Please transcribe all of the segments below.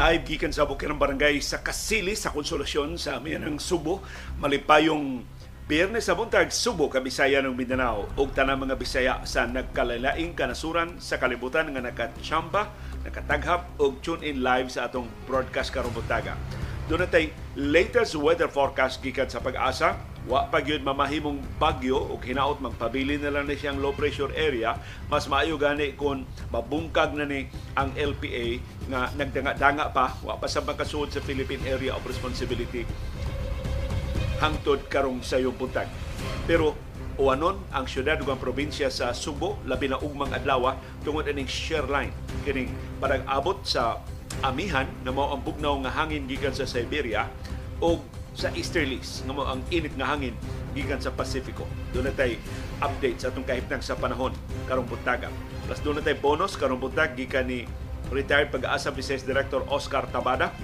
Live gikan sa Bukirang Barangay sa Kasili sa Konsolasyon sa amin ng Subo. Malipayong Biyernes sa buntag Subo ka Bisaya ng Mindanao ug tanang mga Bisaya sa nagkalalaing kanasuran sa kalibutan nga nakachamba, nakataghap ug tune in live sa atong broadcast karong buntaga. Natay latest weather forecast gikan sa pag-asa. Wa pa gyud mamahimong bagyo ug hinaot magpabili na lang ni siyang low pressure area. Mas maayo gani kung mabungkag na ni ang LPA nga nagdanga-danga pa wa pa sa makasuod sa Philippine Area of Responsibility hangtod karong sayong buntag. Pero uwanon ang syudad ug probinsya sa Subo labi na ugmang adlaw tungod ining shear line kining parang abot sa amihan na mao ang bugnaw nga hangin gikan sa Siberia o sa easterlies nga mao ang init nga hangin gikan sa Pasifiko. Doon na tay update sa atong kahimtang sa panahon karong buntaga. Plus doon na tay bonus karong buntag gikan ni retired pag-asa Vice Director Oscar Tabada.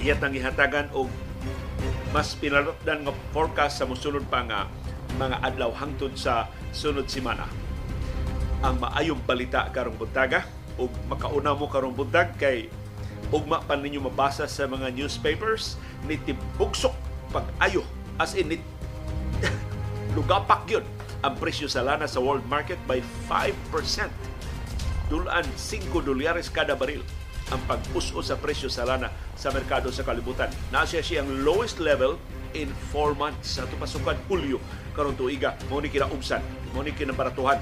Iyat ang ihatagan og mas pinalotdan nga forecast sa musulod pa nga mga adlaw hangtod sa sunod semana. Ang maayong balita karong buntaga ug makauna mo karong buntag kay ugma pa ninyo mabasa sa mga newspapers ni tibugsok pag-ayo as in it lugapak yun ang presyo sa lana sa world market by 5%. Dulan 5 dolyares kada baril ang pag-us-us sa presyo sa lana sa merkado sa kalibutan. Nasa siya ang lowest level in 4 months sa pasukan Hulyo karon tuiga mo ni kinaubsan mo ni kinabaratuhan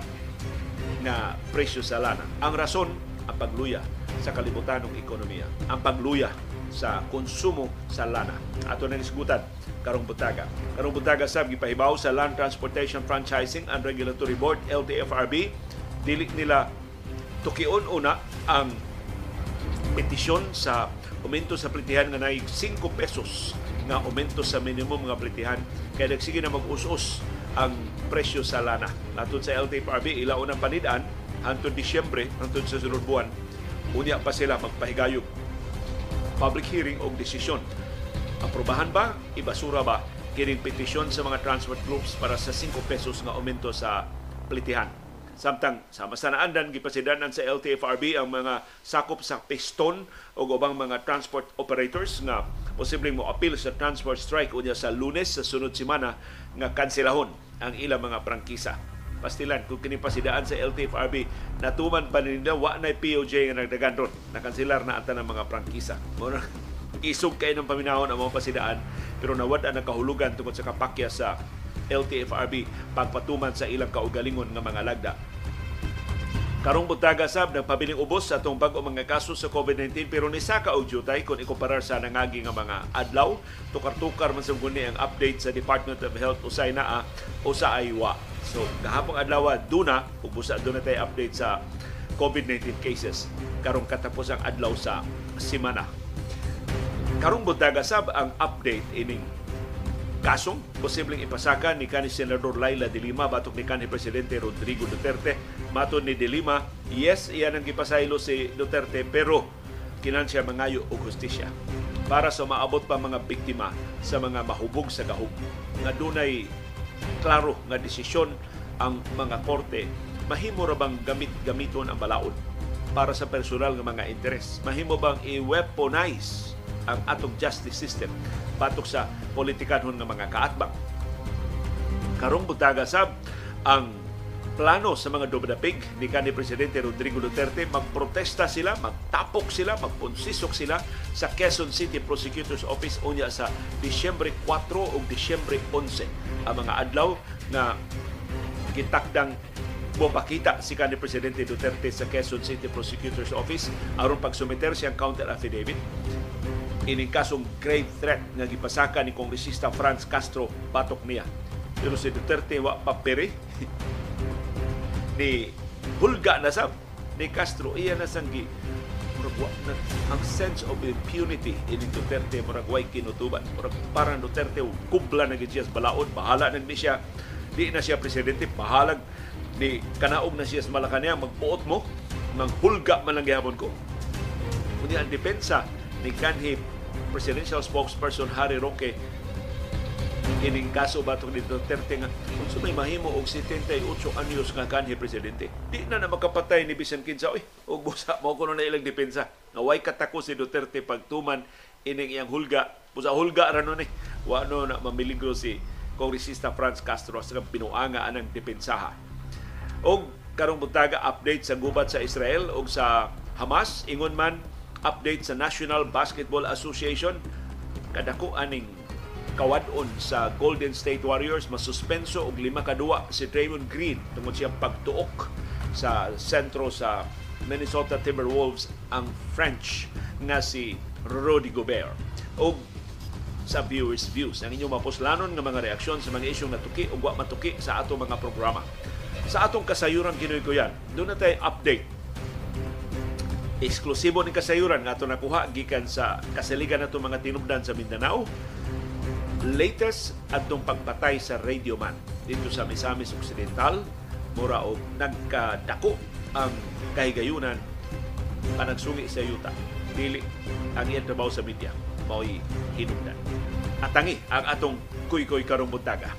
na presyo sa lana. Ang rason ang pagluya sa kalibutan ng ekonomiya, ang pagluya sa konsumo sa lana. Ato na nisgutan karong butaga. Karong butaga sab gipahibaw sa Land Transportation Franchising and Regulatory Board LTFRB dili nila tukion una ang petisyon sa aumento sa plitihan nga nay 5 pesos nga aumento sa minimum nga plitihan kaya nagsige na mag-us-us ang presyo sa lana. Natun sa LTFRB, ila unang panidaan hangtod Disyembre, hangtod sa sunod buwan, unya pa sila magpahigayog public hearing o desisyon. Aprobahan ba? Ibasura ba? Kining petisyon sa mga transport groups para sa 5 pesos nga aumento sa plitihan. Samtang sama sa naandan gipasidanan sa LTFRB ang mga sakop sa piston o ubang mga transport operators nga posibleng mo appeal sa transport strike unya sa Lunes sa sunod semana nga kanselahon ang ilang mga prangkisa. Pastilan kung kini pasidaan sa LTFRB natuman pa nila wa na POJ nga nagdagan ron nakanselar na ata ng mga prangkisa. Mo isog kay ng paminahon ang mga pasidaan pero nawad ang kahulugan tungkol sa kapakya sa LTFRB pagpatuman sa ilang kaugalingon nga mga lagda. Karong buntaga sab nagpabiling ubos sa atong bag-o mga kaso sa COVID-19 pero ni saka og jutay kung ikumparar sa nangagi nga mga adlaw tukar-tukar man sa ang update sa Department of Health usay naa o sa aywa. So kahapong adlaw duna ug busa duna tay update sa COVID-19 cases karong katapos ang adlaw sa semana. Karong buntaga sab ang update ining kasong posibleng ipasaka ni kanhi Senador Laila de Lima batok ni kanhi Presidente Rodrigo Duterte. Maton ni de Lima, yes, iyan ang gipasaylo si Duterte pero kinan siya mangayo og hustisya para sa maabot pa mga biktima sa mga mahubog sa gahog nga dunay klaro nga desisyon ang mga korte mahimo ra bang gamit-gamiton ang balaod para sa personal nga mga interes mahimo bang i-weaponize ang atong justice system batok sa politikanhon nga mga kaatbang. Karong butaga sab ang plano sa mga dumadapig ni kanhi Presidente Rodrigo Duterte magprotesta sila, magtapok sila, magpunsisok sila sa Quezon City Prosecutor's Office unya sa Disyembre 4 o Disyembre 11 ang mga adlaw na gitakdang mopakita si kanhi Presidente Duterte sa Quezon City Prosecutor's Office aron pagsumiter siyang counter affidavit. Ining kasong grave threat nga gipasaka ni Kongresista Franz Castro batok niya. Pero si Duterte wa papere ni hulga na sab ni Castro iya na sanggi na, ang sense of impunity ini Duterte murag way kinutuban. Murag parang Duterte kubla na gid balaod bahala na ni siya. Di na siya presidente bahalag ni kanaog na siya sa Malacanang magpuot mo nang hulga man lang gihapon ko. Kundi ang depensa ni kanhi presidential spokesperson Harry Roque ining kaso batong ni Duterte nga kung may mahimo og 78 anyos nga kanhi presidente di na na makapatay ni bisan kinsa oy og busa mo kuno na ilang depensa nga way katako si Duterte pagtuman ining iyang hulga. Pusa hulga ra no ni. Wa no na mamiligro si Kongresista Franz Castro sa pinuanga anang depensaha. Og karong buntaga update sa gubat sa Israel og sa Hamas ingon man update sa National Basketball Association kadako aning kawadon sa Golden State Warriors masuspenso og lima kadua si Draymond Green tungod siyang pagtuok sa sentro sa Minnesota Timberwolves ang French nga si Rudy Gobert. Og sa viewers views ang inyong mapuslanon nga mga reaksyon sa mga isyong natuki o wa matuki sa ato mga programa. Sa atong kasayuran kinoy ko yan, doon na tayo update. Eksklusibo ni kasayuran nga ato nakuha gikan sa kasaligan nato mga tinubdan sa Mindanao. Latest atong pagpatay sa Radio Man dito sa Misamis Occidental mura og nagkadako ang kahigayunan panagsungi sa yuta dili ang iyang trabaho sa media mao'y hinungdan. At tangi ang atong kuy-kuy karong buntaga.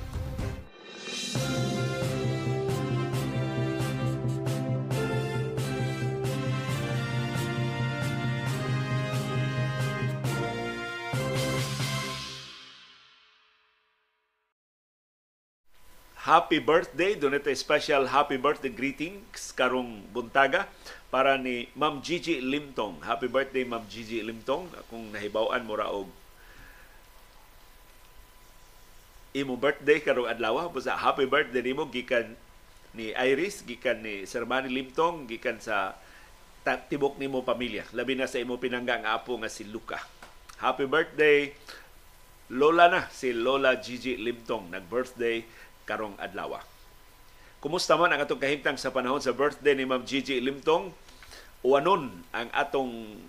Happy birthday. Doon ito special happy birthday greetings karong buntaga para ni Ma'am Gigi Limtong. Happy birthday Ma'am Gigi Limtong. Kung nahibawan mo raog imo birthday karong adlaw busa happy birthday nimo gikan ni Iris gikan ni Sir Manny Limtong gikan sa tibok nimo pamilya labi na sa imo pinangga ang apo nga si Luca happy birthday Lola na si Lola Gigi Limtong nag birthday karong adlaw. Kumusta man ang atong kahimtang sa panahon sa birthday ni Ma'am Gigi Limtong? Uwanon ang atong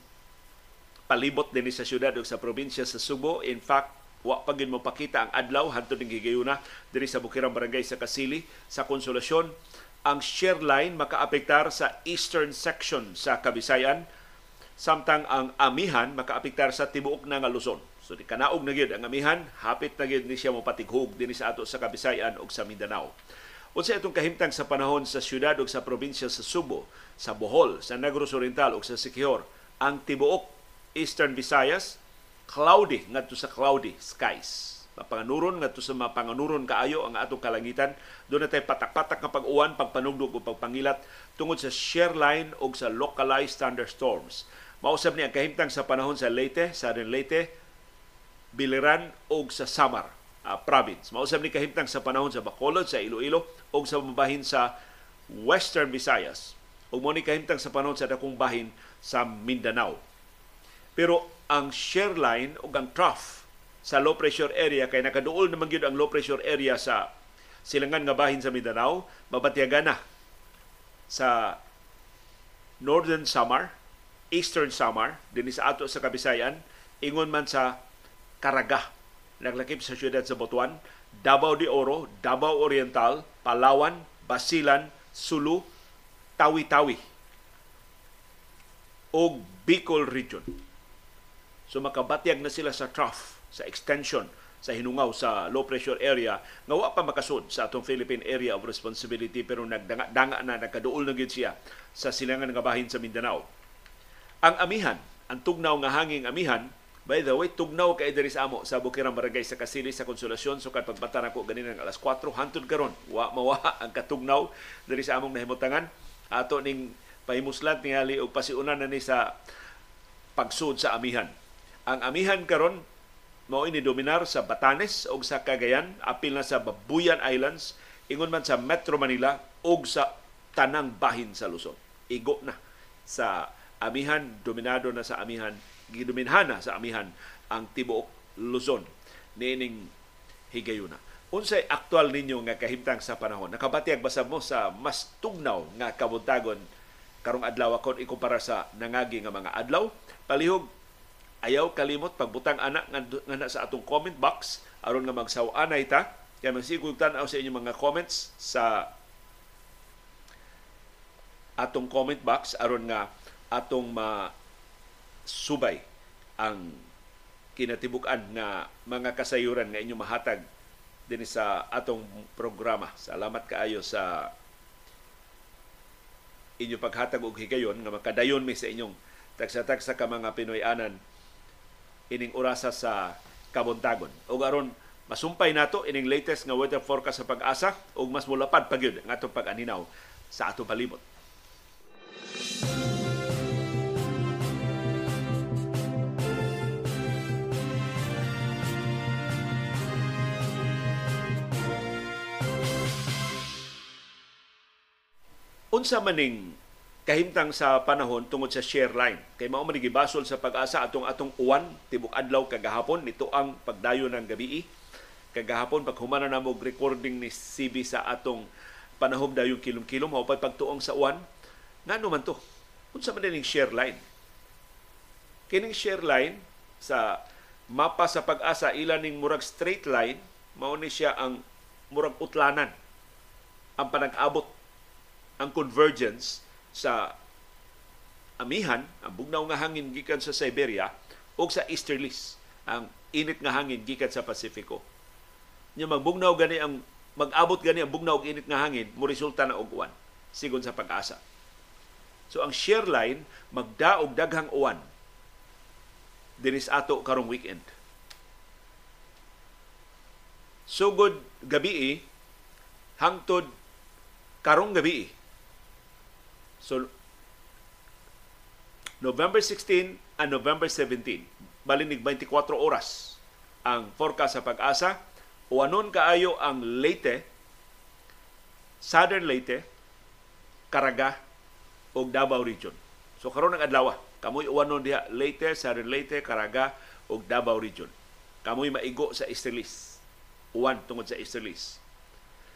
palibot din sa syudad o sa probinsya sa Subo. In fact, wa pa mo pakita ang adlaw hantud ning gigayuna diri sa Bukirang Barangay sa Kasili sa Konsolasyon ang share line makaapektar sa eastern section sa Kabisayan samtang ang amihan makaapektar sa tibuok na nga Luzon. So di kanaog na gyud ang amihan, hapit na gyud ni siya mopatighog dinhi sa ato sa Kabisayan ug sa Mindanao. Unsa itong kahimtang sa panahon sa syudad ug sa probinsya sa Subo, sa Bohol, sa Negros Oriental ug sa Siquijor, ang tibuok Eastern Visayas cloudy ngadto sa cloudy skies. Mapanganuron ngadto sa mapanganuron kaayo ang atong kalangitan. Doon na tayo patak-patak nga pag-uwan, pagpanugdog ug pagpangilat tungod sa shear line ug sa localized thunderstorms. Mausab ni ang kahimtang sa panahon sa Leyte, sa Leyte, Biliran o sa Samar uh, province. Mausab ni kahimtang sa panahon sa Bacolod, sa Iloilo o sa mabahin sa Western Visayas o mo ni kahimtang sa panahon sa dakong bahin sa Mindanao. Pero ang share line o ang trough sa low pressure area kay nakaduol naman gyud ang low pressure area sa silangan nga bahin sa Mindanao mabatyagan na sa Northern Samar, Eastern Samar, din sa ato sa Kabisayan, ingon man sa Caraga. Naglakip sa siyudad sa Butuan, Davao de Oro, Davao Oriental, Palawan, Basilan, Sulu, Tawi-Tawi o Bicol Region. So makabatyag na sila sa trough, sa extension sa hinungaw sa low pressure area nga wa pa makasud sa atong Philippine Area of Responsibility pero nagdanga na nakaduol na gid siya sa silangan nga bahin sa Mindanao. Ang amihan, ang tugnaw nga hanging amihan By the way, tugnaw kay diri sa amo sa Bukirang Barangay sa Kasili sa Konsolasyon so kad pagbata nako ganin alas 4 hantud karon. Wa mawa ang katugnaw diri sa among nahimutangan. Ato ning pahimuslan tingali og pasiunan na ni sa pagsud sa amihan. Ang amihan karon mao ini dominar sa Batanes o sa Cagayan, apil na sa Babuyan Islands, ingon man sa Metro Manila o sa tanang bahin sa Luzon. Igo na sa amihan, dominado na sa amihan gidominhana sa amihan ang tibuok Luzon nining higayuna. Unsay aktual ninyo nga kahimtang sa panahon? Nakabatyag basa mo sa mas tugnaw nga kabuntagon karong adlaw kon ikumpara sa nangagi nga mga adlaw. Palihog ayaw kalimot pagbutang anak nga, nga sa atong comment box aron nga magsaw-anay ta kaya magsigug tan-aw sa inyong mga comments sa atong comment box aron nga atong ma subay ang kinatibuk-an nga mga kasayuran nga inyo mahatag din sa atong programa. Salamat kaayo sa inyo paghatag og higayon nga makadayon mi sa inyong tagsa-tagsa ka mga Pinoy-anan ining orasa sa kabuntagon. O aron masumpay nato ining latest nga weather forecast sa pag-asa ug mas mulapad pa gyud ang atong pag-aninaw sa atong palibot. Unsa maning kahimtang sa panahon tungod sa share line. Kay mao man gibasol sa pag-asa atong atong uwan tibok adlaw kagahapon nito ang pagdayo ng gabi. Kagahapon pag humana na mo recording ni CB sa atong panahom dayon kilom-kilom mao pagtuong sa uwan. Ngano man to? Unsa man ning share line? Kining share line sa mapa sa pag-asa ila ning murag straight line mao ni siya ang murag utlanan ang panag-abot ang convergence sa amihan, ang bugnaw nga hangin gikan sa Siberia o sa easterlies, ang init nga hangin gikan sa Pasifiko. Nya magbugnaw gani ang mag-abot gani ang bugnaw og init nga hangin, mo resulta na og uwan sigon sa pag-asa. So ang shear line magdaog daghang uwan dinis ato karong weekend. Sugod gabi hangtod karong gabi So, November 16 and November 17, balinig 24 oras ang forecast sa pag-asa. Uwanon kaayo ang Leyte, Southern Leyte, Caraga o Davao Region. So karon ang adlaw, kamoy uwanon diha Leyte, Southern Leyte, Caraga o Davao Region. Kamoy maigo sa Easterlis. Uwan tungod sa Easterlis.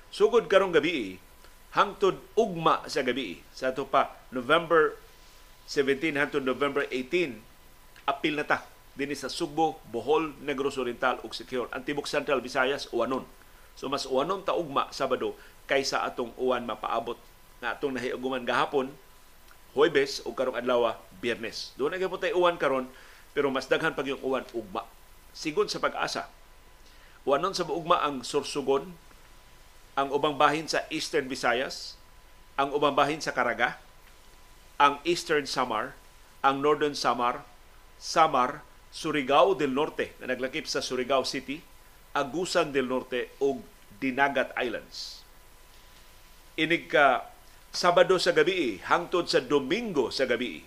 Sugod karong gabi, hangtod ugma sa gabi sa ato pa November 17 hangtod November 18 apil na ta dinhi sa Subo, Bohol, Negros Oriental ug Siquijor. Ang tibok Central Visayas uwanon. So mas uwanon ta ugma Sabado kaysa atong uwan mapaabot na atong nahiuguman gahapon Huwebes o karong adlaw Biyernes. Doon na gyapon uwan karon pero mas daghan pag yung uwan ugma. Sigon sa pag-asa. Uwanon sa ugma ang Sorsogon, ang ubang bahin sa Eastern Visayas, ang ubang bahin sa Caraga, ang Eastern Samar, ang Northern Samar, Samar, Surigao del Norte na naglakip sa Surigao City, Agusan del Norte ug Dinagat Islands. Inig ka Sabado sa gabi hangtod sa Domingo sa gabi.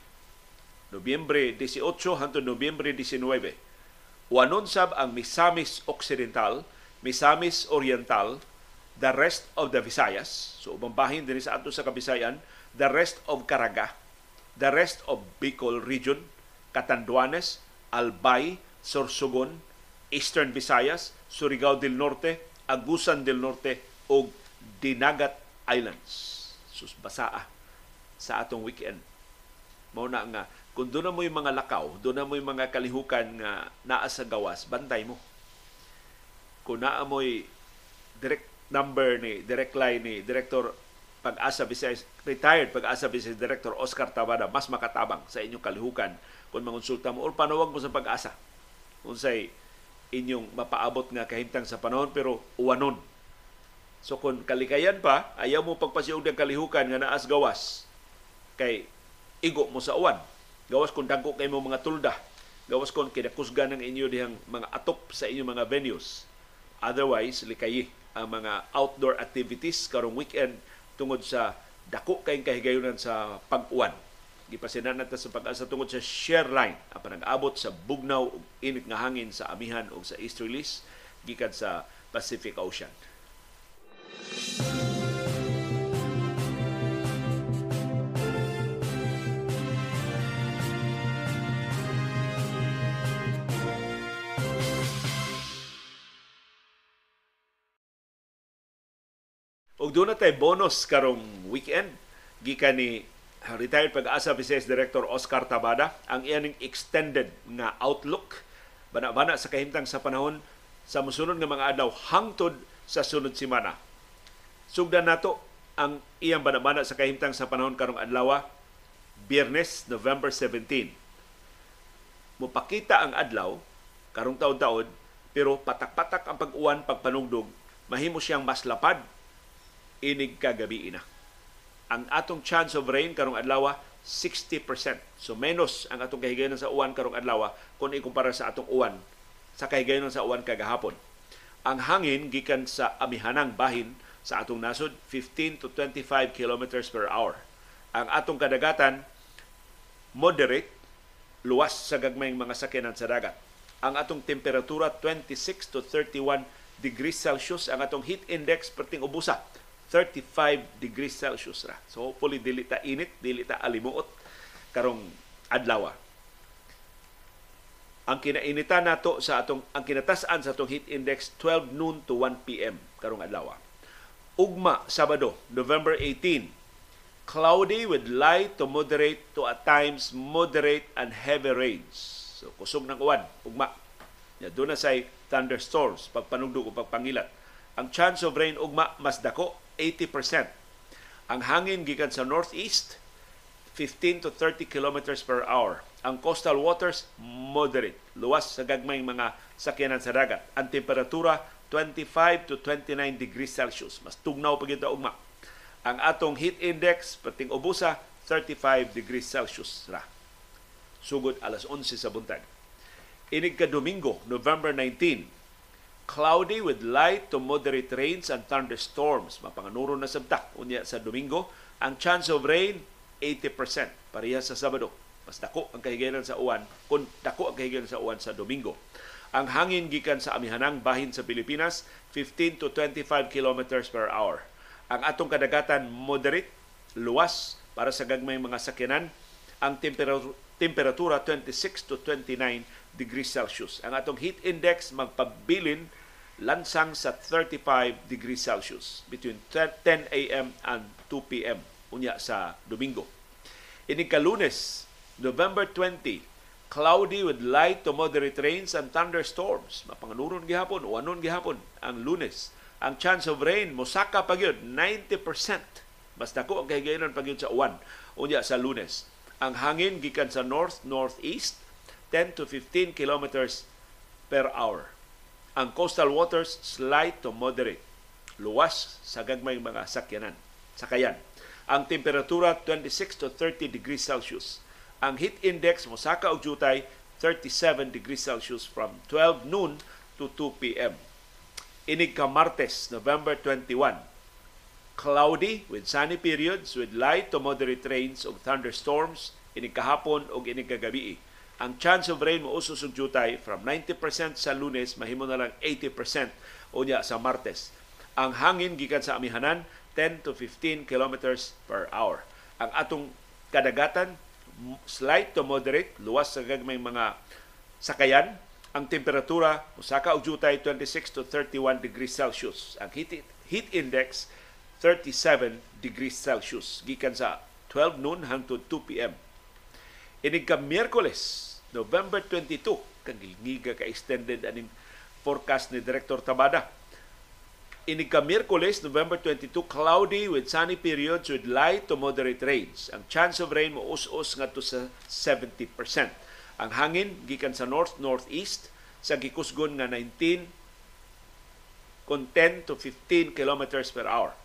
Nobyembre 18 hangtod Nobyembre 19. Wanon sab ang Misamis Occidental, Misamis Oriental, the rest of the Visayas, so ubang bahin din sa ato sa Kabisayan, the rest of Caraga, the rest of Bicol region, Catanduanes, Albay, Sorsogon, Eastern Visayas, Surigao del Norte, Agusan del Norte ug Dinagat Islands. Sus basaa sa atong weekend. Mao nga kung doon mo yung mga lakaw, doon mo yung mga kalihukan nga naa sa gawas, bantay mo. Kung naa mo'y direct number ni direct line ni Director Pag-asa Vice retired Pag-asa Vice Director Oscar Tabada mas makatabang sa inyong kalihukan kung mangonsulta mo or panawag mo sa pag-asa. Unsay inyong mapaabot nga kahimtang sa panahon pero uwanon. So kung kalikayan pa ayaw mo pagpasiog ng kalihukan nga naas gawas kay igo mo sa uwan. Gawas kung dagko kay mo mga tulda. Gawas kung kinakusgan ng inyo dihang mga atop sa inyong mga venues. Otherwise likayi ang mga outdoor activities karong weekend tungod sa dako kayong kahigayunan sa pag-uwan. Gipasinan natin sa pag-asa tungod sa share line ang panag-abot sa bugnaw ug init nga hangin sa amihan ug sa easterlies gikan sa Pacific Ocean. Ug doon na bonus karong weekend gikan ni retired pag-asa Vice Director Oscar Tabada ang iyaning extended nga outlook bana-bana sa kahimtang sa panahon sa musunod nga mga adlaw hangtod sa sunod semana. Sugdan nato ang iyang bana-bana sa kahimtang sa panahon karong adlaw Biyernes, November 17. Mupakita ang adlaw karong taon-taon pero patak-patak ang pag-uwan pagpanugdog mahimo siyang mas lapad inig kagabi ina. Ang atong chance of rain karong adlaw 60%. So menos ang atong kahigayonon sa uwan karong adlaw kung ikumpara sa atong uwan sa kahigayonon sa uwan kagahapon. Ang hangin gikan sa amihanang bahin sa atong nasod 15 to 25 kilometers per hour. Ang atong kadagatan moderate luwas sa gagmayng mga sakyanan sa dagat. Ang atong temperatura 26 to 31 degrees Celsius ang atong heat index perting ubusa 35 degrees Celsius ra. So hopefully dili ta init, dili ta alimuot karong adlaw. Ang kinainitan nato sa atong ang kinatasan sa atong heat index 12 noon to 1 PM karong adlaw. Ugma Sabado, November 18, cloudy with light to moderate to at times moderate and heavy rains. So kusog ng uwan, ugma. Ya doon na say thunderstorms, pagpanugdog o pagpangilat. Ang chance of rain ugma mas dako 80%. Ang hangin gikan sa northeast 15 to 30 kilometers per hour. Ang coastal waters moderate, luwas sa gagmayng mga sakyanan sa dagat. Ang temperatura 25 to 29 degrees Celsius. Mas tugnaw pa gyud ugma. Ang atong heat index pating ubusa 35 degrees Celsius ra. Sugod alas 11 sa buntag. Inig ka Domingo, November 19, cloudy with light to moderate rains and thunderstorms. Mapanganuro na sabtak unya sa Domingo. Ang chance of rain 80%. Pareha sa Sabado. Mas dako ang kahigayonan sa uwan kung dako ang kahigayonan sa uwan sa Domingo. Ang hangin gikan sa amihanang bahin sa Pilipinas 15 to 25 kilometers per hour. Ang atong kadagatan moderate, luwas para sa gagmay mga sakyanan. Ang temperatura, temperatura 26 to 29 degrees Celsius. Ang atong heat index magpabilin lansang sa 35 degrees Celsius between 10 a.m. and 2 p.m. unya sa Domingo. Ini kalunes, November 20, cloudy with light to moderate rains and thunderstorms. Mapanganuron gihapon, uwanon gihapon ang lunes. Ang chance of rain mosaka pa gyud 90%. Mas dako ang kahigayonan pa sa uwan unya sa lunes. Ang hangin gikan sa north northeast 10 to 15 kilometers per hour ang coastal waters slight to moderate. Luwas sa gagmay mga sakyanan, sakayan. Ang temperatura 26 to 30 degrees Celsius. Ang heat index mosaka og jutay 37 degrees Celsius from 12 noon to 2 p.m. Inig ka Martes, November 21. Cloudy with sunny periods with light to moderate rains o thunderstorms inig kahapon o inig kagabi ang chance of rain mo usos jutay from 90% sa Lunes mahimo na lang 80% unya sa Martes. Ang hangin gikan sa amihanan 10 to 15 kilometers per hour. Ang atong kadagatan slight to moderate luwas sa gagmay mga sakayan ang temperatura usaka og jutay 26 to 31 degrees Celsius. Ang heat, heat index 37 degrees Celsius gikan sa 12 noon hangtod 2 p.m. Inig ka Miyerkules, November 22 kang giga ka extended aning forecast ni Director Tabada. Ini ka Miyerkules, November 22, cloudy with sunny periods with light to moderate rains. Ang chance of rain mo us-us ngadto sa 70%. Ang hangin gikan sa north-northeast sa gikusgon nga 19 kon 10 to 15 kilometers per hour.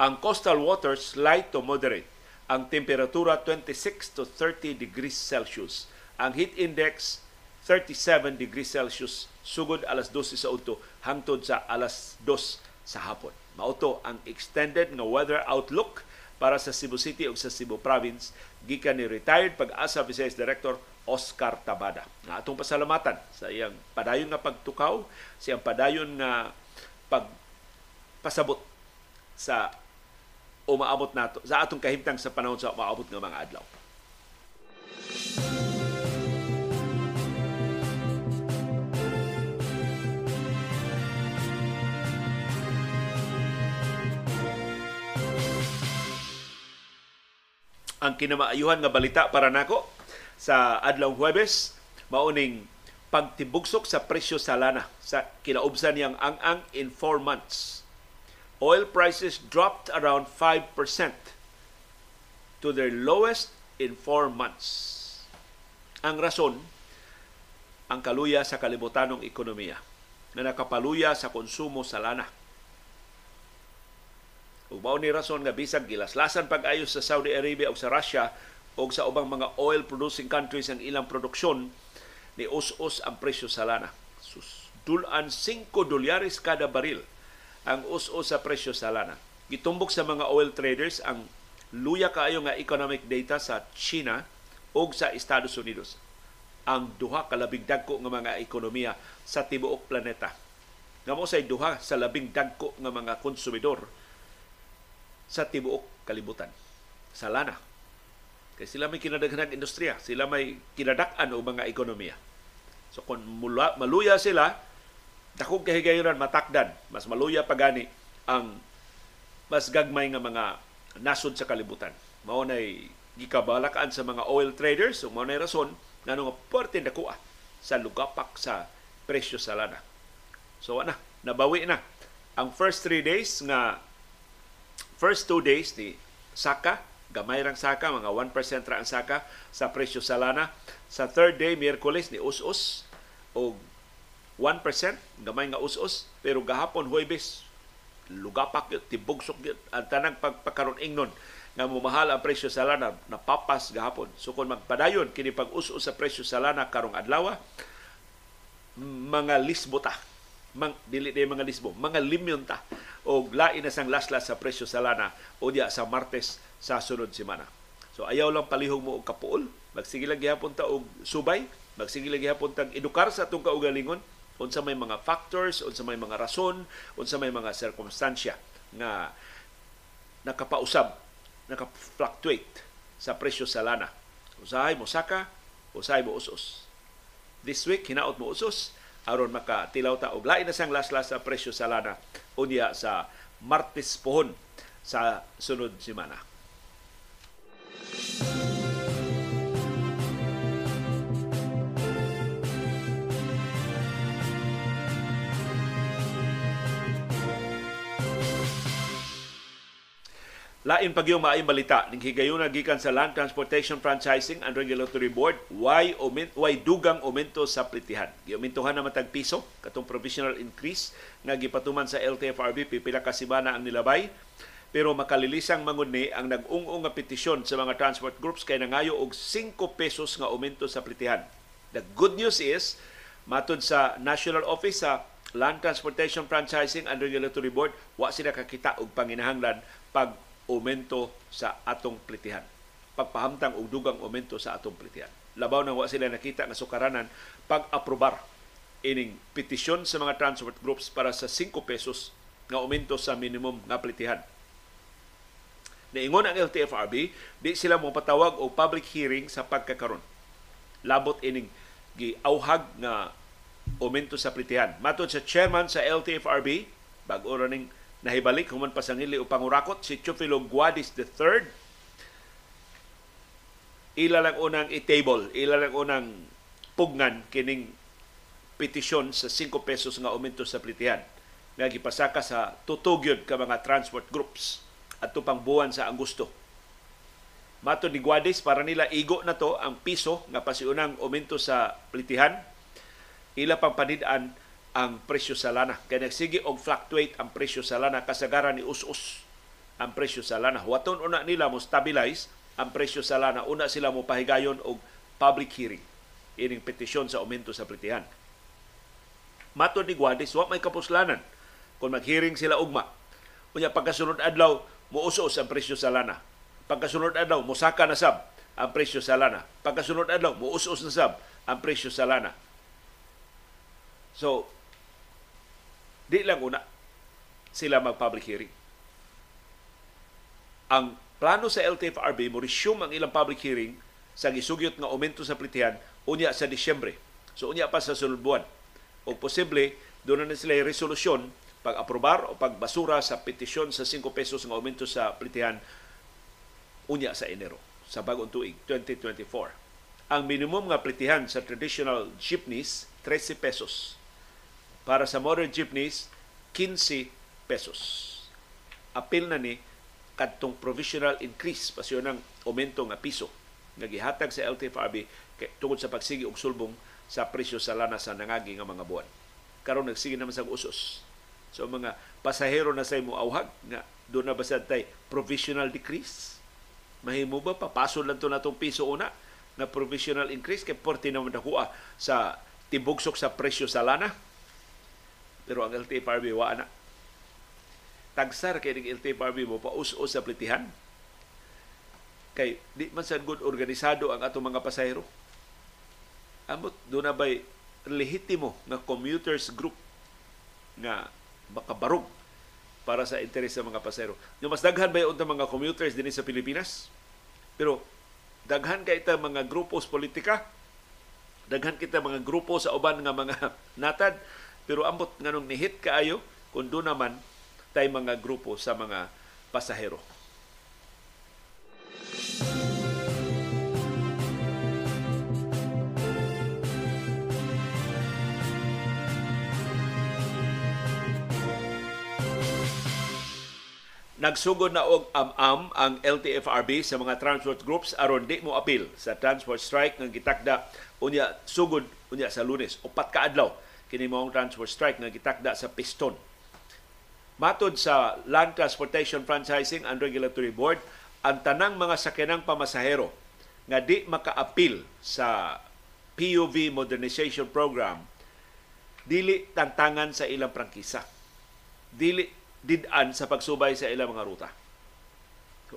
Ang coastal waters light to moderate ang temperatura 26 to 30 degrees Celsius. Ang heat index 37 degrees Celsius sugod alas 12 sa udto hangtod sa alas 2 sa hapon. Mauto ang extended nga weather outlook para sa Cebu City ug sa Cebu Province gikan ni retired pag-asa Vice Director Oscar Tabada. Nga atong pasalamatan sa iyang padayon nga pagtukaw, sa iyang padayon nga pagpasabot sa umaabot nato sa atong kahimtang sa panahon sa umaabot nga mga adlaw. ang kinamaayuhan nga balita para nako sa adlaw Huwebes mauning pagtibugsok sa presyo sa lana sa kinaubsan niyang ang-ang in 4 months oil prices dropped around 5% to their lowest in 4 months. Ang rason, ang kaluya sa kalibutanong ekonomiya na nakapaluya sa konsumo sa lana. Mao ni rason nga bisag gilaslasan pag-ayos sa Saudi Arabia ug sa Russia o sa ubang mga oil producing countries ang ilang produksyon ni us-us ang presyo sa lana. Sus, dulan 5 dolyares kada baril ang us-us sa presyo sa lana. Gitumbok sa mga oil traders ang luya kaayo nga economic data sa China o sa Estados Unidos. Ang duha ka labing dagko nga mga ekonomiya sa tibuok planeta. Nga mo say duha sa labing dagko nga mga konsumidor sa tibuok kalibutan. Sa lana, kay sila may kinadaghanang industriya, sila may kinadak-an o mga ekonomiya. So kung mula, maluya sila, dakong kahigayonan matakdan, mas maluya pa gani ang mas gagmay nga mga nasod sa kalibutan. Mao nay gikabalakaan sa mga oil traders, so mao nay rason ngano nga porte nakuha sa lugapak sa presyo sa lana. So ana, nabawi na. Ang first three days nga first two days ni Saka gamay rang saka, mga 1% ra ang saka sa presyo sa lana. Sa third day, Miyerkules, ni us-us o 1%, gamay nga us-us, pero gahapon, Huwebes, lugapak yun, tibugsok yun, ang tanang pagpakaroon ingnon nga mumahal ang presyo sa lana, napapas gahapon. So kung magpadayon, kini pag us-us sa presyo sa lana karong adlaw, mga lisbota, mang, dili na mga lisbo, mga limyon ta. O lain na sang laslas sa presyo sa lana o diya sa Martes sa sunod semana. So ayaw lang palihog mo og kapuol, magsige lang gihapon ta og subay, magsige lang gihapon ta edukar sa atong kaugalingon unsa may mga factors, unsa may mga rason, unsa may mga circumstansya nga nakapausab, naka-fluctuate sa presyo sa lana. Usahay mo saka, usahay mo usos. This week, hinaot mo usos, aron makatilaw ta og lain na sang laslas sa presyo sa lana unya sa Martes pohon sa sunod semana. Lain pag yung maayong balita ning higayuna gikan sa Land Transportation Franchising and Regulatory Board why omen, why dugang aumento sa plitihan. Giumentohan na matag piso katong provisional increase nga gipatuman sa LTFRB pipila ka semana ang nilabay pero makalilisang mangud ni ang nag-ung-ung nga petisyon sa mga transport groups kay nangayo og 5 pesos nga aumento sa plitihan. The good news is matud sa National Office sa Land Transportation Franchising and Regulatory Board wa sila kakita og panginahanglan pag aumento sa atong plitihan. Pagpahamtang og dugang aumento sa atong plitihan. Labaw nang wa sila nakita nga sukaranan pag-aprobar ining petisyon sa mga transport groups para sa 5 pesos nga aumento sa minimum nga plitihan. Niingon ang LTFRB, di sila mo patawag o public hearing sa pagkakaron. Labot ining giauhag nga aumento sa plitihan. Matod sa chairman sa LTFRB, bag-o ning nahibalik human pasangili o pangurakot si Chufilo Guadis III ila lang unang i-table ila lang unang pugnan kining petisyon sa 5 pesos nga aumento sa plitihan nga gipasaka sa tutugyod ka mga transport groups at pang buwan sa Augusto. Mato ni Guadis, para nila igo na to ang piso nga pasiunang aumento sa plitihan. Ila pang panidaan ang presyo sa lana. Kaya nagsige og fluctuate ang presyo sa lana kasagaran ni us-us ang presyo sa lana. Waton una nila mo stabilize ang presyo sa lana. Una sila mo pahigayon og public hearing ining petisyon sa aumento sa plitihan. Mato ni Guadis, wa may kapuslanan kung mag-hearing sila ugma. Unya pagkasunod adlaw, muusos ang presyo sa lana. Pagkasunod adlaw, musaka na sab ang presyo sa lana. Pagkasunod adlaw, muusos na sab ang presyo sa lana. So, Di lang una sila mag-public hearing. Ang plano sa LTFRB mo resume ang ilang public hearing sa gisugyot nga aumento sa plitihan unya sa Disyembre. So unya pa sa sunod buwan. O posible doon na sila resolusyon pag-aprobar o pagbasura sa petisyon sa 5 pesos nga aumento sa plitihan unya sa Enero sa bagong tuig 2024. Ang minimum nga plitihan sa traditional jeepneys 13 pesos para sa modern jeepneys, 15 pesos. Apil na ni kadtong provisional increase pasyon ng aumento nga piso nga gihatag sa LTFRB kay, tungod sa pagsigi og sulbong sa presyo sa lana sa nangagi nga mga buwan. Karon nagsige naman sa usos. So mga pasahero na sa imo awhag nga doon na ba sa tay provisional decrease? Mahimo ba papaso lang to natong piso una na provisional increase kay porti naman nakuha sa tibugsok sa presyo sa lana. Pero ang LTFRB wa na. Tagsar kay ning LTFRB mo paus-us sa plitihan. Kay di man sad good organisado ang atong mga pasahero. Amot do na bay lehitimo nga commuters group nga makabarog para sa interes sa mga pasahero. Yung mas daghan ba yung mga commuters din sa Pilipinas? Pero daghan kay ita mga grupos politika, daghan kita mga grupo sa uban nga mga natad, pero ambot nganong nihit kaayo kung doon naman tay mga grupo sa mga pasahero. Nagsugod na og am-am ang LTFRB sa mga transport groups aron di mo apil sa transport strike nga gitakda unya sugod unya sa Lunes upat ka adlaw kini mao transport strike nga gitakda sa Piston. Matod sa Land Transportation Franchising and Regulatory Board, ang tanang mga sakinang pamasahero nga di makaapil sa PUV Modernization Program dili tantangan sa ilang prangkisa. Dili did-an sa pagsubay sa ilang mga ruta.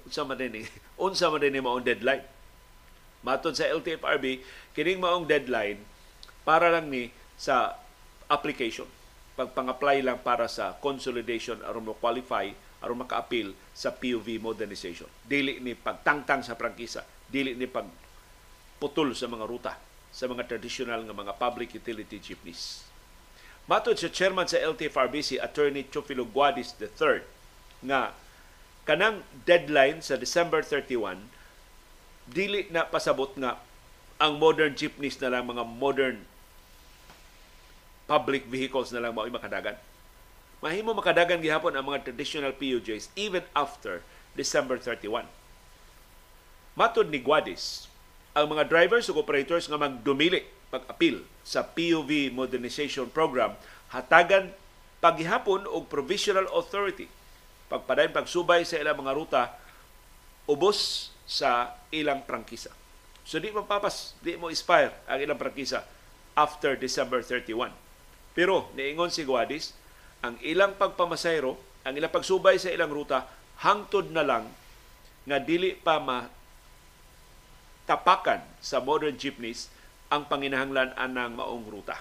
Unsa man din unsa man din maong deadline. Matod sa LTFRB, kining maong deadline para lang ni sa application. Pagpang-apply lang para sa consolidation aron mo qualify aron maka-appeal sa PUV modernization. Dili ni pagtangtang sa prangkisa, dili ni pag putol sa mga ruta sa mga traditional nga mga public utility jeepneys. Matod sa chairman sa LTFRB si Attorney Chufilo Guadis III nga kanang deadline sa December 31 dili na pasabot nga ang modern jeepneys na lang mga modern public vehicles na lang mao makadagan. Mahimo makadagan gihapon ang mga traditional PUJs even after December 31. Matod ni Guadis, ang mga drivers ug operators nga magdumili pag-apil sa PUV Modernization Program hatagan paghihapon og provisional authority pagpadayon pagsubay sa ilang mga ruta ubos sa ilang prangkisa. So di mapapas, di mo expire ang ilang prangkisa after December 31. Pero niingon si Guadis, ang ilang pagpamasayro, ang ilang pagsubay sa ilang ruta hangtod na lang nga dili pa ma tapakan sa modern jeepneys ang panginahanglan anang maong ruta.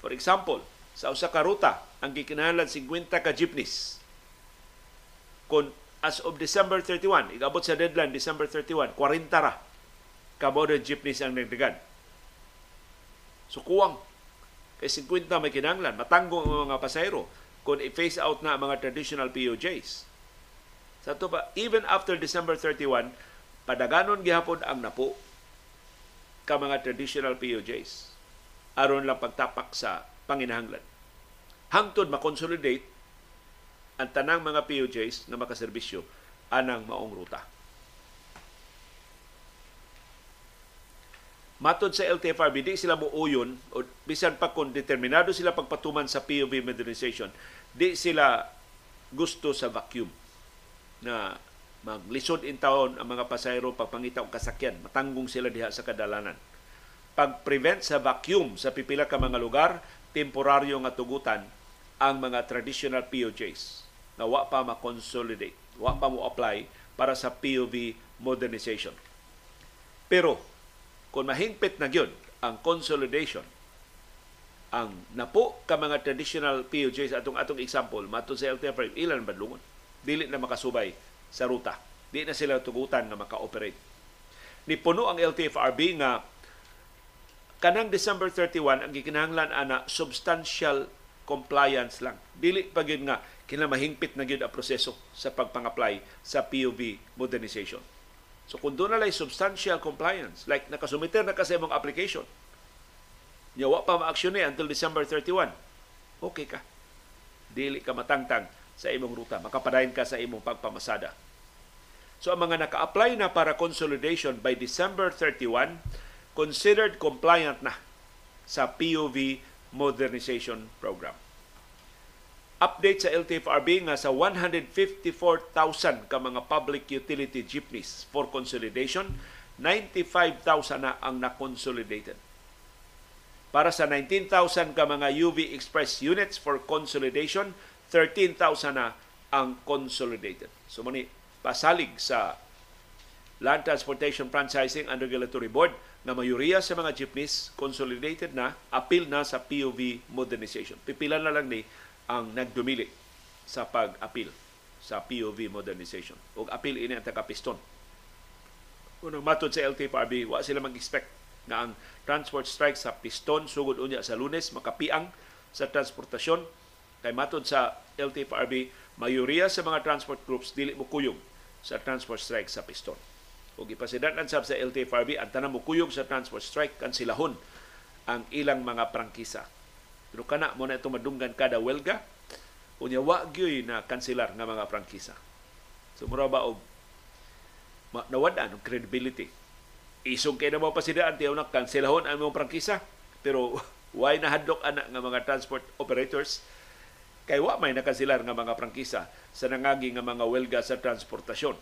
For example, sa usa ka ruta ang gikinahanglan 50 ka jeepneys. Kung as of December 31, igabot sa deadline December 31, 40 ra ka modern jeepneys ang nagdagan. So kuwang kay 50 may kinahanglan, matanggong ang mga pasayro kung i-phase out na ang mga traditional POJs. Sa to pa, even after December 31, padaganon gihapon ang napo ka mga traditional POJs aron lang pagtapak sa panginahanglan. Hangtod makonsolidate ang tanang mga POJs na makaserbisyo anang maong ruta. Matod sa LTFRB, di sila muuyon o bisan pa kung determinado sila pagpatuman sa POV modernization, di sila gusto sa vacuum na maglisod in taon ang mga pasayro pagpangita og kasakyan. Matanggong sila diha sa kadalanan. Pag-prevent sa vacuum sa pipila ka mga lugar temporaryo nga tugutan ang mga traditional POJs na wa pa ma-consolidate wa pa mo apply para sa POV modernization. Pero kung mahingpit na gyud ang consolidation ang napo ka mga traditional POJs atong atong example matud sa LTFRM ilan badlungon dili na makasubay sa ruta. Di na sila tugutan na maka-operate. Ni puno ang LTFRB nga kanang December 31 ang gikinahanglan ana substantial compliance lang. Dili pa gyud nga kinamahingpit na gyud ang proseso sa pagpang-apply sa POV modernization. So kung doon na substantial compliance, like nakasumiter na kasi mong application, nyawa pa ma-action until December 31, okay ka. Dili ka matangtang sa imong ruta. Makapadayon ka sa imong pagpamasada. So ang mga naka-apply na para consolidation by December 31, considered compliant na sa POV Modernization Program. Update sa LTFRB nga sa 154,000 ka mga public utility jeepneys for consolidation, 95,000 na ang na-consolidated. Para sa 19,000 ka mga UV Express units for consolidation, 13,000 na ang consolidated. So mani pasalig sa Land Transportation Franchising and Regulatory Board na mayoriya sa mga jeepneys consolidated na, appeal na sa POV modernization. Pipilan na lang ni ang nagdumili sa pag-appeal sa POV modernization. O appeal ini ang taga-piston. Unang matod sa LTFRB, wa sila mag-expect na ang transport strike sa piston sugod unya sa lunes makapiang sa transportasyon kay matod sa LTFRB mayoriya sa mga transport groups dili mo kuyog sa transport strike sa piston ug ipasidan sab sa LTFRB ang tanang mukuyog sa transport strike kan silahon ang ilang mga prangkisa pero kana mo na madunggan kada welga unya wa gyud na kanselar nga mga prangkisa so mura ba og nawad-an og credibility. Isog kay na mo pasidaan tiyaw na kanselahon ang mga prangkisa pero why nahadlok ana nga mga transport operators kay wa may nakasilar nga mga prangkisa sa nangagi nga mga welga sa transportasyon.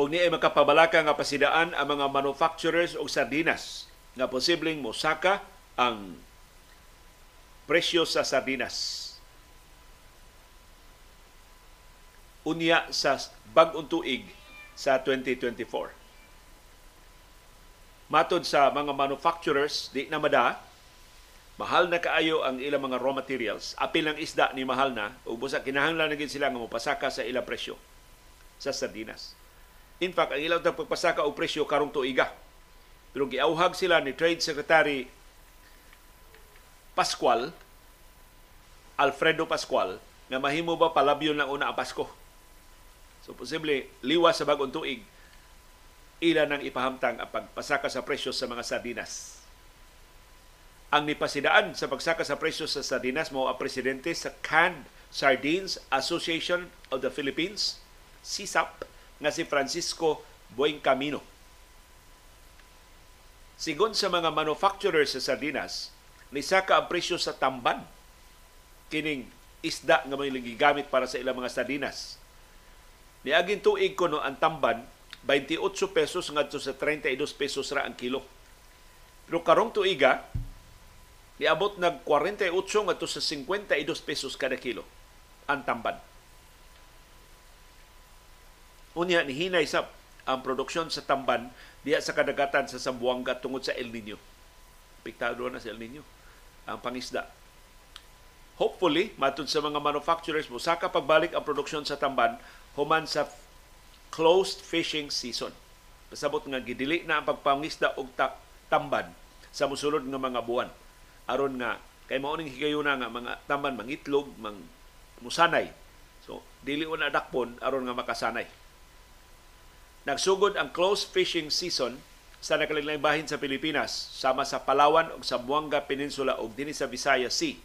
O ni ay makapabalaka nga pasidaan ang mga manufacturers og sardinas nga posibleng mosaka ang presyo sa sardinas. Unya sa bag-ong tuig sa 2024. Matod sa mga manufacturers, di na mada, mahal na kaayo ang ilang mga raw materials. Apil ng isda ni mahal na, ug busa kinahanglan na sila nga mopasaka sa ilang presyo sa sardinas In fact, ang ilang pagpasaka og presyo karong tuiga. Pero giauhag sila ni Trade Secretary Pascual, Alfredo Pascual, nga mahimo ba palabyon lang una ang Pasko. So posible liwas sa bagong tuig ila nang ipahamtang ang pagpasaka sa presyo sa mga sardinas. Ang nipasidaan sa pagsaka sa presyo sa sardinas mo ang presidente sa Canned Sardines Association of the Philippines, CSAP, nga si Francisco Bueng Camino. Sigon sa mga manufacturers sa sardinas, nisaka ang presyo sa tamban kining isda nga may gigamit para sa ilang mga sardinas. Niaging tuig ko no ang tamban 28 pesos ngadto sa 32 pesos ra ang kilo. Pero karong tuiga niabot nag 48 ngadto sa 52 pesos kada kilo ang tamban. Unya ni hinay sa ang produksyon sa tamban diya sa kadagatan sa Zamboanga tungod sa El Nino. Apektado na sa El Nino ang pangisda. Hopefully, matun sa mga manufacturers mo, saka pagbalik ang produksyon sa tamban human sa closed fishing season. Pasabot nga gidili na ang pagpangisda og ta- tamban sa musulod nga mga buwan. Aron nga kay mao ning higayuna nga mga tamban mangitlog, mang musanay. So dili una dakpon aron nga makasanay. Nagsugod ang close fishing season sa nakalilang bahin sa Pilipinas sama sa Palawan ug sa Buanga Peninsula ug dinhi sa Visayas Sea.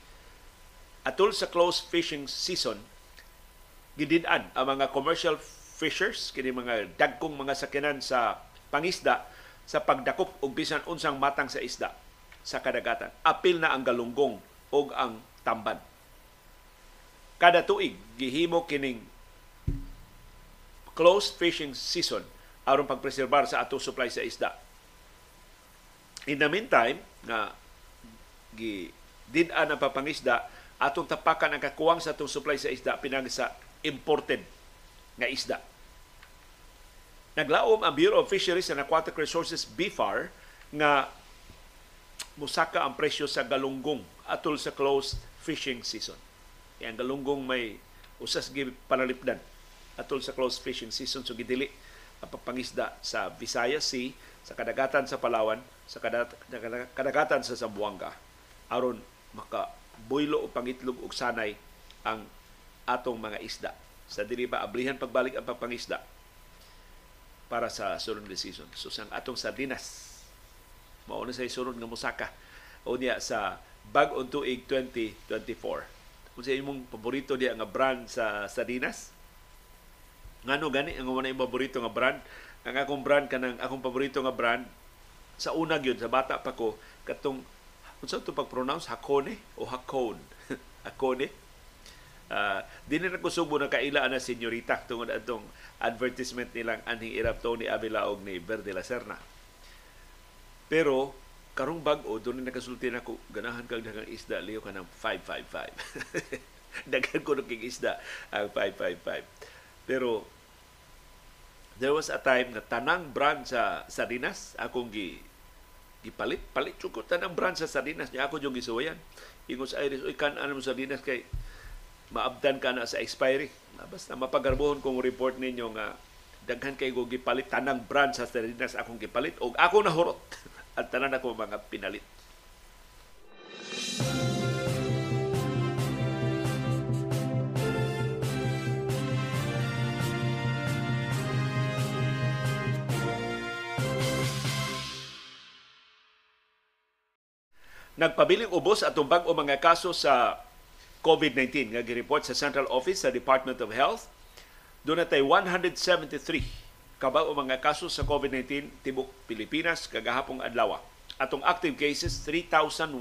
Atol sa close fishing season, gidid-an ang mga commercial fishers kini mga dagkong mga sakyanan sa pangisda sa pagdakop og bisan unsang matang sa isda sa kadagatan. Apil na ang galunggong ug ang tamban. Kada tuig gihimo kining closed fishing season aron pagpreserbar sa atong supply sa isda. In the meantime, nga gi did-an ang papangisda, atong tapakan ang kakuwang sa atong supply sa isda pinag sa imported nga isda. Naglaom ang Bureau of Fisheries and Aquatic Resources BFAR nga musaka ang presyo sa galunggong atol sa closed fishing season. Kaya ang galunggong may usas gi panalipdan atol sa close fishing season so gidili ang pagpangisda sa Visayas Sea, sa kadagatan sa Palawan, sa kadagatan sa Zamboanga aron maka buylo o pangitlog og sanay ang atong mga isda. Sa dili ba ablihan pagbalik ang pagpangisda para sa sunod nga season. So sang atong sardinas mao na say sunod nga musaka o niya sa bag-ong tuig 2024 kung sa imong paborito diya nga brand sa sardinas. Ngano gani ang mga imong paborito nga brand? Ang akong brand kanang akong paborito nga brand sa una gyud sa bata pa ko katong unsa to pag pronounce Hakone o Hakone? Hakone? Uh, di na ko subo na kaila na senyorita tungod atong advertisement nilang anhing irap Tony Avila og ni Verde La Serna. Pero karong bag-o doon na nakasulti na ko ganahan kag daghang isda liyo ka ng 555 daghan ko ng isda ang 555 pero there was a time na tanang brand sa sardinas akong gi gipalit palit ko tanang brand sa sardinas niya ako yung gisuwayan. Ingos Iris oy kan ano sa sardinas kay maabdan ka na sa expiry. Basta mapagarbohon kong report ninyo nga daghan kay go gipalit tanang brand sa sardinas akong gipalit. Og ako nahurot at tanan ako mga pinalit Nagpabiling ubos atong bag-o mga kaso sa COVID-19 nga gireport sa Central Office sa Department of Health. Doon natay 173 kabag o mga kaso sa COVID-19 tibok Pilipinas kagahapong adlaw. Atong active cases 3,102.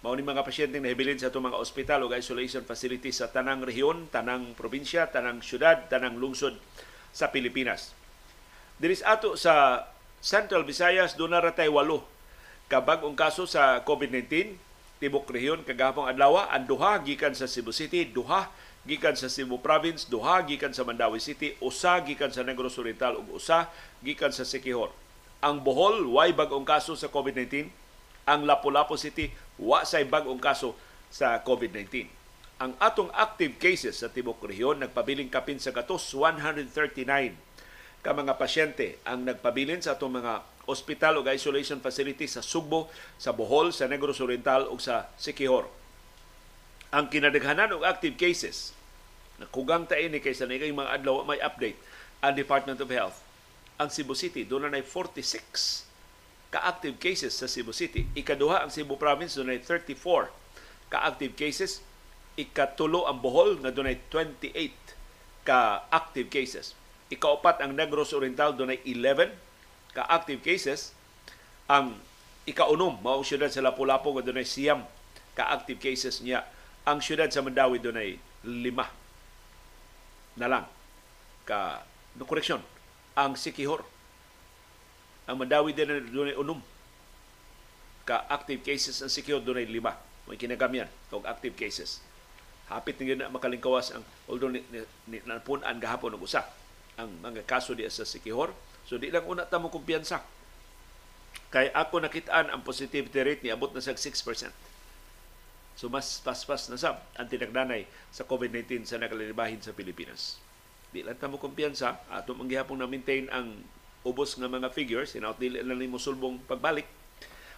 Mao ni mga pasyente nahibilin sa itong mga ospital o isolation facilities sa tanang rehiyon, tanang probinsya, tanang syudad, tanang lungsod sa Pilipinas. Dinis ato sa Central Visayas, doon na ratay kabag-ong kaso sa COVID-19 tibok rehiyon kagahapon adlaw ang duha gikan sa Cebu City duha gikan sa Cebu Province duha gikan sa Mandawi City usa gikan sa Negros Oriental ug usa gikan sa Siquijor ang Bohol way bag-ong kaso sa COVID-19 ang Lapu-Lapu City wa say bag-ong kaso sa COVID-19 ang atong active cases sa tibok rehiyon nagpabiling kapin sa gatos 139 ka mga pasyente ang nagpabilin sa atong mga ospital o isolation facility sa Sugbo, sa Bohol, sa Negros Oriental ug sa Siquijor. Ang kinadaghanan og active cases nakugang ta ini kaysa na mga adlaw may update ang Department of Health. Ang Cebu City doon na 46 ka-active cases sa Cebu City. Ikaduha ang Cebu Province doon 34 ka-active cases. Ikatulo ang Bohol na doon 28 ka-active cases. Ikaupat ang Negros Oriental doon 11 ka-active cases ang ikaunom mao syudad sa Lapu-Lapu nga dunay siyam. Ka-active cases niya. Ang syudad sa Mandawi dunay lima. Na lang. Ka no correction ang Sikihor. Ang Mandawi din dunay unom. Ka active cases ang Sikihor dunay lima. May kinagamyan. Og active cases. Hapit na makalingkawas ang although ni, ni, ni, napunan gahapon og usa ang mga kaso di sa Sikihor So di lang una ta mo kumpiyansa. Kay ako nakitaan ang positivity rate ni abot na sa 6%. So mas paspas na sab ang tinagdanay sa COVID-19 sa nakalilibahin sa Pilipinas. Di lang ta mo kumpiyansa ato ang gihapon na maintain ang ubos nga mga figures inaot dili lang ni sulbong pagbalik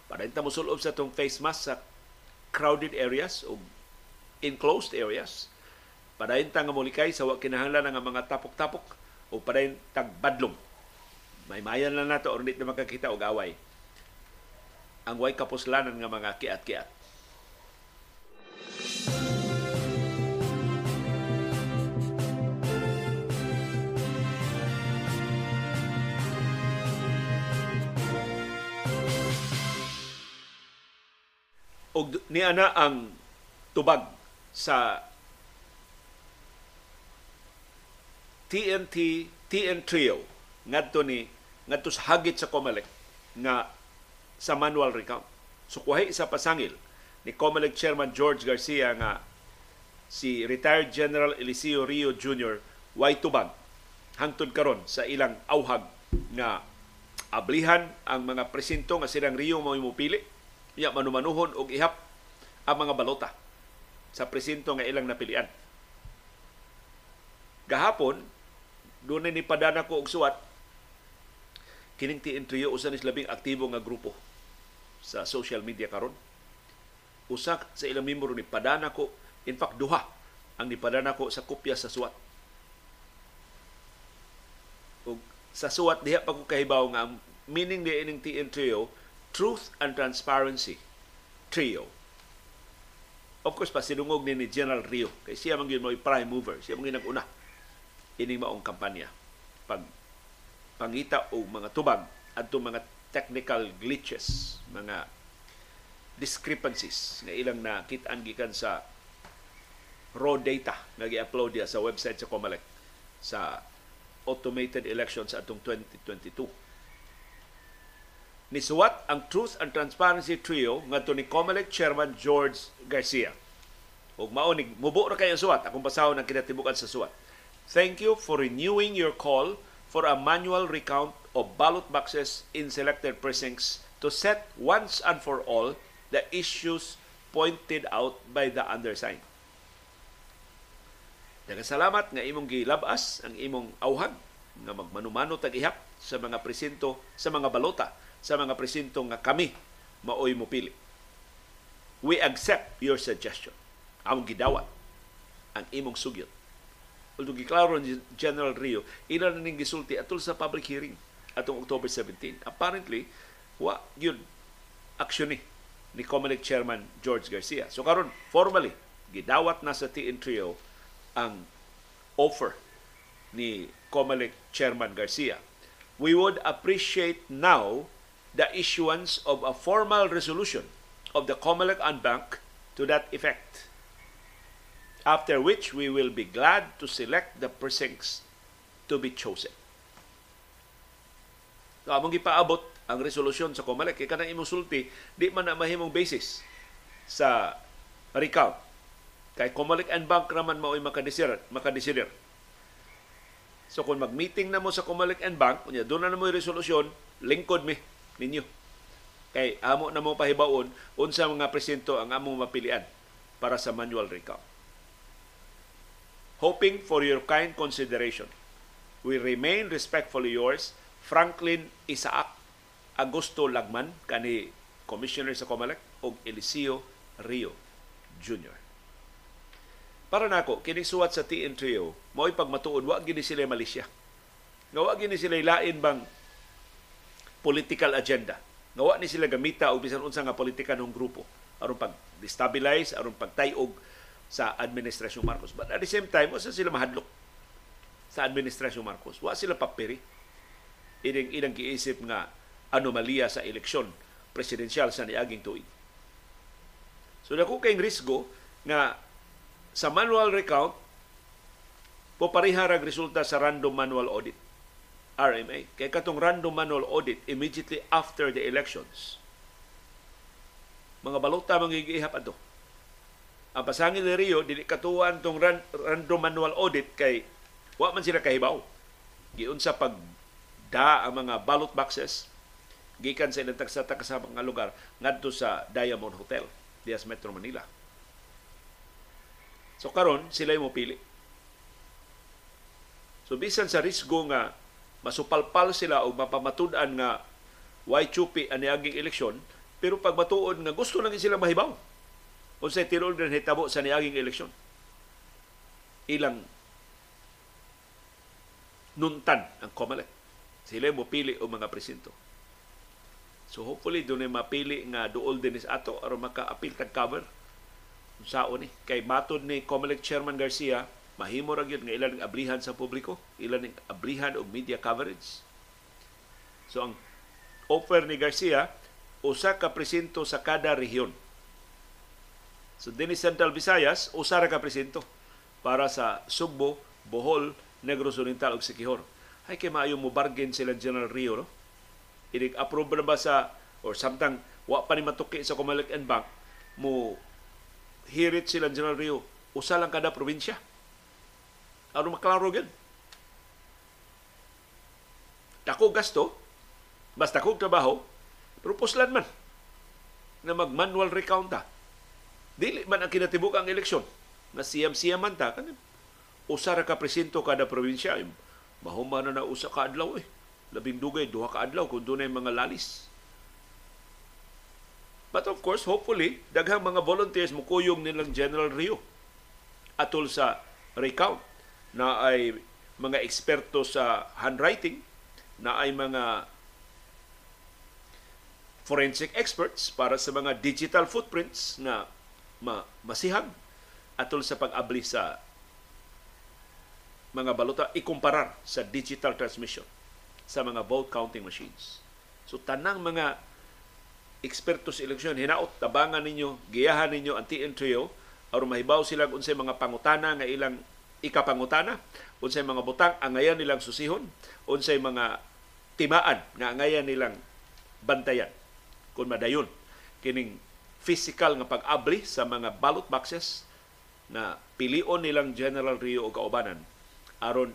para ta mo sulob sa tong face mask sa crowded areas o enclosed areas para ta nga molikay sa wa kinahanglan nga mga tapok-tapok o para tagbadlong may mayan lang nato or na makakita og away. Ang way kapuslanan nga mga kiat-kiat. og ni ana ang tubag sa TNT TN Trio ngadto ni ngadto sa hagit sa COMELEC nga sa manual recount. So kuhay sa pasangil ni COMELEC Chairman George Garcia nga si retired General Eliseo Rio Jr. way tubag hangtod karon sa ilang awhag nga ablihan ang mga presinto nga silang Rio mo mupili iya manumanuhon og ihap ang mga balota sa presinto nga ilang napilian. Gahapon, doon ni padana ko og suwat kining TN3 usa ni labing aktibo nga grupo sa social media karon. Usa sa ilang membro ni padana ko, in fact duha ang nipadana ko sa kopya sa suwat. Ug sa suwat diha pa ko kahibaw nga meaning di ining TN trio, Truth and Transparency Trio. Of course, pa sinungog ni, ni General Rio. Kay siya man yun mo prime mover. Siya man yun una. Ini maong kampanya. Pag pangita o mga tubag at mga technical glitches, mga discrepancies nga ilang nakitaan gikan sa raw data nga gi-upload niya sa website sa COMELEC sa automated elections atong 2022. Nisuwat ang Truth and Transparency Trio ngadto ni COMELEC Chairman George Garcia. Ug mao ni mubo ra kay ang suwat akong basahon ang kinatibukan sa suwat. Thank you for renewing your call for a manual recount of ballot boxes in selected precincts to set once and for all the issues pointed out by the undersigned. Nagasalamat nga imong gilabas ang imong awhag nga magmanumano tag ihap sa mga presinto, sa mga balota sa mga presinto nga kami maoy mo pili. We accept your suggestion. Among gidawat ang imong sugyot. Although giklaro ni General Rio, ila na ning gisulti atol sa public hearing atong October 17. Apparently, wa yun aksyon ni ni Comelec Chairman George Garcia. So karon formally, gidawat na sa TN Trio ang offer ni Comelec Chairman Garcia. We would appreciate now the issuance of a formal resolution of the Comelec and Bank to that effect. After which we will be glad to select the precincts to be chosen. So, among ipaabot ang resolusyon sa Comelec, kaya kanang imong sulti, di man na mahimong basis sa recount. Kay Comelec and Bank raman mao'y makadesider. makadesider. So kung mag-meeting na mo sa Comelec and Bank, kunya doon na mo yung resolusyon, lingkod mi ninyo. Kay amo na mo pahibaon unsa mga presinto ang among mapilian para sa manual recount. Hoping for your kind consideration, we remain respectfully yours, Franklin Isaac Augusto Lagman, kani Commissioner sa Comelec, o Eliseo Rio Jr. Para nako kini suwat sa TN Trio, mao'y pagmatuod wa gini sila Malaysia. Nga wa gini sila lain bang political agenda. Nga ni sila gamita og bisan unsa nga politika ng grupo aron pag destabilize, aron pagtayog sa administrasyon Marcos. But at the same time, wasa sila mahadlok sa administrasyon Marcos. Wa sila paperi. Ining inang giisip nga anomalya sa eleksyon presidensyal sa niaging tuig. So dako kay risgo nga sa manual recount po parihara resulta sa random manual audit RMA. Kay katong random manual audit immediately after the elections. Mga balota mangigihap ato. Ang pasangil ni Rio, dili katuan tong random manual audit kay wa man sila kahibaw. Giunsa pag da ang mga ballot boxes gikan sa ilang tagsata sa mga lugar ngadto sa Diamond Hotel dias Metro Manila. So karon sila mo pili. So bisan sa risgo nga masupalpal sila o mapamatud-an nga why chupi ani aging eleksyon pero pag matuod nga gusto lang sila mahibaw unsay tirol din hitabo sa niaging eleksyon? Ilang nuntan ang COMELEC. Sila mo pili o mga presinto. So hopefully doon ay mapili nga duol din is ato aron maka-appeal tag cover. Sao ni. Kay matod ni COMELEC Chairman Garcia mahimo ra gyud nga ilang ablihan sa publiko, ilan ning ablihan og media coverage. So ang offer ni Garcia usa ka presinto sa kada rehiyon. So din Central Visayas usa ra ka presinto para sa Sugbo, Bohol, Negros Oriental ug Siquijor. Ay kay maayo mo bargain sila General Rio no. Inig approve na ba sa or samtang wa pa ni matuki sa Comelec and Bank mo hirit sila General Rio usa lang kada probinsya Ano maklaro gid. Dako gasto, basta kong trabaho, pero man na mag-manual recount ta. Dili man ang kinatibuk ang eleksyon. Na siyam-siyam man ta. Kanin, usa ra ka presinto kada probinsya. Mahuma na na usa ka adlaw eh. Labing dugay, duha ka adlaw kung doon mga lalis. But of course, hopefully, daghang mga volunteers mo kuyong nilang General Rio atol sa recount na ay mga eksperto sa handwriting, na ay mga forensic experts para sa mga digital footprints na ma masihag atol sa pag-abli sa mga balota ikumparar sa digital transmission sa mga vote counting machines. So tanang mga eksperto sa eleksyon hinaot tabangan ninyo, giyahan ninyo ang TN Trio aron mahibaw sila unsay mga pangutana nga ilang ikapangutana, unsay mga butang angayan nilang susihon, unsay mga timaan nga angayan nilang bantayan kung madayon kining physical nga pag-abli sa mga ballot boxes na pilion nilang General Rio o kaubanan aron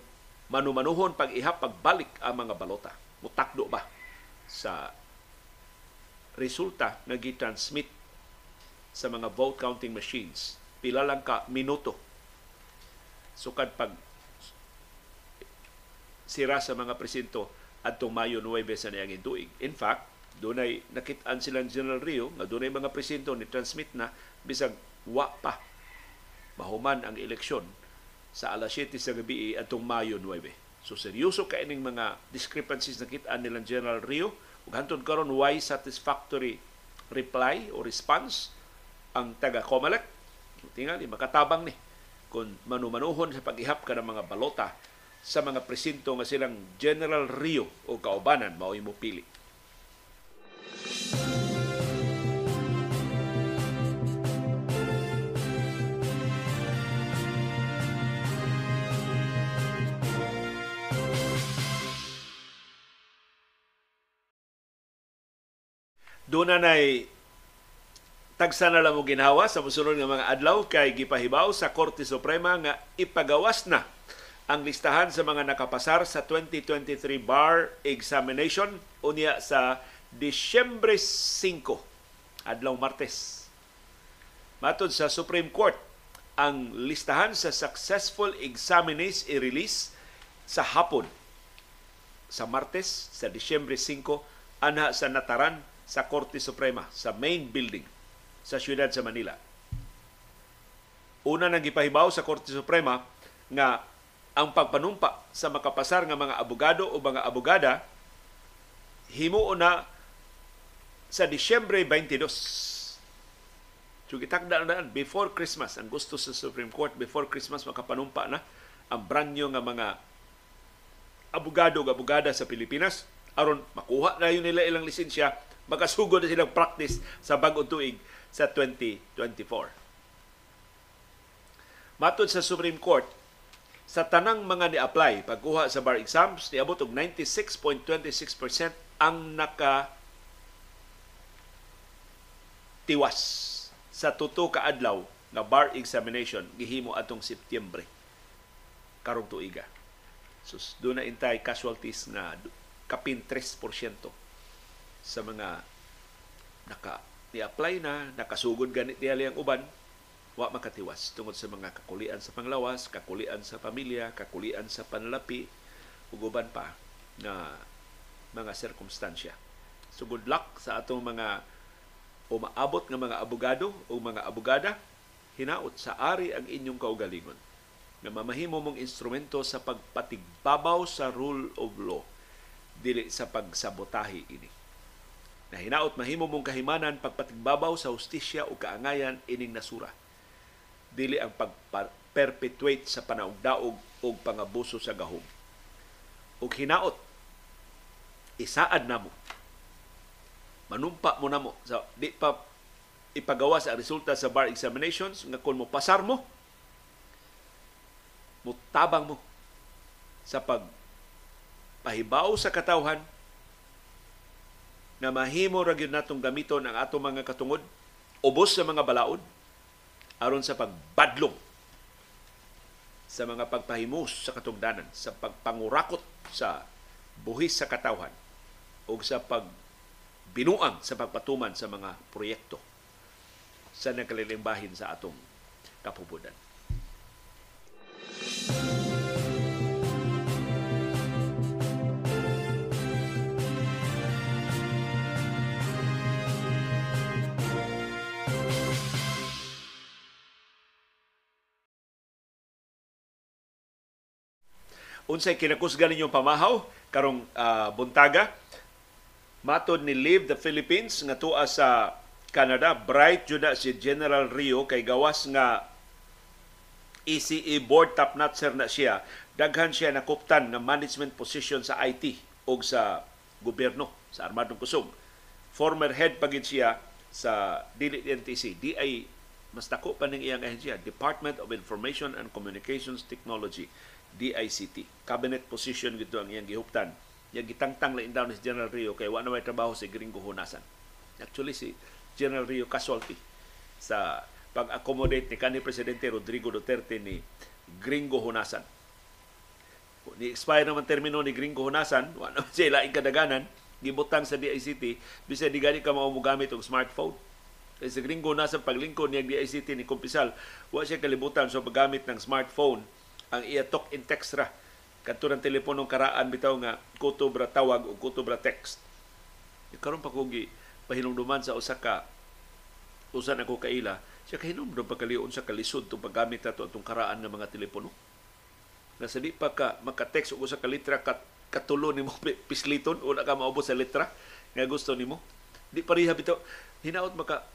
manumanuhon pag ihap pagbalik ang mga balota. Mutakdo ba sa resulta nga gi-transmit sa mga vote counting machines pila lang ka minuto sukad pag sira sa mga presinto adtong Mayo 9 sa niaging tuig. In fact, dunay nakitaan silang General Rio nga dunay mga presinto ni transmit na bisag wa pa mahuman ang eleksyon sa alas 7 sa gabi atong Mayo 9. So seryoso ka ining mga discrepancies na kitaan nilang General Rio ug hantod karon why satisfactory reply o response ang taga Comelec tingali makatabang ni kung manumanuhon sa pag-ihap ka ng mga balota sa mga presinto nga silang General Rio o kaubanan mao mo pili. Doon na nay tagsa na lang ginhawa sa musunod nga mga adlaw kay gipahibaw sa Korte Suprema nga ipagawas na ang listahan sa mga nakapasar sa 2023 bar examination unya sa Disyembre 5 adlaw Martes. Matod sa Supreme Court, ang listahan sa successful examinees i-release sa hapon sa Martes sa Disyembre 5 anha sa Nataran sa Korte Suprema sa main building sa siyudad sa Manila. Una nang gipahibaw sa Korte Suprema nga ang pagpanumpa sa makapasar nga mga abogado o mga abogada himuo na sa Disyembre 22. So gitakda na before Christmas ang gusto sa Supreme Court before Christmas makapanumpa na ang branyo nga mga abogado o abogada sa Pilipinas aron makuha na yun nila ilang lisensya makasugod na silang practice sa bagong tuig sa 2024. Matod sa Supreme Court, sa tanang mga ni-apply pagkuha sa bar exams, niabot og 96.26% ang naka tiwas sa tuto ka adlaw nga bar examination gihimo atong Setyembre karong tuiga. So doon na intay casualties na kapin 3% sa mga naka ni-apply na, nakasugod ganit niya ang uban, wa makatiwas tungod sa mga kakulian sa panglawas, kakulian sa pamilya, kakulian sa panlapi, ug uban pa na mga sirkumstansya. So good luck sa atong mga umaabot nga mga abogado o mga abogada, hinaot sa ari ang inyong kaugalingon nga mamahimo mong instrumento sa pagpatigbabaw sa rule of law dili sa pagsabotahi ini na hinaot mahimo mong kahimanan pagpatigbabaw sa hustisya o kaangayan ining nasura. Dili ang pag-perpetuate sa panaugdaog o pangabuso sa gahom. O hinaot, isaad na mo. Manumpa mo na mo. So, di pa ipagawa sa resulta sa bar examinations nga kung mo pasar mo, mutabang mo sa pag pahibaw sa katawhan na mahimo ra gyud natong gamiton ang ato mga katungod ubos sa mga balaod aron sa pagbadlong sa mga pagpahimus sa katugdanan, sa pagpangurakot sa buhis sa katawhan o sa pagbinuang sa pagpatuman sa mga proyekto sa nagkalilimbahin sa atong kapubudan. Unsay kinakusgan ninyong pamahaw karong uh, buntaga matod ni Live the Philippines nga tuwa sa Canada. Bright jud si General Rio kay gawas nga ECE board top notcher na siya. Daghan siya nakuptan nga management position sa IT o sa gobyerno sa Armadong Kusog. Former head pagid siya sa dili NTC, DI mas dako pa ning iyang ahensya, Department of Information and Communications Technology, DICT. Cabinet position gito ang iyang gihuptan. Yang gitangtang lain daw ni General Rio kay wa na may trabaho si Gringo Hunasan. Actually si General Rio casualty sa pag-accommodate ni kanhi Presidente Rodrigo Duterte ni Gringo Hunasan. Ni expire naman termino ni Gringo Hunasan, wa na siya laing kadaganan, gibutang sa DICT, bisay di gani ka mao mo gamit og smartphone. Kay sa Gringo Hunasan paglingkod niya DICT ni Kumpisal, wa siya kalibutan sa paggamit ng smartphone ang iya talk in text ra kadto ng teleponong karaan bitaw nga kutubra tawag o kutubra text. Karon pa kogi pahinumduman sa usa ka usa na ko kaila, siya kahinumdum pagkaliun sa kalisod tong paggamit nato atong karaan ng mga telepono. Na di pa ka maka-text og usa ka litra kat katulo nimo pisliton o ka maubos sa litra nga gusto nimo. Di pareha bitaw hinaot maka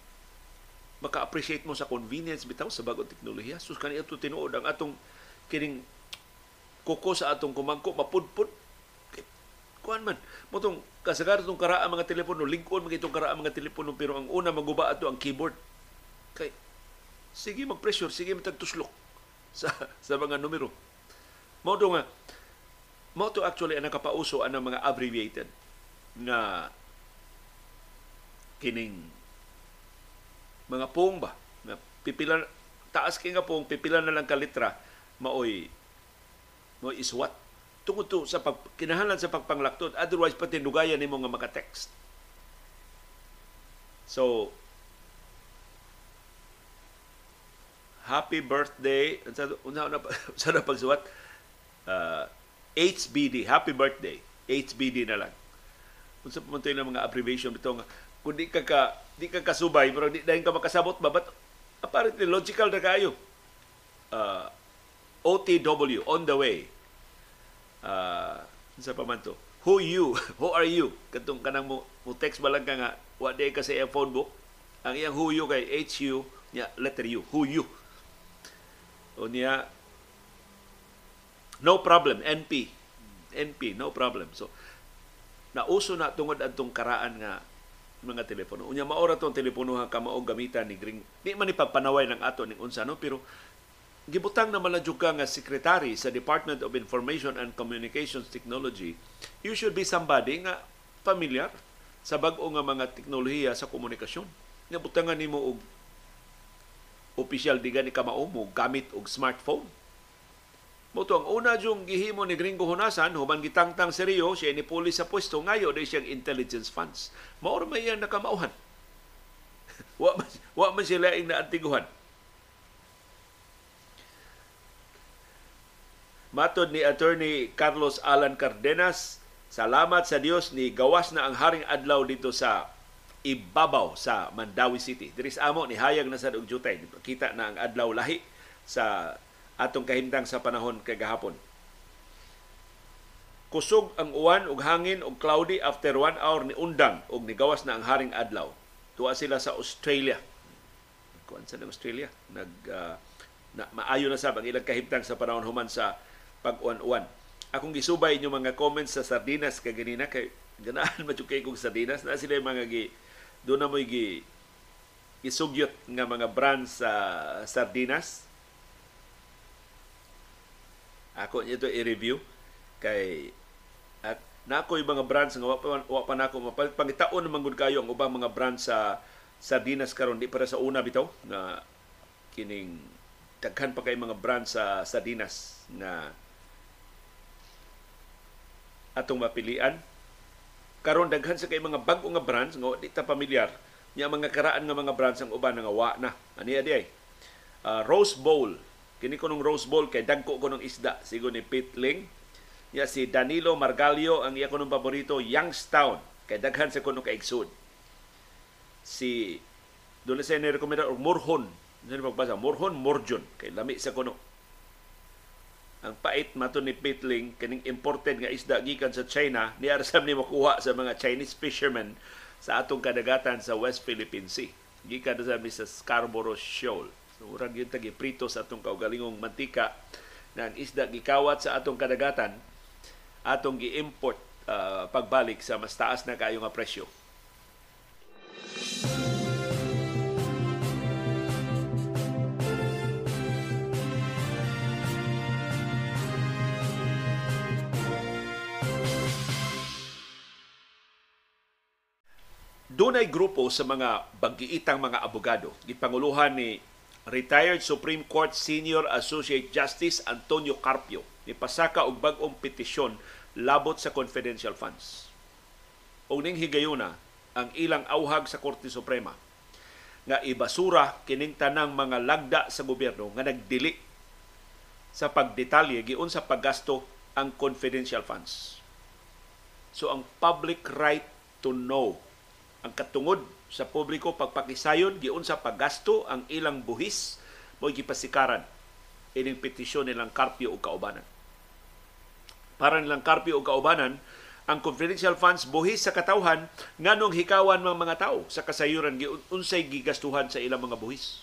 maka-appreciate mo sa convenience bitaw sa bagong teknolohiya. Sus kaniya to tinuod ang atong kining kuko sa atong kumangko mapudpud. Kuan man motong kasagaran tong karaan mga telepono lingkon mga itong karaan mga telepono pero ang una maguba ato ang keyboard. Kay sige mag-pressure sige matagtuslok sa sa mga numero. Mo nga mo to actually ang nakapauso ang mga abbreviated na kining mga pong ba? Na pipila taas kay nga pong pipila na lang ka litra maoy mo iswat tungod to sa pag, kinahanglan sa pagpanglakton otherwise pati nugayan nimo nga maka-text. So happy birthday unsa unsa na unsa na pagsuwat? Uh, HBD happy birthday HBD na lang. Unsa pa man mga abbreviation bitaw nga kung di ka, ka di ka kasubay pero di dahil ka makasabot ba but apparently logical na kayo. Uh, OTW, on the way. Uh, sa pa man to? Who you? Who are you? Katong kanang mo, mo text ba lang ka nga, what day ka sa phone book? Ang iyang who you kay HU, niya, letter U. Who you? O niya, no problem, NP. NP, no problem. So, nauso na tungod adtong karaan nga mga telepono. Unya maora tong telepono ha ka mao gamitan ni Gring. Di man ipagpanaway ng ato ning unsa no pero gibutang naman na ka nga secretary sa Department of Information and Communications Technology, you should be somebody nga familiar sa bag-o nga mga teknolohiya sa komunikasyon. Nga butangan nimo og opisyal di gani ka maumo gamit og smartphone. Moto ang una jung gihimo ni Gringo Hunasan human gitangtang seryo siya ni pulis sa pwesto ngayo di siyang intelligence funds. Mao may iyang nakamauhan. wa man, wa man sila ing naantiguhan Matod ni Attorney Carlos Alan Cardenas, salamat sa Dios ni gawas na ang haring adlaw dito sa ibabaw sa Mandawi City. Diris amo ni hayag na sa og jutay. Kita na ang adlaw lahi sa atong kahimtang sa panahon kay gahapon. Kusog ang uwan ug hangin ug cloudy after one hour ni undang ug nigawas na ang haring adlaw. Tuwa sila sa Australia. Kuan sa Australia nag uh, na, maayo na sa ang ilang kahimtang sa panahon human sa pag-uwan-uwan. Akong gisubay inyo mga comments sa sardinas kay ganina kay ganahan man kay kong sardinas na sila mga gi do na mo gi isugyot nga mga brands sa sardinas. Ako nito i-review kay at nako yung mga brands nga wa wa pa nako mapalit pangitaon naman gud kayo ang ubang mga brands sa sardinas karon di para sa una bitaw nga kining daghan pa kay mga brands sa sardinas na atong mapilian. Karon daghan sa kay mga bag-o nga brands nga di ta pamilyar. Nya mga karaan nga mga brands ang uban nga wa na. Ani adi ay. Uh, Rose Bowl. Kini ko nung Rose Bowl kay dagko ko ng isda sigo ni Pitling. Ya si Danilo Margalio ang iya ko ng paborito Youngstown kay daghan sa kuno kaigsud. Si doon sa ni rekomenda og Morhon. Ano magbasa? Morhon, Morjon. Kay lami sa kuno ang pait mato ni Pitling kaning imported nga isda gikan sa China ni arsam ni makuha sa mga Chinese fishermen sa atong kadagatan sa West Philippine Sea. gikan sa sa Scarborough Shoal. So, murag yun tagi prito sa atong kaugalingong mantika na ang isda gikawat sa atong kadagatan atong gi-import uh, pagbalik sa mas taas na kayo nga presyo. Dunay grupo sa mga bagiitang mga abogado. Gipanguluhan ni retired Supreme Court Senior Associate Justice Antonio Carpio ni og bag-ong petisyon labot sa confidential funds. Og ning higayuna ang ilang awhag sa Korte Suprema nga ibasura kining tanang mga lagda sa gobyerno nga nagdili sa pagdetalye giun sa paggasto ang confidential funds. So ang public right to know ang katungod sa publiko pagpakisayon giun sa paggasto ang ilang buhis mo gipasikaran ining petisyon nilang Carpio ug kaubanan. Para nilang Carpio ug kaubanan, ang confidential funds buhis sa katawhan nganong hikawan mga mga tao sa kasayuran unsay gigastuhan sa ilang mga buhis.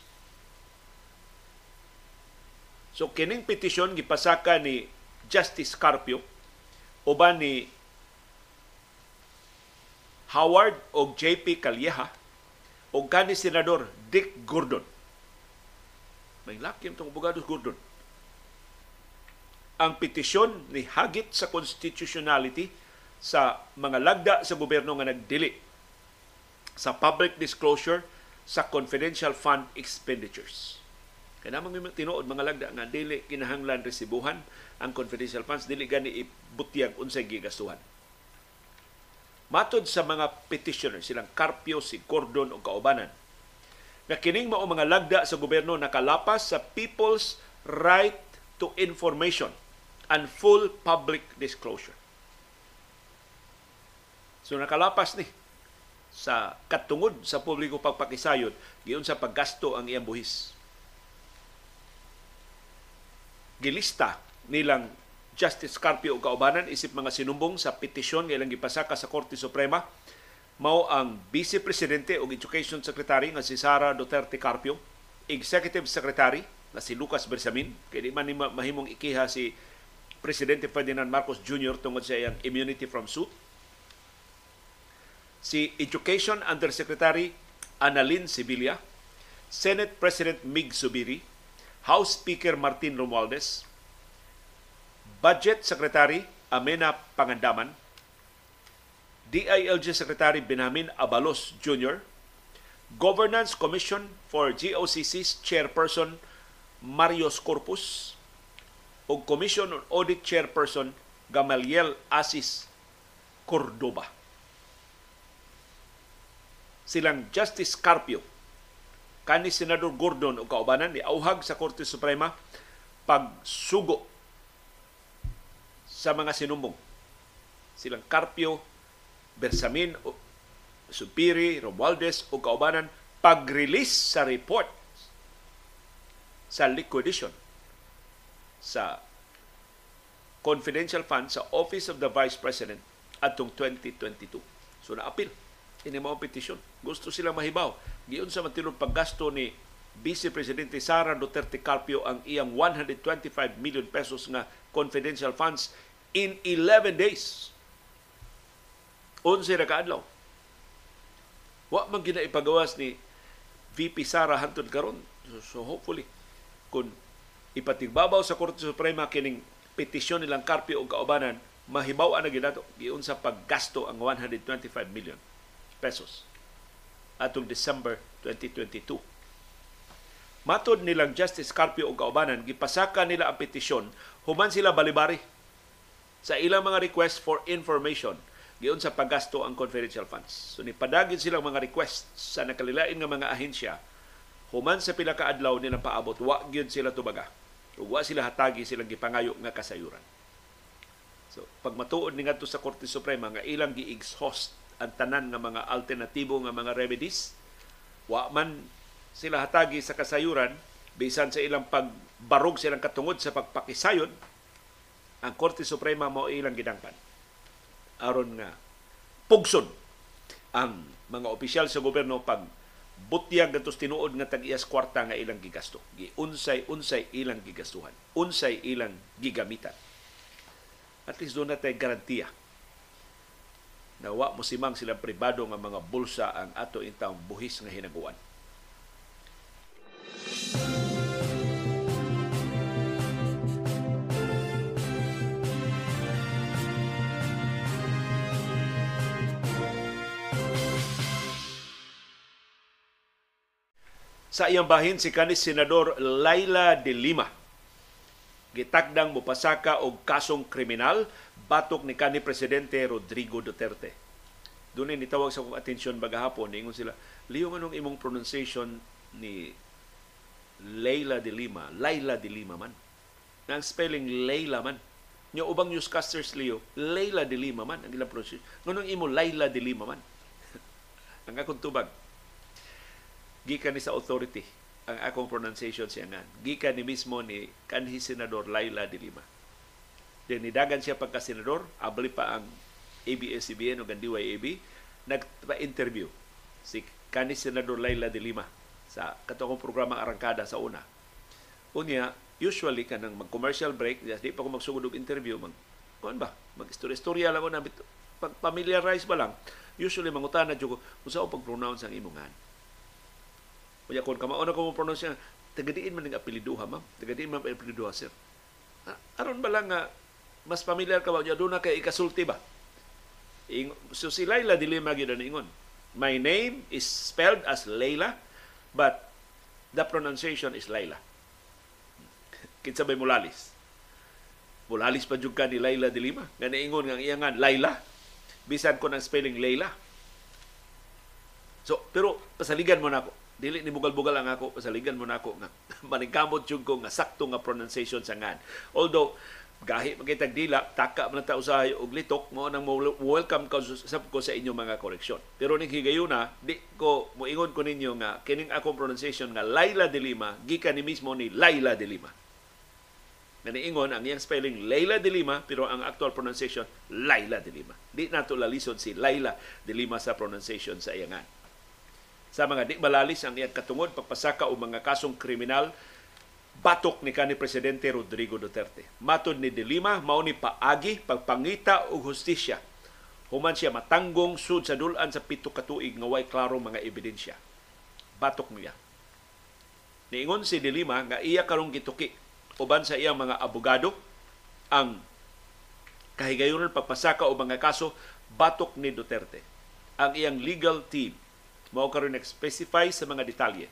So kining petisyon gipasaka ni Justice Carpio uban ni Howard o JP Calleja o kani Senador Dick Gordon. May lakim itong abogado Gordon. Ang petisyon ni hagit sa constitutionality sa mga lagda sa gobyerno nga nagdili sa public disclosure sa confidential fund expenditures. Kaya naman may tinuod mga lagda nga dili kinahanglan resibuhan ang confidential funds dili gani ibutyag unsay gigastuhan. Matod sa mga petitioner, silang Carpio, si Cordon o Kaubanan, na kining mao mga lagda sa gobyerno nakalapas sa people's right to information and full public disclosure. So nakalapas ni sa katungod sa publiko pagpakisayod giun sa paggasto ang iyang buhis. Gilista nilang Justice Carpio ug kaubanan isip mga sinumbong sa petisyon nga ilang gipasaka sa Korte Suprema. Mao ang Vice Presidente ug Education Secretary nga si Sara Duterte Carpio, Executive Secretary na si Lucas Bersamin, kay di man mahimong ikiha si Presidente Ferdinand Marcos Jr. tungod sa iyang immunity from suit. Si Education Undersecretary Annalyn Sibilia, Senate President Mig Subiri, House Speaker Martin Romualdez, Budget Secretary Amena Pangandaman, DILG Secretary Benjamin Abalos Jr., Governance Commission for GOCC's Chairperson Marios Corpus, o Commission on Audit Chairperson Gamaliel Asis Cordoba. Silang Justice Carpio, kani Senador Gordon o kaubanan ni auhag sa Korte Suprema pagsugo sa mga sinumbong. Silang Carpio, Bersamin, Supiri, Romualdez o kaubanan pag-release sa report sa liquidation sa confidential fund sa Office of the Vice President atong 2022. So na-appeal ini mga petisyon. Gusto sila mahibaw. Giyon sa matilong paggasto ni Vice Presidente Sara Duterte Carpio ang iyang 125 million pesos nga confidential funds in 11 days. 11 na kaadlaw. Wa man gina ipagawas ni VP Sara hantod karon. So, hopefully kung ipatigbabaw sa Korte Suprema kining petisyon nilang Carpio o kaubanan, mahibaw na ginato giun sa paggasto ang 125 million pesos atong December 2022. Matod nilang Justice Carpio o kaubanan, gipasaka nila ang petisyon human sila balibari sa ilang mga request for information giun sa paggasto ang confidential funds. So nipadagin silang mga request sa nakalilain nga mga ahensya human sa pila ka adlaw nilang paabot wa gyud sila tubaga. Ug wa sila hatagi silang gipangayo nga kasayuran. So pag matuod ni ngadto sa Korte Suprema nga ilang gi-exhaust ang tanan nga mga alternatibo nga mga remedies wa man sila hatagi sa kasayuran bisan sa ilang pagbarog silang katungod sa pagpakisayon ang Korte Suprema mo ilang gidangpan aron nga pugson ang mga opisyal sa gobyerno pag butyag gatos tinuod nga tag-iyas kwarta nga ilang gigasto. Giunsay-unsay ilang gigastuhan. Unsay ilang gigamitan. At least doon natin garantiya na wa mo simang silang pribado nga mga bulsa ang ato intang buhis nga hinaguan. Sa iyang bahin si kanis senador Laila de Lima gitagdang mupasaka og kasong kriminal batok ni kanhi presidente Rodrigo Duterte. Doon ni tawag sa kong atensyon bagahapon ingon sila, liyo anong imong pronunciation ni Leila de Lima, Laila de Lima man. Nga ang spelling Leila man. Nya ubang newscasters liyo, Leila de Lima man ang ilang pronunciation. Ngunong imo Laila de Lima man. ang akong tubag, gikan ni sa authority ang akong pronunciation siya nga. Gikan ni mismo ni kanhi senador Laila de Lima. Then nidagan siya pagka senador, abli pa ang ABS-CBN o DYAB, nagpa-interview si kanhi senador Laila de Lima sa katong programa Arangkada sa una. Unya, usually kanang mag-commercial break, di pa ko magsugod og interview, mag kuan ba? Mag-istorya-istorya lang ko na pag familiarize ba lang, usually mangutana jud ko unsa ang pag-pronounce ang imongan Unya kung kamao na ko mo pronounce niya, tagadiin man ng apeliduha, ma'am. Tagadiin man ang apeliduha, sir. aron ba lang mas familiar ka ba? Unya doon na kay ikasulti ba? Ing, so si Laila dili magyud ingon. My name is spelled as Layla, but the pronunciation is Layla. Kinsa bay mulalis? Mulalis pa jud ka ni Layla de Lima. Nga niingon nga iyangan Layla. Bisan ko ng spelling Layla. So, pero pasaligan mo na ako dili ni bugal-bugal ang ako pasaligan mo na ako nga maningkamot jud ko nga sakto nga pronunciation sa ngan. Although gahi magitag dila taka man ta usahay og litok mo nang welcome ka sa ko sa inyo mga koreksyon pero ning higayuna di ko moingon ko ninyo nga kining akong pronunciation nga Laila de Lima gikan ni mismo ni Laila de Lima. Na ang iyang spelling Laila de Lima pero ang actual pronunciation Laila de Lima. Di nato lalisod si Laila de Lima sa pronunciation sa iyangan sa mga di malalis ang iyang katungod pagpasaka o mga kasong kriminal batok ni kanhi presidente Rodrigo Duterte. Matod ni Dilima mao ni paagi pagpangita og hustisya human siya matanggong sud sa dulan sa pito ka tuig nga way klaro mga ebidensya. Batok niya. Niingon si Dilima nga iya karong gituki uban sa iyang mga abogado ang kahigayonon pagpasaka o mga kaso batok ni Duterte. Ang iyang legal team mao karon nag-specify sa mga detalye.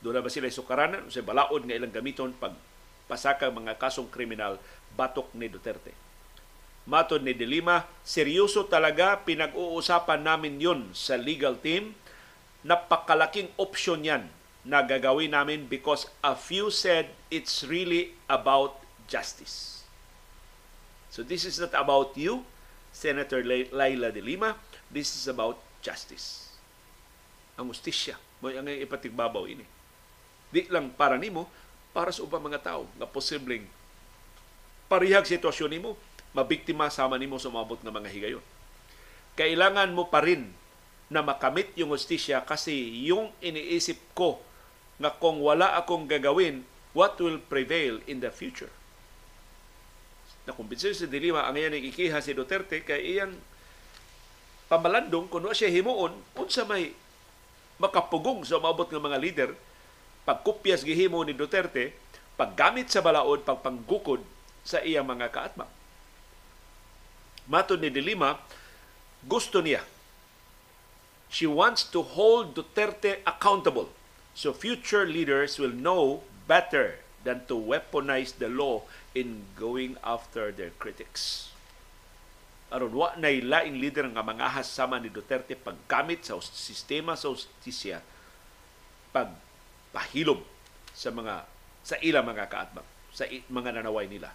Doon ba sila sukaranan o sa balaod nga ilang gamiton pag pasaka mga kasong kriminal batok ni Duterte. Matod ni Delima, seryoso talaga pinag-uusapan namin yon sa legal team. Napakalaking option yan na gagawin namin because a few said it's really about justice. So this is not about you, Senator Laila de Lima. This is about justice ang ustisya. Mo ang ipatigbabaw ini. Di lang para nimo para sa ubang mga tao nga posibleng parihag sitwasyon nimo mabiktima sama nimo sa maabot nga mga higayon. Kailangan mo pa rin na makamit yung ustisya kasi yung iniisip ko nga kung wala akong gagawin what will prevail in the future? Nakumbinsin si Dilima ang iyan ikiha si Duterte kay iyan pamalandong kung siya himuon unsa may makapugong sa maabot ng mga leader pagkupyas gihimo ni Duterte paggamit sa balaod pagpanggukod sa iyang mga kaatma. Mato ni Dilima, gusto niya. She wants to hold Duterte accountable so future leaders will know better than to weaponize the law in going after their critics aron wa nay laing leader nga mga sama ni Duterte paggamit sa sistema sa justisya pag pahilom sa mga sa ila mga kaatbang sa mga nanaway nila.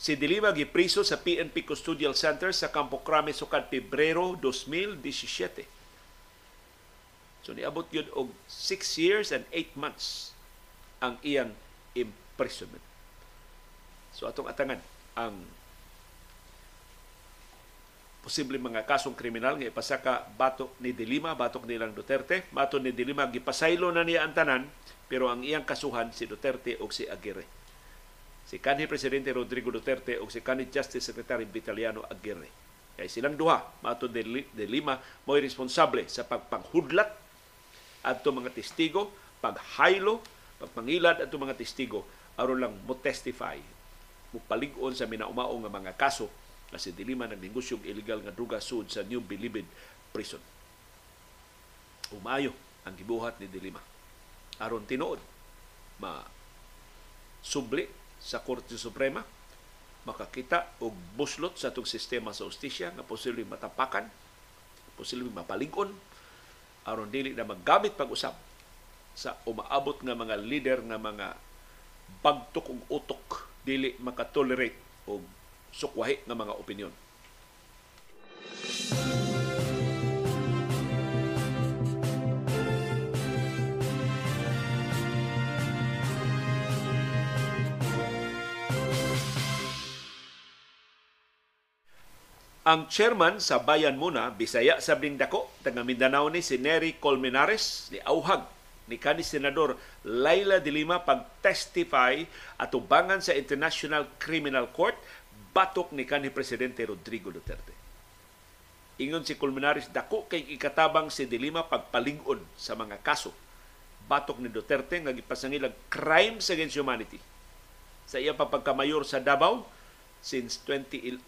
Si Dilima gipriso sa PNP Custodial Center sa Campo Crame sukad Pebrero 2017. So niabot yun og 6 years and 8 months ang iyang imprisonment. So atong atangan ang posible mga kasong kriminal nga ipasaka batok ni Dilima, batok nilang Duterte. Mato ni Dilima, gipasaylo na niya ang tanan, pero ang iyang kasuhan si Duterte o si Aguirre. Si kanhi Presidente Rodrigo Duterte o si kanhi Justice Secretary Vitaliano Aguirre. Kaya silang duha, mato de Lima, mo'y responsable sa pagpanghudlat at mga testigo, paghaylo, pagpangilad at mga testigo aron lang mo testify mo palig-on sa minaumao nga mga kaso na si Dilima nagnegosyong illegal nga druga sud sa New Bilibid Prison. Umayo ang gibuhat ni Dilima. Aron tinuod ma subli sa Korte Suprema makakita og buslot sa atong sistema sa ustisya nga posibleng matapakan, posibleng mapalig-on aron dili na maggamit pag-usap sa umaabot nga mga leader nga mga bagtok og utok dili makatolerate og sukwahi nga mga opinyon. Ang chairman sa Bayan Muna, Bisaya sa Dako, taga Mindanao ni si Nery Colmenares, ni Auhag ni kani senador Laila de Lima pag-testify at ubangan sa International Criminal Court batok ni kanhi presidente Rodrigo Duterte. Ingon si Colmenares dako kay ikatabang si de Lima pagpalig-on sa mga kaso batok ni Duterte nga gipasangilag crimes against humanity sa iya pagkamayor sa Davao since 20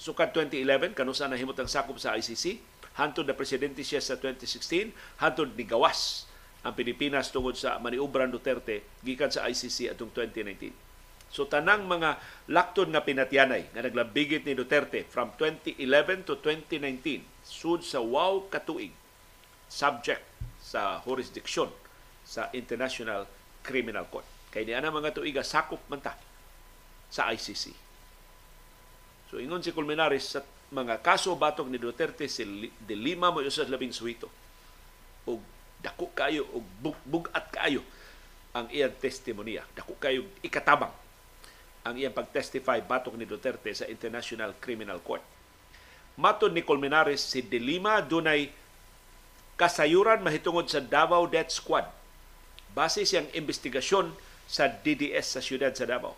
sukad 2011 kanusa nahimot ang sakop sa ICC hantod na presidente siya sa 2016 hantod ni gawas ang Pilipinas tungod sa maniubran Duterte gikan sa ICC atong 2019. So tanang mga laktod nga pinatyanay nga naglabigit ni Duterte from 2011 to 2019 sud sa wow katuig subject sa jurisdiction sa International Criminal Court. Kay ni ana mga tuiga sakop man ta sa ICC. So ingon si Colmenares sa mga kaso batok ni Duterte si de lima mo usas labing suwito. Og dako kayo og bugat kayo ang iyang testimonya. Dako kayo ikatabang ang iyang pagtestify batok ni Duterte sa International Criminal Court. Matod ni Colmenares, si De Lima dunay kasayuran mahitungod sa Davao Death Squad. Base siyang investigasyon sa DDS sa siyudad sa Davao.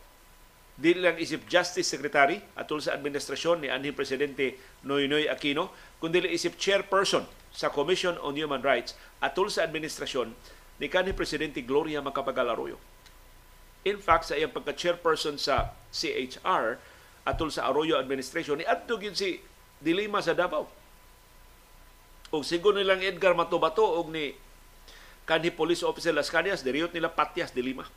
Dili lang isip Justice Secretary atul sa administrasyon ni anhing Presidente Noynoy Aquino, kundi isip chairperson sa Commission on Human Rights atul sa administrasyon ni kanhi Presidente Gloria Macapagal Arroyo. In fact, sa iyang pagka-chairperson sa CHR atul sa Arroyo administration ni adto gyud si Dilima sa Davao. Og sigon nilang Edgar Matobato og ni kanhi police officer Las Cañas diriyot nila Patias Dilima.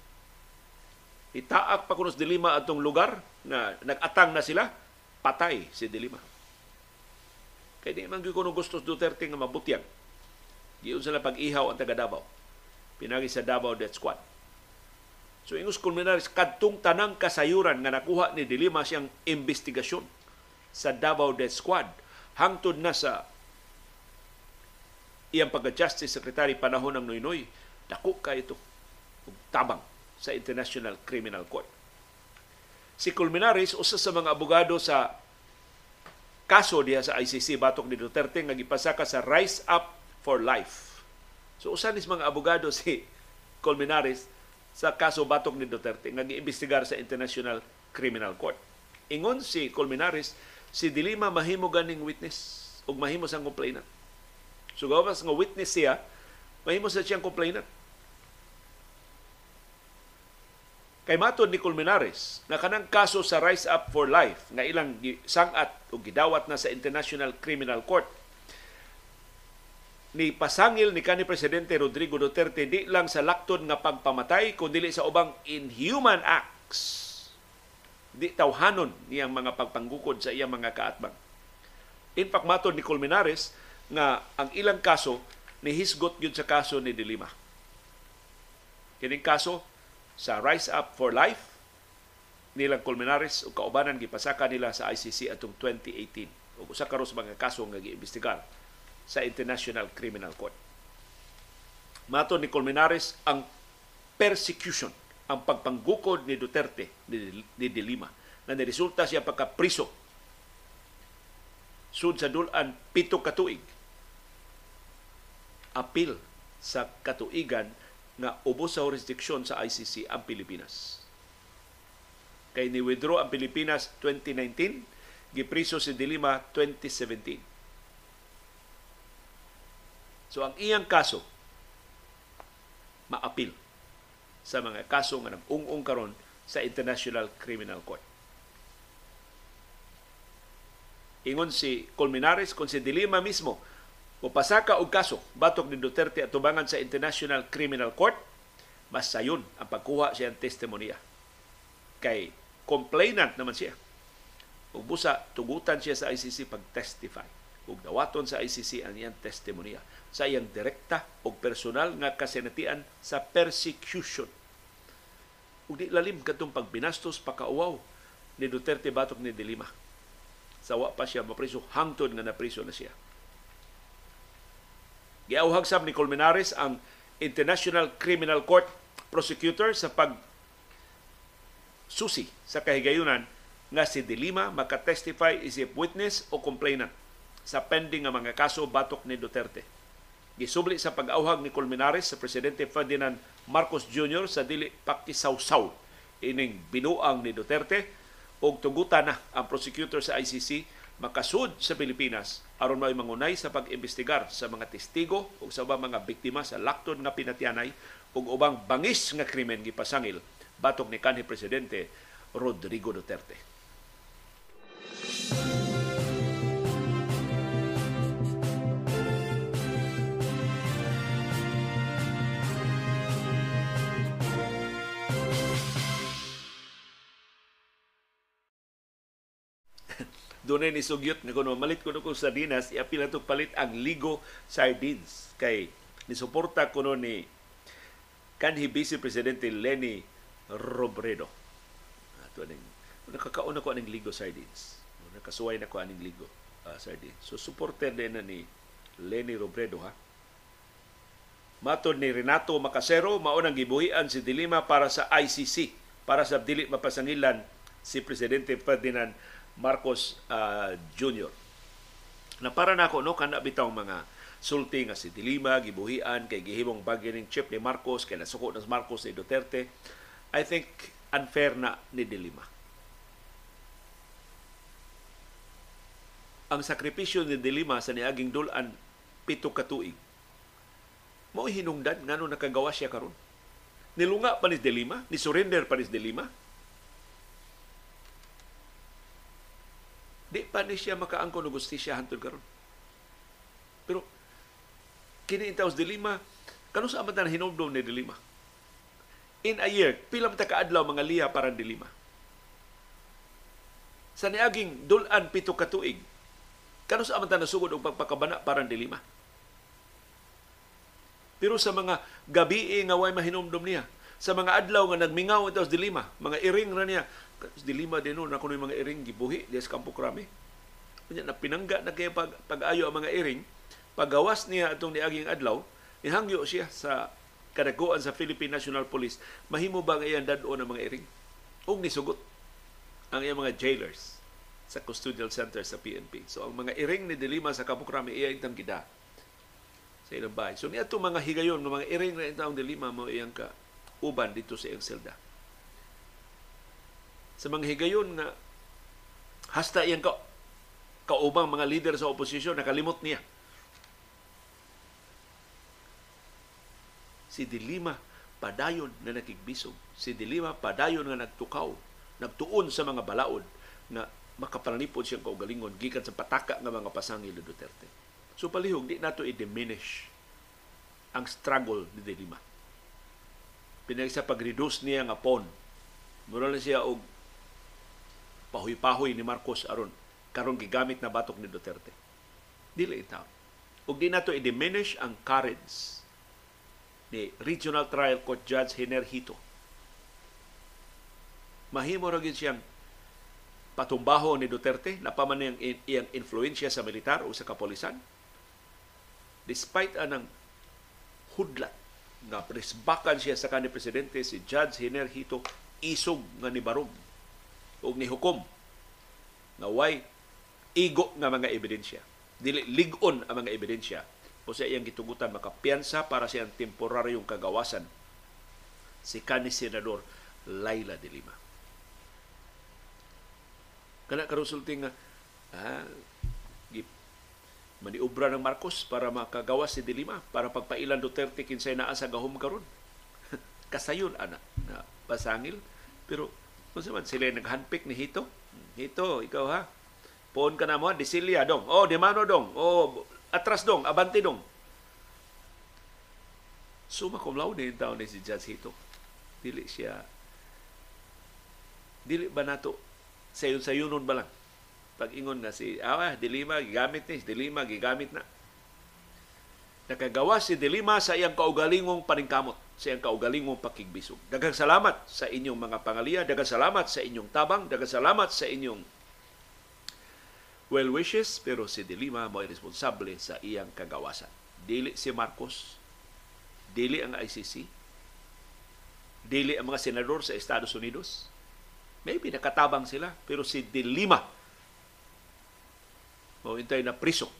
Itaak pa kunos Dilima atong lugar na nag-atang na sila, patay si Dilima. Kaya di man ko gusto Duterte nga mabutyag. Giyon sila pag-ihaw ang taga Davao. Pinagi sa Davao Death Squad. So ingus kulminaris kadtong tanang kasayuran nga nakuha ni Dilima siyang investigasyon sa Davao Death Squad hangtod na sa iyang pagka-justice secretary panahon ng Noynoy dako ka ito tabang sa International Criminal Court. Si Culminares usa sa mga abogado sa kaso diha sa ICC batok ni Duterte nga gipasaka sa Rise Up for Life. So usa nis mga abogado si Colmenares sa kaso batok ni Duterte nga giimbestigar sa International Criminal Court. Ingon si Colmenares, si Dilima mahimo ganing witness ug mahimo sang complainant. So gawas nga witness siya, mahimo sa siyang complainant. Kay matod ni Colmenares na kanang kaso sa Rise Up for Life nga ilang sangat o gidawat na sa International Criminal Court ni pasangil ni kanhi presidente Rodrigo Duterte di lang sa laktod nga pagpamatay kundi sa ubang inhuman acts. Di tawhanon niyang mga pagpanggukod sa iyang mga kaatbang. In fact matod ni Colmenares nga ang ilang kaso ni hisgot gyud sa kaso ni Dilima. Kining kaso sa Rise Up for Life nilang Colmenares o kaubanan gipasaka nila sa ICC atong 2018 ug usa sa mga kaso nga giimbestigar sa International Criminal Court. Mato ni Colmenares ang persecution ang pagpanggukod ni Duterte ni, ni Dilima na niresulta siya pagkapriso sud sa dulan pito katuig apil sa katuigan nga ubos sa jurisdiksyon sa ICC ang Pilipinas. Kay ni withdraw ang Pilipinas 2019, gipriso si Dilima 2017. So ang iyang kaso maapil sa mga kaso nga nag-ung-ung karon sa International Criminal Court. Ingon si Colmenares kung si Dilima mismo Mupasaka og kaso batok ni Duterte atubangan sa International Criminal Court, mas sayon ang pagkuha siya ng testimonya. Kay complainant naman siya. Ug busa tugutan siya sa ICC pag-testify. Ug dawaton sa ICC ang iyang testimonya sa iyang direkta o personal nga kasinatian sa persecution. Ug di lalim kadtong pagbinastos pakauwaw ni Duterte batok ni Dilima. Sawa pa siya mapriso hangtod nga napriso na siya Giauhag sab ni Colmenares ang International Criminal Court prosecutor sa pag susi sa kahigayunan nga si Dilima makatestify isip witness o complainant sa pending nga mga kaso batok ni Duterte. Gisubli sa pag-auhag ni Colmenares sa Presidente Ferdinand Marcos Jr. sa dili pakisawsaw ining binuang ni Duterte og tugutan na ang prosecutor sa ICC makasud sa Pilipinas aron may mangunay sa pag-imbestigar sa mga testigo ug sa ubang mga biktima sa lakton nga pinatyanay ug ubang bangis nga krimen gipasangil batok ni kanhi presidente Rodrigo Duterte. Doon ni sugyot nga kuno malit ko ko sa dinas iapil na palit ang ligo sardines kay ni suporta kuno ni kanhi Vice Presidente Lenny Robredo. Ato ning nakakaon ako aning ligo sardines. Nakasuway na ko aning ligo uh, sardines. So supporter din na ni Lenny Robredo ha. Matod ni Renato Macasero, maunang gibuhian si Dilima para sa ICC para sa dili mapasangilan si Presidente Ferdinand Marcos uh, Jr. Na para nako no kana bitaw mga sulti nga si Dilima gibuhian kay gihimong bargaining chip ni Marcos kay nasuko na Marcos ni Duterte. I think unfair na ni Dilima. Ang sakripisyo ni Dilima sa niaging dulan pito ka tuig. Mao hinungdan ngano nakagawa siya karon. Nilunga pa ni Dilima, ni surrender pa ni Dilima Di pa ni siya makaangko ng gustisya hantod karon. Pero kini intaws dilima, kano sa amatan hinumdum ni dilima? In a year, pila ta kaadlaw mga liya para dilima. Sa niaging dulan pito ka tuig, kano sa amatan nasugod og pagpakabana para dilima? Pero sa mga gabi nga way mahinumdum niya, sa mga adlaw nga nagmingaw ito sa dilima, mga iring ra niya, dilima din no, na kuno mga iring gibuhi des Campo Crame. Kunya na pinangga na kay pag, pag-ayo ang mga iring, pagawas niya atong niaging adlaw, ihangyo siya sa kadaguan sa Philippine National Police, mahimo ba nga iyang dadon ang mga iring? Ug nisugot ang iyang mga jailers sa custodial center sa PNP. So ang mga iring ni Dilima sa Campo Crame iya intang gida sa ilang bahay. So niya mga higayon, mga iring na intang Dilima mo iyang ka uban dito sa iyang selda sa mga higayon nga hasta iyang ka, kaubang mga leader sa oposisyon nakalimot niya. Si Dilima padayon na nakigbisog. Si Dilima padayon nga nagtukaw, nagtuon sa mga balaod na makapanalipod siyang kaugalingon gikan sa pataka nga mga pasangi ni Duterte. So palihog, di nato i-diminish ang struggle ni Dilima. Pinag sa pag-reduce niya nga pon. Mura na siya og pahoy-pahoy ni Marcos aron karon gigamit na batok ni Duterte. Dili itaw. Ug di nato i-diminish ang courage ni Regional Trial Court Judge Hiner Hito. Mahimo ra gyud siyang patumbaho ni Duterte na paman niyang iyang influensya sa militar o sa kapolisan. Despite anang hudlat nga presbakan siya sa kanhi presidente si Judge Hiner Hito isog nga ni barog og ni hukom na way igo nga mga ebidensya. Dili ligon ang mga ebidensya. O sa iyang gitugutan makapiyansa para sa iyang temporaryong kagawasan si kani senador Laila de Lima. Kana karusulting nga ah, maniubra ng Marcos para makagawa si de Lima para pagpailan Duterte kinsay naa sa gahom karon. Kasayon ana na pasangil pero kung man sila naghandpick ni Hito. Hito, ikaw ha. Poon ka na mo, Disilia dong. Oh, di mano dong. Oh, atras dong, abante dong. Suma cum laude yung taon ni si Judge Hito. Dili siya dili ba nato sayon sayunon ba lang pag ingon na si ah dilima gigamit ni dilima gigamit na nakagawa si dilima sa iyang kaugalingong paningkamot sa iyang kaugalingong pakigbisog. Daghang salamat sa inyong mga pangaliya daghang salamat sa inyong tabang daghang salamat sa inyong well wishes pero si dilima mo responsable sa iyang kagawasan. Dili si Marcos dili ang ICC dili ang mga senador sa Estados Unidos. Maybe nakatabang sila, pero si De Lima, mauintay na priso,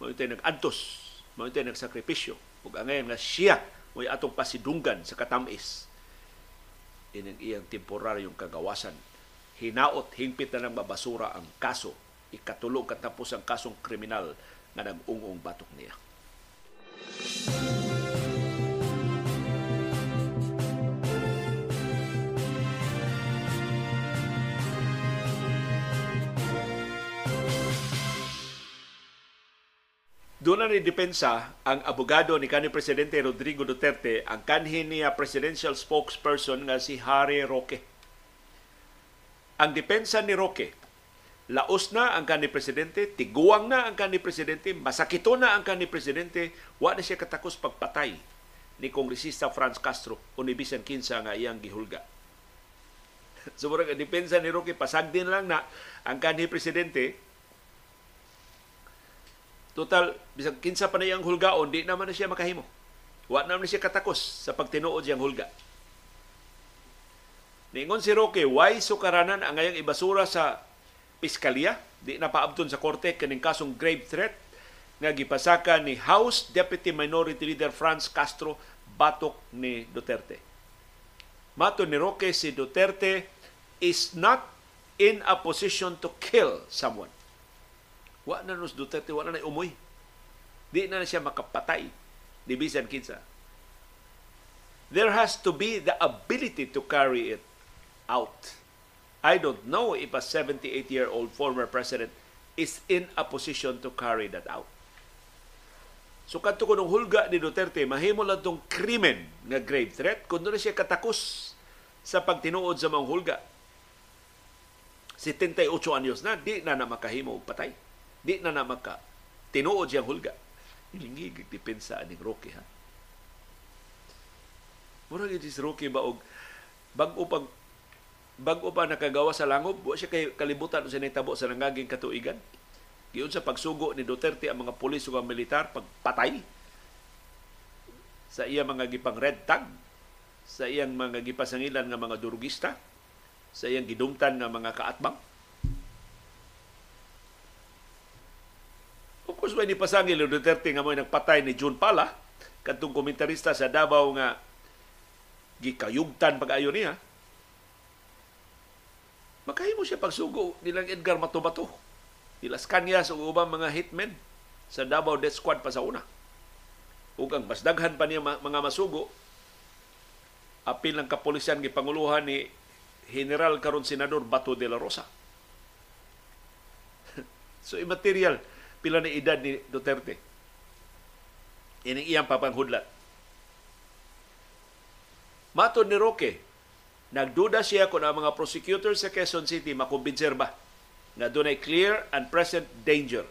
mauintay nag-antos, mauintay nagsakripisyo, ug angayon nga siya mo'y atong pasidunggan sa katamis ining iyang temporaryong kagawasan. Hinaot, hingpit na ng mabasura ang kaso. Ikatulong katapos ang kasong kriminal nga nag-ungong batok niya. Doon na ni depensa ang abogado ni kanhi presidente Rodrigo Duterte ang kanhi niya presidential spokesperson nga si Harry Roque. Ang depensa ni Roque, laos na ang kanhi presidente, tiguang na ang kanhi presidente, masakito na ang kanhi presidente, wa na siya katakos pagpatay ni Kongresista Franz Castro o ni Bisan Kinsa nga iyang gihulga. so, ang depensa ni Roque, pasagdin lang na ang kanhi presidente, Total, bisag kinsa pa na iyang hulgaon, di naman na siya makahimo. Wa naman na siya katakos sa pagtinuod siyang hulga. Ningon si Roque, why sukaranan ang ngayong ibasura sa piskalya? Di na paabton sa korte kaning kasong grave threat nga gipasaka ni House Deputy Minority Leader Franz Castro batok ni Duterte. Mato ni Roque, si Duterte is not in a position to kill someone. Wa na nos Duterte, wa na na umoy. Di na, na siya makapatay. Di bisan kinsa. There has to be the ability to carry it out. I don't know if a 78-year-old former president is in a position to carry that out. So kadto ko nung hulga ni Duterte, mahimo lang tong krimen nga grave threat kung doon siya katakos sa pagtinuod sa mga hulga. 78 anyos na, di na na makahimo patay. Di na na maka tinuod siyang hulga. Ilingig depensa aning Rocky ha. Murag iti si Rocky ba og bag-o pag bag-o pa nakagawa sa langob, wa siya kay kalibutan sa nitabo sa nangaging katuigan. Giyon sa pagsugo ni Duterte ang mga pulis ug militar pagpatay sa iya mga gipang red tag, sa iyang mga gipasangilan nga mga durugista, sa iyang gidumtan nga mga kaatbang Of course, may nipasangil ni Duterte nga mo nagpatay ni June Pala, katong komentarista sa Davao nga gikayugtan pag-ayo niya. Makahimo siya pagsugo nilang Edgar Matobato. Nilas Kanyas o ubang mga hitmen sa Davao Death Squad pa sa una. Ug ang mas daghan pa niya mga masugo, apil ng kapulisan gipanguluhan ni General karon Senador Bato de la Rosa. so immaterial pila na edad ni Duterte. Ining iyang papanghudlat. Mato ni Roque, nagduda siya kung ang mga prosecutor sa Quezon City makumbinser ba na doon ay clear and present danger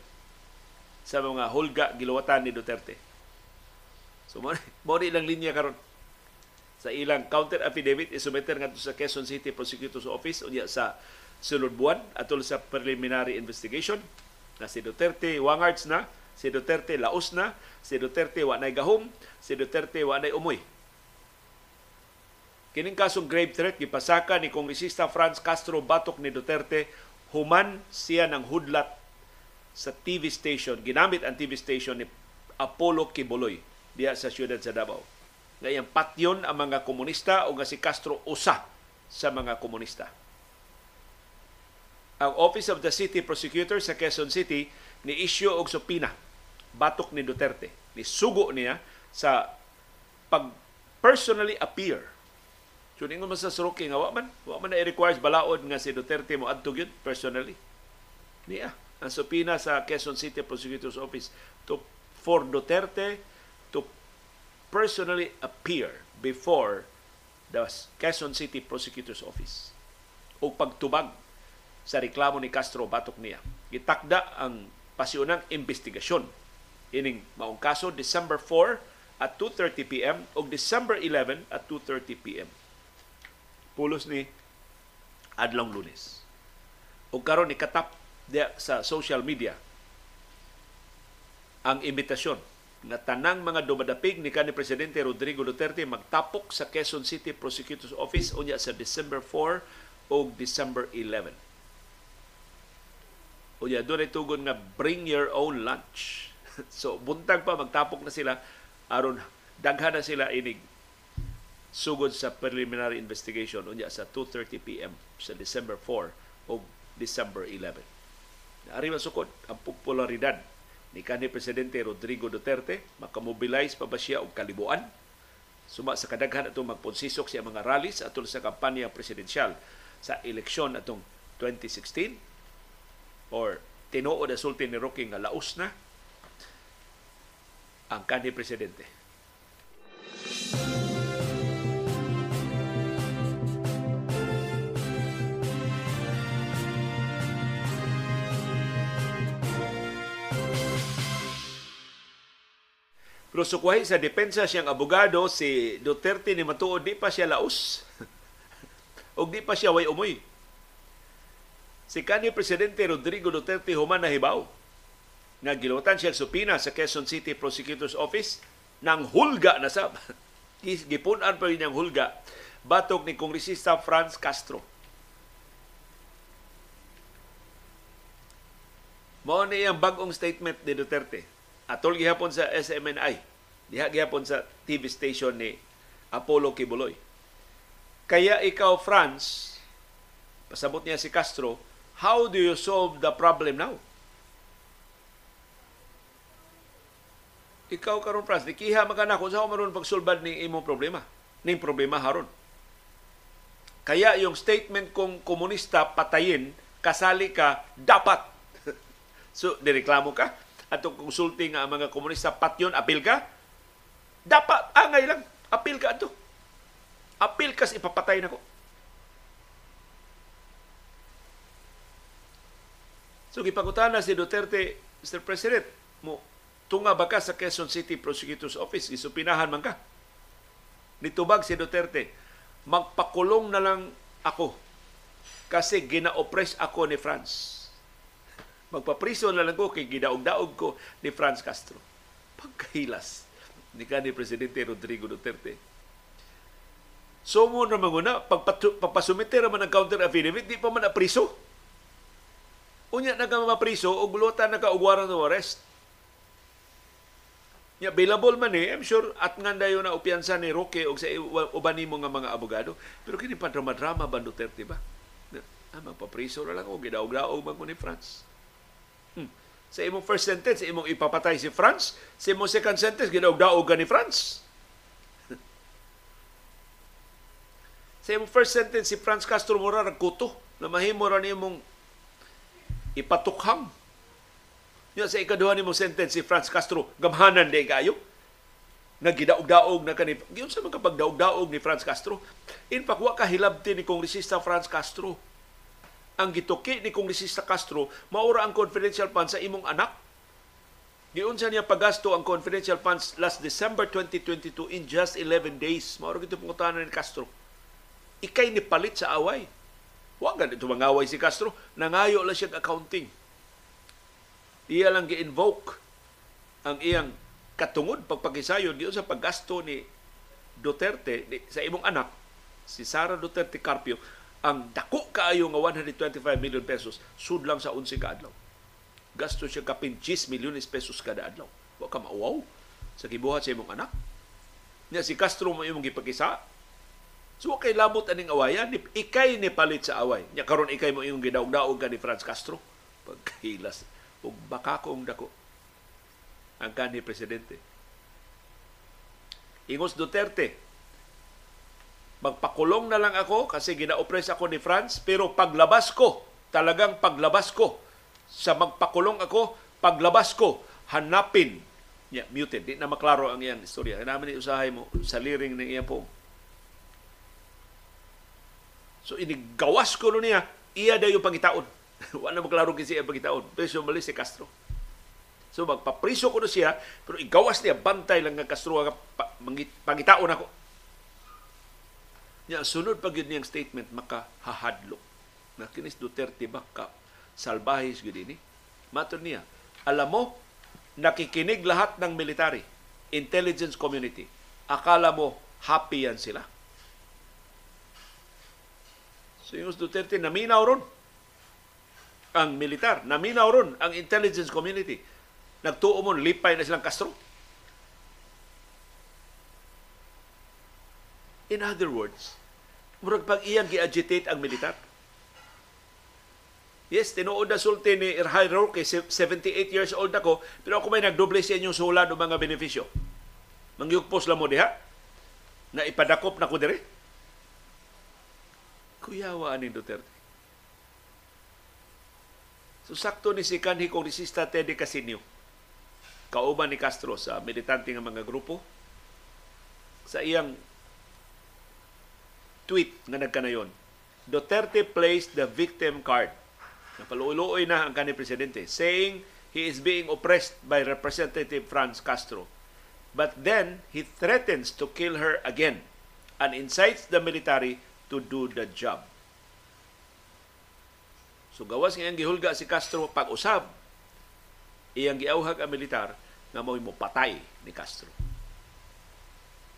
sa mga hulga giluwatan ni Duterte. So, mo ilang linya karon sa ilang counter affidavit isumeter ngadto sa Quezon City Prosecutor's Office unya sa sulod buwan atol sa preliminary investigation na si Duterte wangards na, si Duterte laos na, si Duterte wa nay gahom, si Duterte wa nay umoy. Kining kasong grave threat gipasaka ni Kongresista Franz Castro batok ni Duterte human siya ng hudlat sa TV station, ginamit ang TV station ni Apollo Kibuloy diya sa siyudad sa Davao. Ngayang patyon ang mga komunista o nga si Castro usa sa mga komunista. Ang Office of the City Prosecutor sa Quezon City ni issue og supina batok ni Duterte. Ni sugo niya sa pag personally appear. So ningon man sa suruki nga wa man, wa man na i-requires balaod nga si Duterte mo adto gyud personally. Niya ang supina sa Quezon City Prosecutor's Office to for Duterte to personally appear before the Quezon City Prosecutor's Office o pagtubag sa reklamo ni Castro batok niya. Gitakda ang pasyonang investigasyon. Ining maong kaso December 4 at 2.30 p.m. o December 11 at 2.30 p.m. Pulos ni Adlong Lunes. O karon ni katap sa social media ang imbitasyon nga tanang mga dumadapig ni kanhi presidente Rodrigo Duterte magtapok sa Quezon City Prosecutor's Office unya sa December 4 o December 11. Unya doon ay tugon nga bring your own lunch. so buntag pa magtapok na sila aron daghan na sila inig sugod sa preliminary investigation unya sa 2:30 PM sa December 4 o December 11. Ari sukod ang popularidad ni kanhi presidente Rodrigo Duterte makamobilize pa ba siya og kalibuan suma sa kadaghan atong magponsisok siya mga rallies atol sa kampanya presidensyal sa eleksyon atong 2016 or tinuod na sulti ni Roque nga laos na ang kanhi presidente. Pero sukwahi sa depensa siyang abogado, si Duterte ni matuod, di pa siya laos. o di pa siya way umoy. Si kanhi Presidente Rodrigo Duterte human na hibaw nga gilutan siya supina sa Quezon City Prosecutor's Office nang hulga na sab. Gipunan pa rin ang hulga batok ni Kongresista Franz Castro. Mao ni ang bagong statement ni Duterte atol gihapon sa SMNI diha gihapon sa TV station ni Apollo Kibuloy kaya ikaw France pasabot niya si Castro how do you solve the problem now? Ikaw karon France dikiha magana kung saan maron pagsulbad ni imong problema ning problema haron kaya yung statement kong komunista patayin kasali ka dapat. So direklamo ka? Atong konsulting nga mga komunista patyon apil ka? Dapat angay lang. Apil ka ato. Apil kas ipapatay nako So gipangutana si Duterte, Mr. President, mo tunga ba ka sa Quezon City Prosecutor's Office? Isupinahan man ka. Nitubag si Duterte, magpakulong na lang ako kasi gina-oppress ako ni France. Magpapriso na lang ko kay gidaog-daog ko ni Franz Castro. Pagkahilas ni kanhi Presidente Rodrigo Duterte. So mo na manguna, pagpasumite naman ang counter affidavit, di pa man apriso. Unya na ka mapriso, o gulutan na ka ugwaran ng arrest. Ya, available man eh. I'm sure at nga dayo na upiansa ni Roque o sa uban mo nga mga abogado. Pero kini pa drama-drama ba Duterte ba? Ah, magpapriso na lang o gidaog-daog mag ni France. Hmm. Sa imong first sentence, sa imong ipapatay si France. Sa imong second sentence, gidaog-daog ni France. sa imong first sentence, si Franz Castro Mora nagkuto na mahimo ra nimong ipatukhang. Yan sa ikaduha ni mong sentence, si Franz Castro, gamhanan di kayo. Nagidaog-daog na kanip. Yun sa mga pagdaog-daog ni Franz Castro. In fact, wa kahilabti ni Kongresista Franz Castro ang gituki ni Kongresista Castro maura ang confidential funds sa imong anak. Giunsa niya pagasto ang confidential funds last December 2022 in just 11 days. Maura gito pangutanan ni Castro. Ikay ni palit sa away. Wa ganito mangaway si Castro. Nangayo lang siya accounting. Iya lang gi-invoke ang iyang katungod pagpakisayon diyo sa paggasto ni Duterte sa imong anak si Sara Duterte Carpio ang dako kaayo nga 125 million pesos sud lang sa 11 ka adlaw. Gasto siya kapin 10 milyones pesos kada adlaw. Wa ka mauwaw sa gibuhat sa imong anak. Nya si Castro mo imong gipakisa. So kay labot aning awayan, ikay ni palit sa away. Nya karon ikay mo imong gidaog-daog ka ni Franz Castro pagkahilas ug baka kong dako ang kanhi presidente. Ingos Duterte, magpakulong na lang ako kasi gina-oppress ako ni Franz, pero paglabas ko, talagang paglabas ko, sa magpakulong ako, paglabas ko, hanapin yeah, muted. Di na maklaro ang iyang istorya. Namin ni usahay mo sa liring ng iyang po. So inigawas ko niya, iya yung pangitaon. Wala maklaro kasi ang pangitaon. Sumalis si Castro. So magpapriso ko na siya, pero igawas niya, bantay lang nga Castro nga pangitaon ako. Nya sunod pag yun niyang statement makahahadlok. Na kinis Duterte ba salbahis gud ini? Maton niya, alam mo, nakikinig lahat ng military, intelligence community. Akala mo happy yan sila. So yung Duterte naminaw ron ang militar, naminaw ron ang intelligence community. Nagtuo mo, lipay na silang Castro. In other words, murag pag iyang gi-agitate ang militar. Yes, tinuod na sulti ni Erhay Roque, 78 years old ako, pero ako may nagdoble sa inyong sulad o mga benepisyo. Mangyugpos lang mo diha, na ipadakop na ko dire. Kuyawa ni Duterte. So sakto ni si kanhi kongresista Teddy Casinio, kauban ni Castro sa militante nga mga grupo, sa iyang tweet nga nagkanayon. Duterte placed the victim card. Napaluoy na ang kanil presidente saying he is being oppressed by Representative Franz Castro. But then he threatens to kill her again and incites the military to do the job. So gawas nga gihulga si Castro pag-usab, iyang giawhag ang militar nga mo mo patay ni Castro.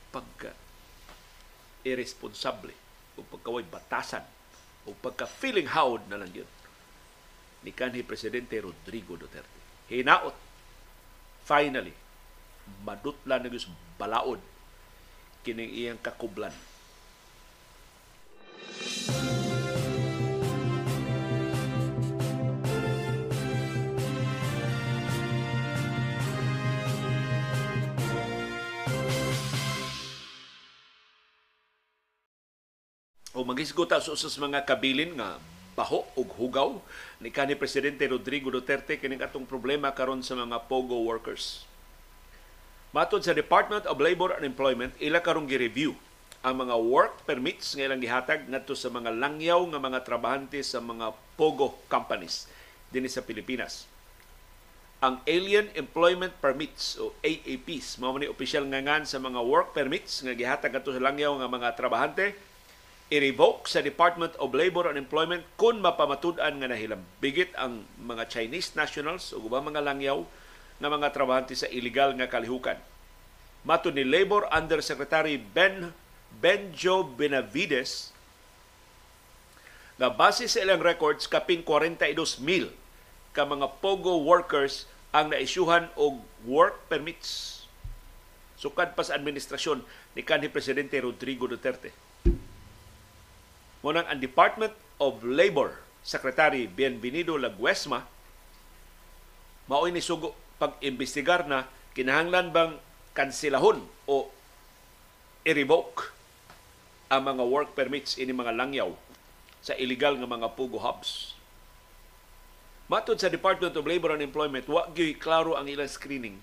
Pagka irresponsable o pagkaway batasan o pagka-feeling howd na lang yun ni kanhi Presidente Rodrigo Duterte. Hinaot, finally, madutla na balaod kining iyang kakublan. O magisgota sa usas mga kabilin nga baho ug hugaw ni kanhi presidente Rodrigo Duterte kining atong problema karon sa mga pogo workers. Matod sa Department of Labor and Employment, ila karong gi-review ang mga work permits nga ilang gihatag ngadto sa mga langyaw nga mga trabahante sa mga pogo companies dinhi sa Pilipinas. Ang Alien Employment Permits o AAPs mao ni opisyal nga ngan sa mga work permits nga gihatag ngadto sa langyaw nga mga trabahante i-revoke sa Department of Labor and Employment kung mapamatud-an nga nahilambigit ang mga Chinese nationals o ubang mga langyaw nga mga trabahante sa illegal nga kalihukan. Mato ni Labor Undersecretary Ben Benjo Benavides nga base sa ilang records kapin 42,000 ka mga pogo workers ang naisyuhan og work permits. Sukad pa sa administrasyon ni kanhi presidente Rodrigo Duterte. Munang ang Department of Labor Secretary Bienvenido Laguesma mao'y ni sugo pag-imbestigar na kinahanglan bang kansilahon o i-revoke ang mga work permits ini mga langyaw sa illegal nga mga pugo hubs. Matod sa Department of Labor and Employment, wa gyud klaro ang ilang screening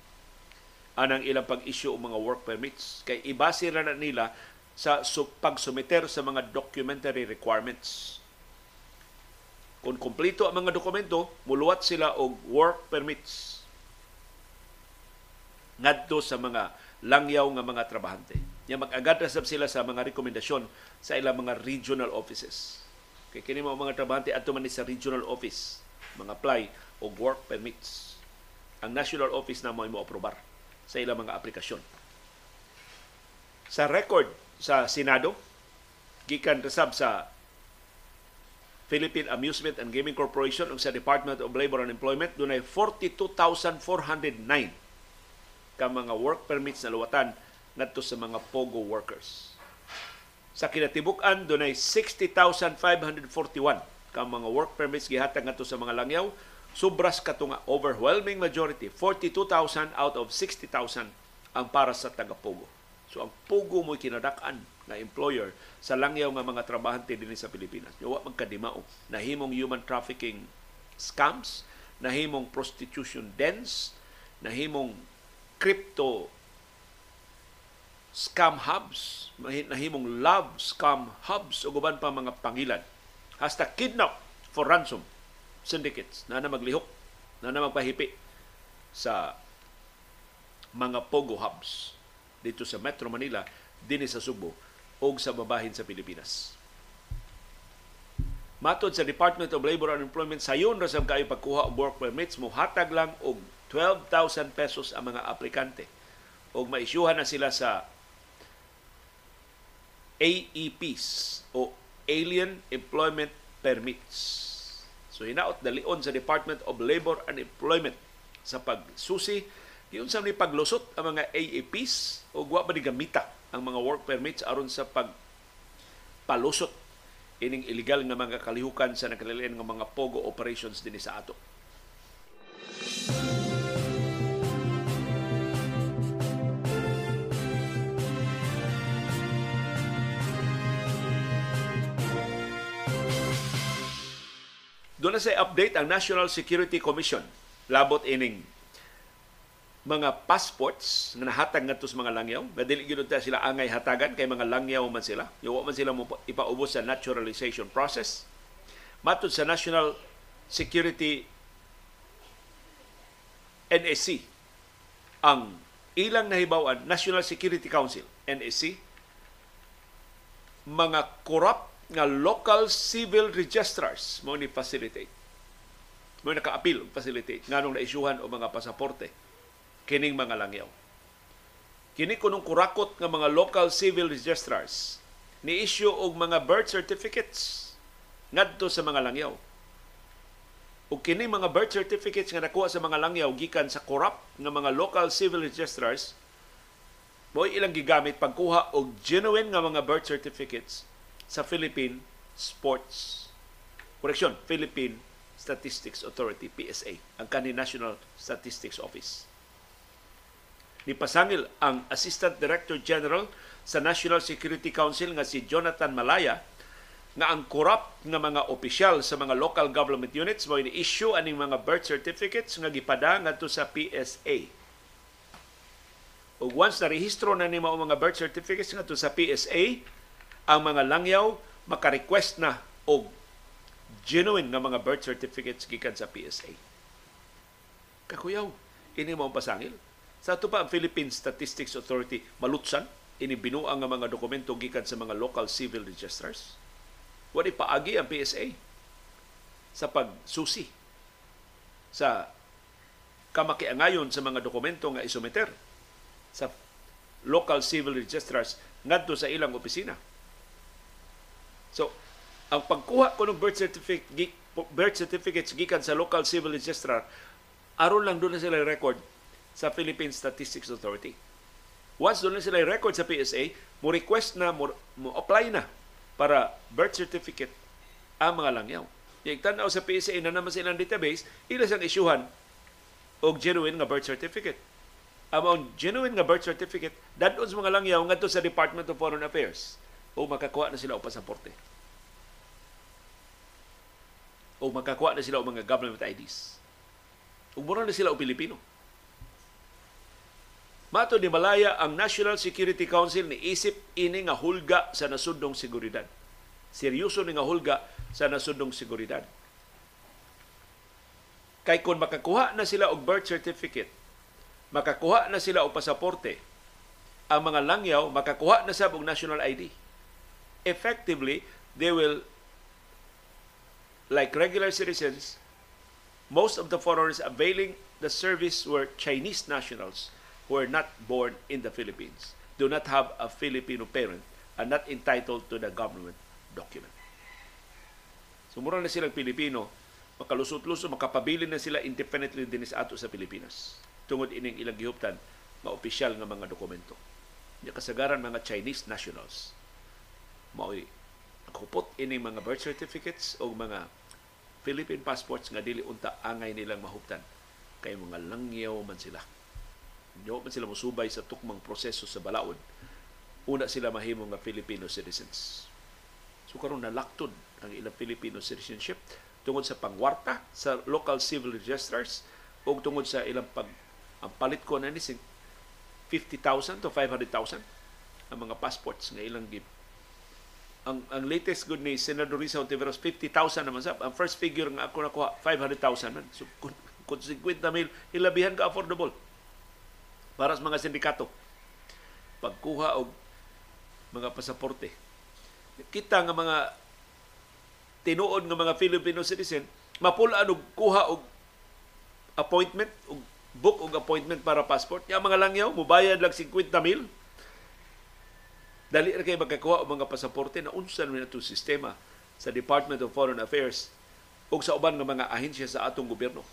anang ilang pag-issue og mga work permits kay ibase ra na nila sa pagsumiter sa mga documentary requirements. Kung kumplito ang mga dokumento, muluwat sila og work permits ngadto sa mga langyaw nga mga trabahante. Nya mag-agad na sila sa mga rekomendasyon sa ilang mga regional offices. Kay kini mga trabahante adto man sa regional office, mga apply og work permits. Ang national office na mo aprobar sa ilang mga aplikasyon. Sa record sa Senado gikan resab sa Philippine Amusement and Gaming Corporation ug sa Department of Labor and Employment dunay 42,409 ka mga work permits na luwatan ngadto sa mga pogo workers. Sa kinatibuk-an dunay 60,541 ka mga work permits gihatag ngadto sa mga langyaw sobras katunga overwhelming majority 42,000 out of 60,000 ang para sa taga-pogo. So ang pogo mo kinadak-an na employer sa langyaw nga mga trabahante dinhi sa Pilipinas. Wa magkadimao nahimong human trafficking scams, nahimong prostitution dens, nahimong crypto scam hubs, nahimong love scam hubs o guban pa mga pangilan. Hasta kidnap for ransom syndicates na na maglihok, na na magpahipi sa mga pogo hubs dito sa Metro Manila, dinhi sa Subo o sa babahin sa Pilipinas. Matod sa Department of Labor and Employment, sayon ra sa kayo pagkuha og work permits, mo hatag lang og 12,000 pesos ang mga aplikante. O maisyuhan na sila sa AEPs o Alien Employment Permits. So hinaot dalion sa Department of Labor and Employment sa pagsusi yun sa ni paglusot ang mga AEPs o wa ba ni gamita ang mga work permits aron sa pag palusot ining illegal nga mga kalihukan sa nagkalilain nga mga pogo operations dinhi sa ato. Doon na sa update ang National Security Commission. Labot ining mga passports nga nahatag ngadto sa mga langyaw. Nga dili gyud sila angay hatagan kay mga langyaw man sila. Yo man sila mo ipaubos sa naturalization process. Matud sa National Security NSC ang ilang nahibawan National Security Council NSC mga corrupt nga local civil registrars mo ni facilitate mo naka-appeal facilitate nganong naisyuhan o mga pasaporte kining mga langyaw. Kini kunong kurakot nga mga local civil registrars ni issue og mga birth certificates ngadto sa mga langyaw. Ug kini mga birth certificates nga nakuha sa mga langyaw gikan sa corrupt nga mga local civil registrars mo ilang gigamit pagkuha og genuine nga mga birth certificates sa Philippine Sports Correction, Philippine Statistics Authority, PSA, ang kani National Statistics Office Nipasangil ang Assistant Director General sa National Security Council nga si Jonathan Malaya nga ang corrupt nga mga opisyal sa mga local government units mo ini-issue aning mga birth certificates nga gipada ngadto sa PSA. Ug once na rehistro na ni mao mga birth certificates ngadto sa PSA, ang mga langyaw maka-request na og genuine nga mga birth certificates gikan sa PSA. Kakuyaw, ini mo pasangil sa ato pa ang Philippine Statistics Authority malutsan ini binuang nga mga dokumento gikan sa mga local civil registrars. Wali paagi ang PSA sa pagsusi sa kamakiangayon sa mga dokumento nga isumiter sa local civil registrars ngadto sa ilang opisina. So, ang pagkuha ko ng birth certificate birth certificates gikan sa local civil registrar aron lang doon na sila record sa Philippine Statistics Authority. Once doon na sila record sa PSA, mo request na, mo, mo apply na para birth certificate ang mga langyaw. Yung tanaw sa PSA na naman silang database, ila siyang isyuhan og genuine nga birth certificate. Ang genuine nga birth certificate, dadon sa mga langyaw ngadto sa Department of Foreign Affairs o makakuha na sila og pasaporte. O makakuha na sila og mga government IDs. Ug mura na sila og Pilipino. Mato ni Malaya ang National Security Council ni isip ini nga hulga sa nasudong seguridad. Seryoso ni nga hulga sa nasudong seguridad. Kay kung makakuha na sila og birth certificate, makakuha na sila og pasaporte, ang mga langyaw makakuha na sa og national ID. Effectively, they will like regular citizens, most of the foreigners availing the service were Chinese nationals who are not born in the Philippines, do not have a Filipino parent, are not entitled to the government document. Sumura na silang Pilipino, makalusot-lusot, makapabili na sila independently din sa ato sa Pilipinas. Tungod ining ilang gihuptan, nga opisyal nga mga dokumento. Nya kasagaran mga Chinese nationals. Mao'y nakupot ining mga birth certificates o mga Philippine passports nga dili unta angay nilang mahuptan kay mga langyaw man sila. Nyo man sila musubay sa tukmang proseso sa balaod. Una sila mahimo nga Filipino citizens. So karon nalaktod ang ilang Filipino citizenship tungod sa pangwarta sa local civil registrars o tungod sa ilang pag ang palit ko na ni 50,000 to 500,000 ang mga passports nga ilang give. Ang ang latest good ni Senador Risa Ontiveros 50,000 naman sa ang first figure nga ako nakuha 500,000 man. So kung, kung 50 mil ilabihan ka affordable para sa mga sindikato pagkuha og mga pasaporte. Kita nga mga tinuod nga mga Filipino citizen mapulaan og kuha og appointment og book og appointment para passport. Yung mga langyaw, mubayad lang 50 mil. Dali ra kay magkakuha og mga pasaporte na unsa man ito sistema sa Department of Foreign Affairs ug sa uban nga mga ahensya sa atong gobyerno.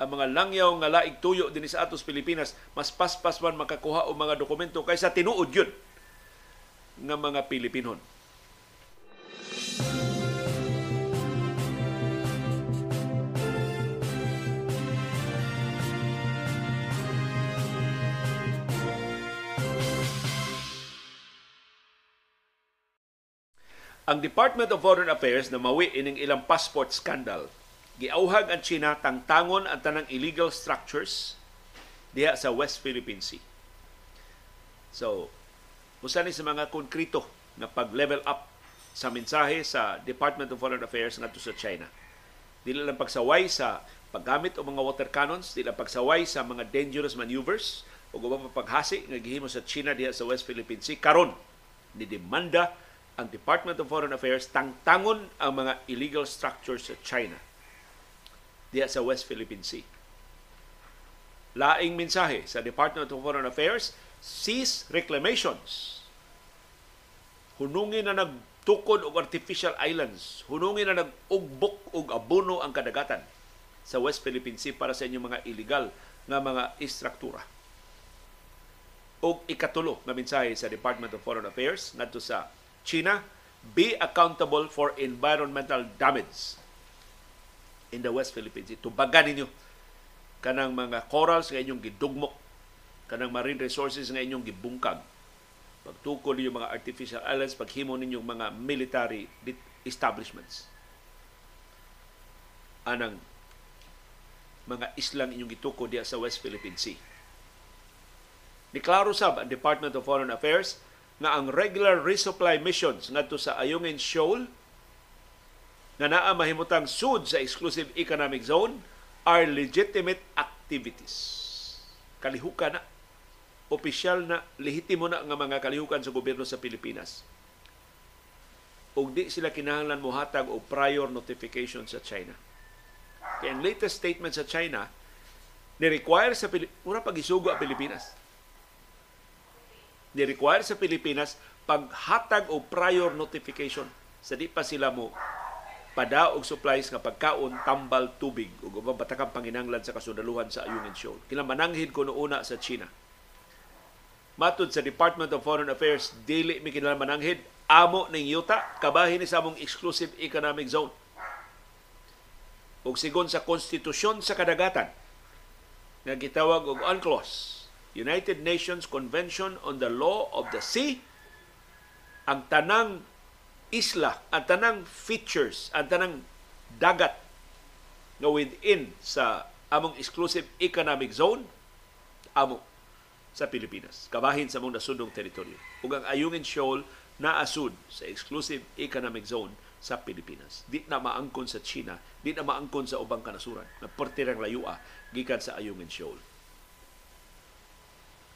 Ang mga langyaw nga laig tuyo din sa atos Pilipinas, mas paspas man makakuha og mga dokumento kaysa tinuod yun nga mga Pilipinon. Ang Department of Foreign Affairs na mawi ining ilang passport scandal, giauhag ang China tangtangon ang tanang illegal structures diha sa West Philippine Sea. So, usa ni sa mga konkreto na pag-level up sa mensahe sa Department of Foreign Affairs ngadto sa China. Dili lang pagsaway sa paggamit o mga water cannons, dili lang pagsaway sa mga dangerous maneuvers o ubang paghasi nga gihimo sa China diha sa West Philippine Sea karon ni demanda ang Department of Foreign Affairs tangtangon ang mga illegal structures sa China diya sa West Philippine Sea. Laing mensahe sa Department of Foreign Affairs, cease reclamations. Hunungin na nagtukod og artificial islands. Hunungin na nag-ugbok og abono ang kadagatan sa West Philippine Sea para sa inyong mga illegal nga mga istruktura. Og ikatulo na mensahe sa Department of Foreign Affairs ngadto sa China be accountable for environmental damage in the West Philippine Sea. Tubagan ninyo kanang mga corals nga inyong gidugmok, kanang marine resources nga inyong gibungkag. Pagtukol ninyo mga artificial islands, paghimo ninyong mga military establishments. Anang mga islang inyong gituko diya sa West Philippine Sea. Niklaro sab ang Department of Foreign Affairs nga ang regular resupply missions ngadto sa Ayungin Shoal nga naa mahimutang sud sa exclusive economic zone are legitimate activities. Kalihukan na opisyal na lehitimo na nga mga kalihukan sa gobyerno sa Pilipinas. Ug di sila kinahanglan mohatag og prior notification sa China. Kaya ang latest statement sa China ni-require sa Pilipinas, mura pag-isugo ang Pilipinas ni-require sa Pilipinas paghatag o prior notification sa di pa sila mo pada og supplies nga pagkaon, tambal, tubig ug ubang batakang panginanglan sa kasundaluhan sa Ayungin Shoal. Kinamananghid ko una sa China. Matud sa Department of Foreign Affairs, dili mi kinalamananghid amo ning yuta kabahin ni sa among exclusive economic zone. Ug sigon sa konstitusyon sa kadagatan nga gitawag og UNCLOS United Nations Convention on the Law of the Sea, ang tanang isla, ang tanang features, ang tanang dagat nga within sa among exclusive economic zone, amo sa Pilipinas. Kabahin sa mong nasudong teritoryo. Ug ang Ayungin Shoal na asud sa exclusive economic zone sa Pilipinas. Di na maangkon sa China, di na maangkon sa ubang kanasuran na pertirang layua gikan sa Ayungin Shoal.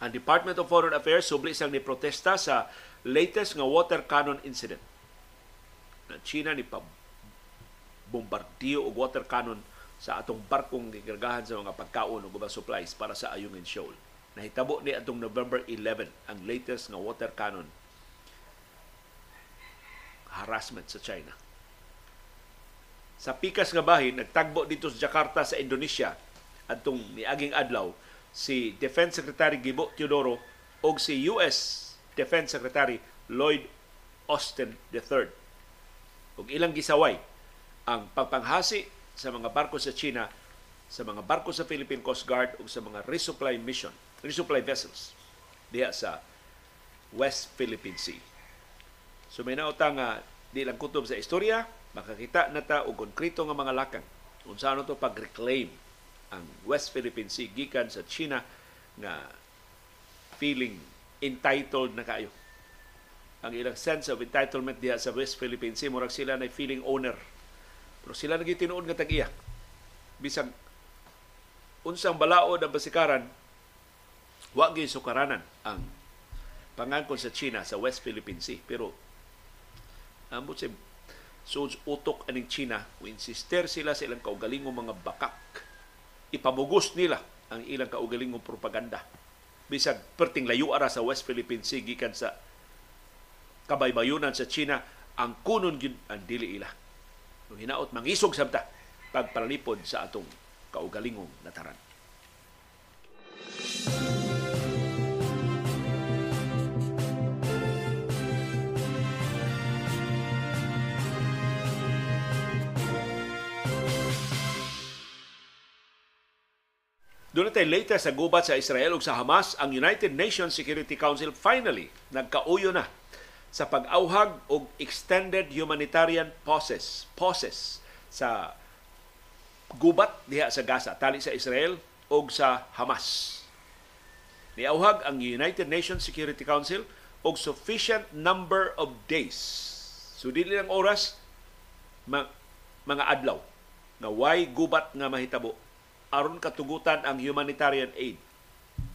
Ang Department of Foreign Affairs subli sang ni protesta sa latest nga water cannon incident. Na China ni bombardiyo og water cannon sa atong barkong gigargahan sa mga pagkaon ug ubang supplies para sa Ayungin Shoal. Nahitabo ni atong November 11 ang latest nga water cannon harassment sa China. sa pikas nga bahin nagtagbo dito sa Jakarta sa Indonesia adtong niaging adlaw si Defense Secretary Gibo Teodoro o si US Defense Secretary Lloyd Austin III. Ug ilang gisaway ang pagpanghasi sa mga barko sa China, sa mga barko sa Philippine Coast Guard ug sa mga resupply mission, resupply vessels diha sa West Philippine Sea. So may nautang nga di lang kutob sa istorya, makakita na ta og konkreto nga mga lakang unsa ano to pag-reclaim ang West Philippine Sea gikan sa China nga feeling entitled na kayo. Ang ilang sense of entitlement diha sa West Philippine Sea, murag sila na feeling owner. Pero sila naging tinuod nga tag-iya. Bisag unsang balaod ang basikaran, wa gyud sukaranan ang pangangkon sa China sa West Philippine Sea. Pero ambot si so utok aning China, insister sila sa ilang kaugalingong mga bakak ipamugos nila ang ilang kaugalingong propaganda. Bisag perting layo ara sa West Philippine Sea gikan sa kabaybayunan sa China ang kunon gyud ang dili ila. Kung hinaot mangisog sabta pagpalipod sa atong kaugalingong nataran. Doon natin later sa gubat sa Israel ug sa Hamas, ang United Nations Security Council finally nagkauyo na sa pag-auhag og extended humanitarian pauses, pauses sa gubat diha sa Gaza tali sa Israel ug sa Hamas. Niauhag ang United Nations Security Council og sufficient number of days. So dili lang oras mga adlaw na why gubat nga mahitabo aron katugutan ang humanitarian aid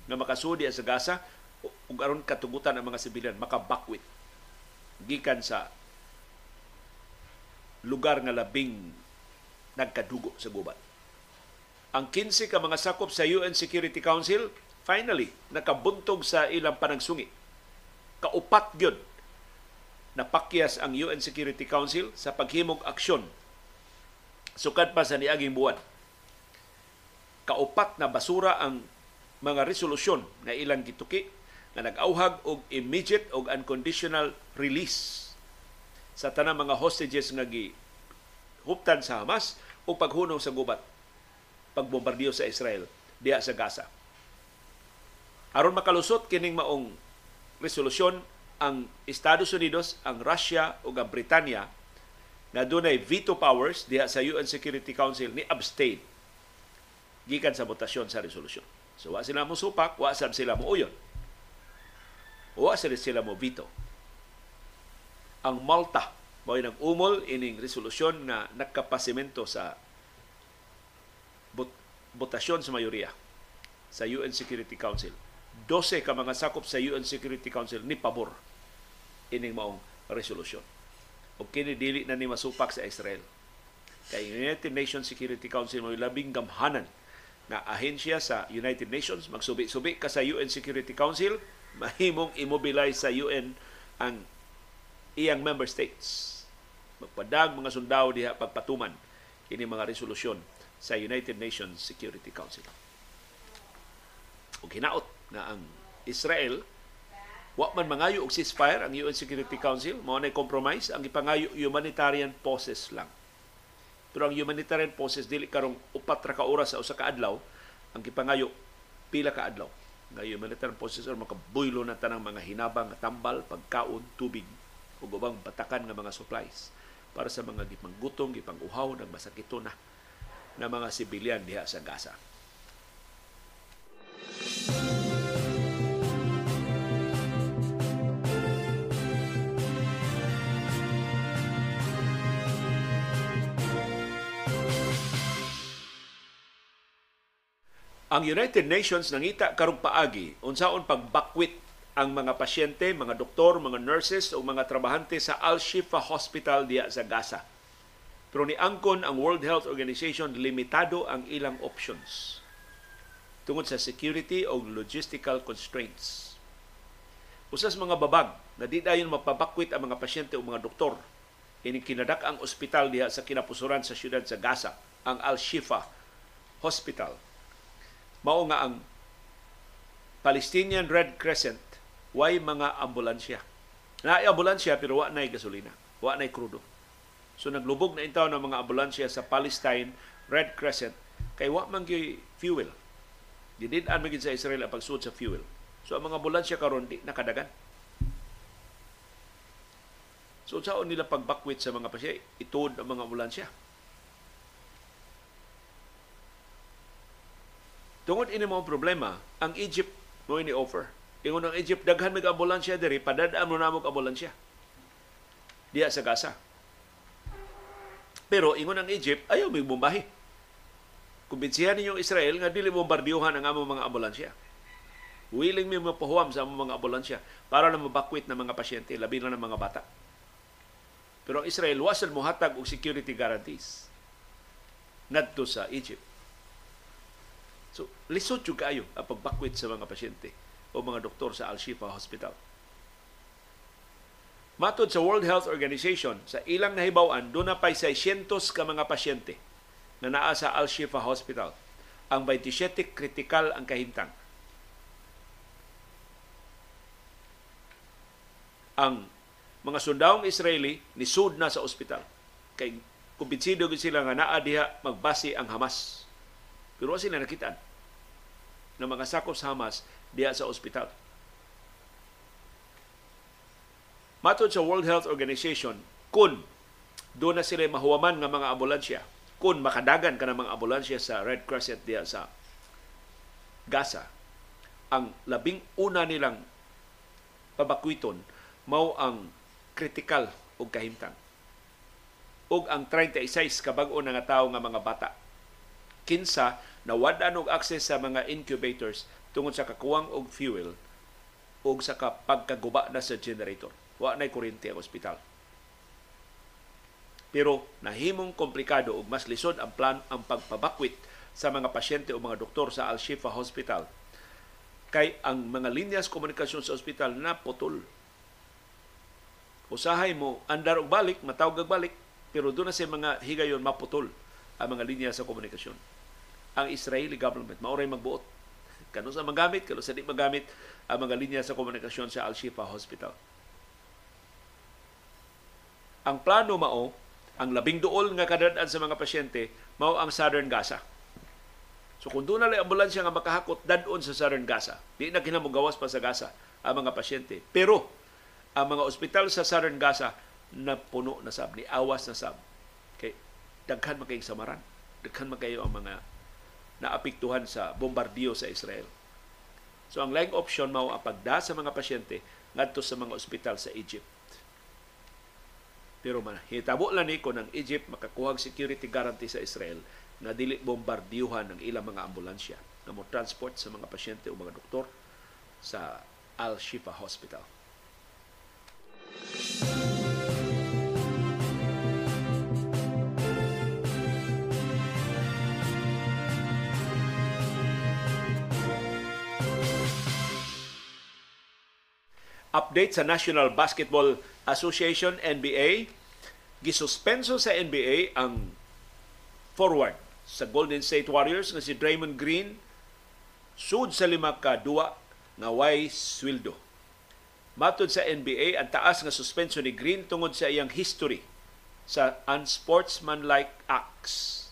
nga makasudi sa Gaza ug aron katugutan ang mga sibilyan makabakwit gikan sa lugar nga labing nagkadugo sa gubat. Ang 15 ka mga sakop sa UN Security Council finally nakabuntog sa ilang panagsungi. Kaupat gyud napakyas ang UN Security Council sa paghimog aksyon sukad pa sa niaging buwan kaupat na basura ang mga resolusyon na ilang gituki na nag-auhag og immediate og unconditional release sa tanang mga hostages nga gi huptan sa Hamas o paghunong sa gubat pagbombardiyo sa Israel diha sa Gaza. Aron makalusot kining maong resolusyon ang Estados Unidos, ang Russia ug ang Britanya na dunay veto powers diha sa UN Security Council ni abstain gikan sa botasyon sa resolusyon. So wa sila mo supak, wa sab sila mo uyon. Wa sila sila mo veto. Ang Malta mao nang umol ining resolusyon na nakapasimento sa bot, botasyon sa mayoriya sa UN Security Council. 12 ka mga sakop sa UN Security Council ni pabor ining maong resolusyon. O kini dili na ni masupak sa Israel. Kay United Nations Security Council mo labing gamhanan nga ahensya sa United Nations, magsubi-subi ka sa UN Security Council, mahimong immobilize sa UN ang iyang member states. Magpadag mga sundao diha pagpatuman ini mga resolusyon sa United Nations Security Council. O hinaot na ang Israel wa man mangayo og ceasefire ang UN Security Council, mao na compromise ang ipangayo humanitarian pauses lang pero ang humanitarian process dili karong upat ra ka oras sa usa ka adlaw ang gipangayo pila ka adlaw. Nga humanitarian process or makabuylo na tanang mga hinabang, tambal, pagkaon, tubig ug ubang batakan nga mga supplies para sa mga gipanggutom, gipanguhaw ng masakito na na mga sibilyan diha sa Gaza. Ang United Nations nangita karong paagi unsaon pagbakwit ang mga pasyente, mga doktor, mga nurses o mga trabahante sa Al-Shifa Hospital diya sa Gaza. Pero ni angkon ang World Health Organization limitado ang ilang options tungod sa security o logistical constraints. Usas mga babag na di dayon mapabakwit ang mga pasyente o mga doktor ini kinadak ang ospital diha sa kinapusuran sa siyudad sa Gaza, ang Al-Shifa Hospital. Mao nga ang Palestinian Red Crescent way mga ambulansya. Na ambulansya pero wa nay gasolina, wa nay krudo. So naglubog na intaw ng mga ambulansya sa Palestine Red Crescent kay wa man fuel. Didin-an magid sa Israel ang pagsud sa fuel. So ang mga ambulansya karon di nakadagan. So saan nila pagbakwit sa mga pasyente? Itod ang mga ambulansya. Tungod ini mo problema, ang Egypt mo ini offer. Ingon ang Egypt daghan mig ambulansya diri padadaan mo namo ambulansya. Diya sa Gaza. Pero ingon ang Egypt ayaw mig bombahe. Kumbinsihan ninyo Israel nga dili bombardiyohan ang among mga ambulansya. Willing mi mapahuam sa among mga ambulansya para na mabakwit ng mga pasyente, labi na ng mga bata. Pero ang Israel wasal mohatag og security guarantees ngadto sa Egypt. So, lisod yung kayo ang pagbakwit sa mga pasyente o mga doktor sa Al-Shifa Hospital. Matod sa World Health Organization, sa ilang nahibawan, doon na pa'y 600 ka mga pasyente na naa sa Al-Shifa Hospital. Ang 27 kritikal ang kahintang. Ang mga sundawong Israeli nisud na sa ospital. Kay kumbinsido sila nga naa diha magbasi ang Hamas. Pero sila nakitaan na mga sakop sa Hamas diha sa ospital. Matod sa World Health Organization, kun doon na sila mahuwaman nga mga ambulansya, kun makadagan ka ng mga ambulansya sa Red Crescent diha sa Gaza, ang labing una nilang pabakwiton mao ang kritikal og kahimtang. Ug ang 36 kabag-o nga tawo nga mga bata. Kinsa nawadan og access sa mga incubators tungod sa kakuwang og fuel ug sa pagkaguba na sa generator. Wa nay kuryente ang ospital. Pero nahimong komplikado ug mas lisod ang plan ang pagpabakwit sa mga pasyente o mga doktor sa Al-Shifa Hospital kay ang mga linyas komunikasyon sa ospital na putol usahay mo andar og balik, matawag og balik, pero doon na sa mga higayon maputol ang mga linya sa komunikasyon. Ang Israeli government mauray magbuot kano sa magamit, kano sa di magamit ang mga linya sa komunikasyon sa Al-Shifa Hospital. Ang plano mao, ang labing duol nga kadadaan sa mga pasyente, mao ang Southern Gaza. So kung doon na lang ambulansya nga makahakot dadon sa Southern Gaza, di na kinamugawas pa sa Gaza ang mga pasyente. Pero ang mga ospital sa Southern Gaza na puno na sab, ni awas na sab. Kay daghan makay samaran. Daghan makayo ang mga naapektuhan sa bombardiyo sa Israel. So ang laing option mao ang pagda sa mga pasyente ngadto sa mga ospital sa Egypt. Pero man, hitabo lang ni kung ang Egypt makakuha security guarantee sa Israel na dili bombardiyuhan ng ilang mga ambulansya na mo transport sa mga pasyente o mga doktor sa Al-Shifa Hospital. Update sa National Basketball Association NBA, gisuspenso sa NBA ang forward sa Golden State Warriors na si Draymond Green sud sa lima ka duwa nga way sweldo Matod sa NBA, ang taas nga suspension ni Green tungod sa iyang history sa unsportsmanlike acts.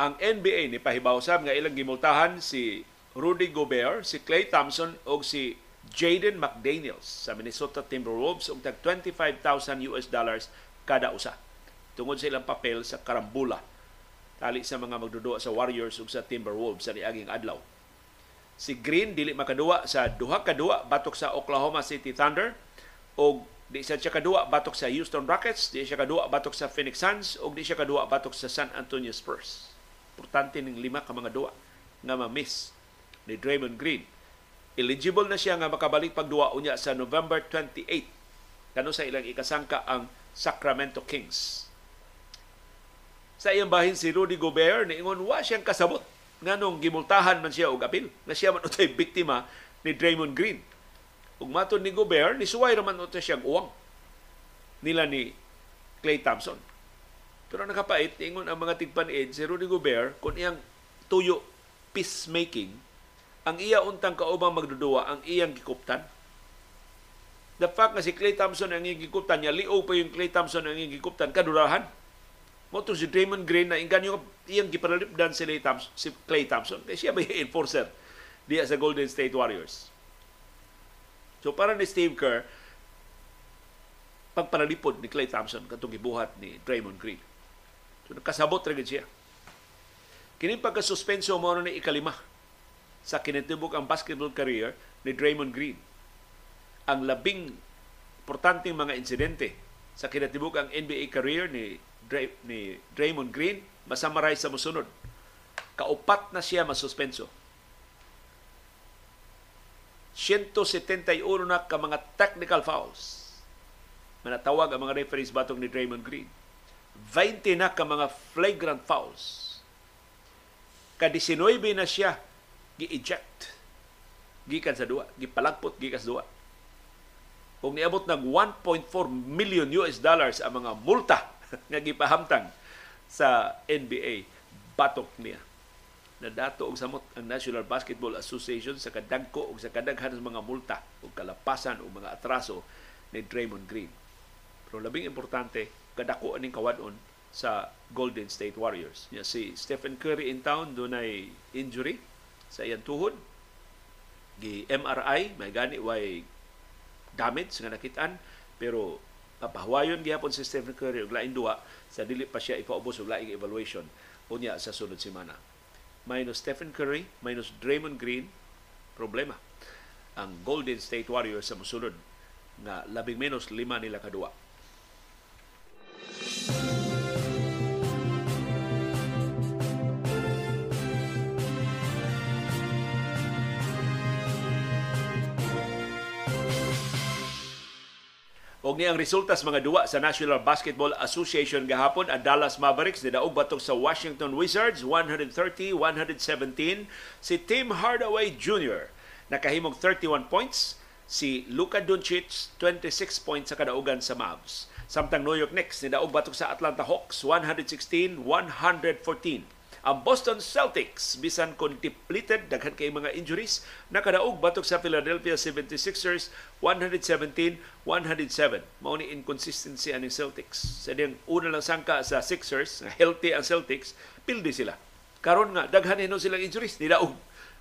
Ang NBA ni pahibawsab nga ilang gimultahan si Rudy Gobert, si Clay Thompson o si Jaden McDaniels sa Minnesota Timberwolves og tag 25,000 US dollars kada usa tungod sa ilang papel sa karambula tali sa mga magdudua sa Warriors ug sa Timberwolves sa niaging adlaw si Green dili makaduwa sa duha ka duwa batok sa Oklahoma City Thunder o di siya kaduwa batok sa Houston Rockets, di siya kaduwa batok sa Phoenix Suns o di siya kaduwa batok sa San Antonio Spurs. Importante ning lima ka mga duwa nga ma-miss ni Draymond Green. Eligible na siya nga makabalik pagduwa unya sa November 28 kano sa ilang ikasangka ang Sacramento Kings. Sa iyang bahin si Rudy Gobert niingon wa siyang kasabot nganong gimultahan man siya og apil na siya man utay biktima ni Draymond Green ug matud ni Gobert ni suway ra man uto siya uwang nila ni Clay Thompson. Pero nakapait, ingon ang mga tigpanid si Rudy Gobert kung iyang tuyo peacemaking, ang iya untang kaubang magdudua ang iyang gikuptan. The fact nga si Clay Thompson ang iyang gikuptan, niya lio pa yung Clay Thompson ang iyang gikuptan, kadurahan. Mo si Draymond Green na ingkan yung iyang giparalipdan si, Clay Thompson, si Clay Thompson. Kaya siya ba enforcer diya sa Golden State Warriors. So para ni Steve Kerr, pagpanalipod ni Clay Thompson katong gibuhat ni Draymond Green. So nakasabot ra siya. Kini pagka-suspenso mo ni ikalima sa kinitibok ang basketball career ni Draymond Green. Ang labing importanteng mga insidente sa kinatibok ang NBA career ni Dray, ni Draymond Green masamaray sa musunod. Kaupat na siya masuspenso. 171 na ka mga technical fouls manatawag ang mga referees batong ni Draymond Green. 20 na ka mga flagrant fouls. Ka-19 na siya gi-eject. Gikan sa duwa. Gipalagpot gikan sa duwa. Kung niabot ng 1.4 million US dollars ang mga multa nga gipahamtang sa NBA, batok niya na dato og samot ang National Basketball Association sa kadagko og sa kadaghan ng mga multa o kalapasan o mga atraso ni Draymond Green. Pero labing importante, kadako aning kawadon sa Golden State Warriors. Ya, si Stephen Curry in town, doon ay injury sa iyang tuhod. Gi MRI, may gani way damage nga nakitaan, pero papahawayon gihapon si Stephen Curry og lain duwa sa dili pa siya ipaubos og laing evaluation unya sa sunod semana. Minus Stephen Curry, minus Draymond Green, problema. Ang Golden State Warriors sa musunod nga labing menos lima nila kadua Og ni ang resulta sa mga duwa sa National Basketball Association gahapon ang Dallas Mavericks nidaog batok sa Washington Wizards 130-117 si Tim Hardaway Jr. nakahimog 31 points si Luka Doncic 26 points sa kadaugan sa Mavs. Samtang New York Knicks nidaog batok sa Atlanta Hawks 116-114. Ang Boston Celtics bisan kon depleted daghan kay mga injuries nakadaog batok sa Philadelphia 76ers 117-107. Mao ni inconsistency ani Celtics. Sa diyang una lang sangka sa Sixers, healthy ang Celtics, pildi sila. Karon nga daghan hino silang injuries nidaog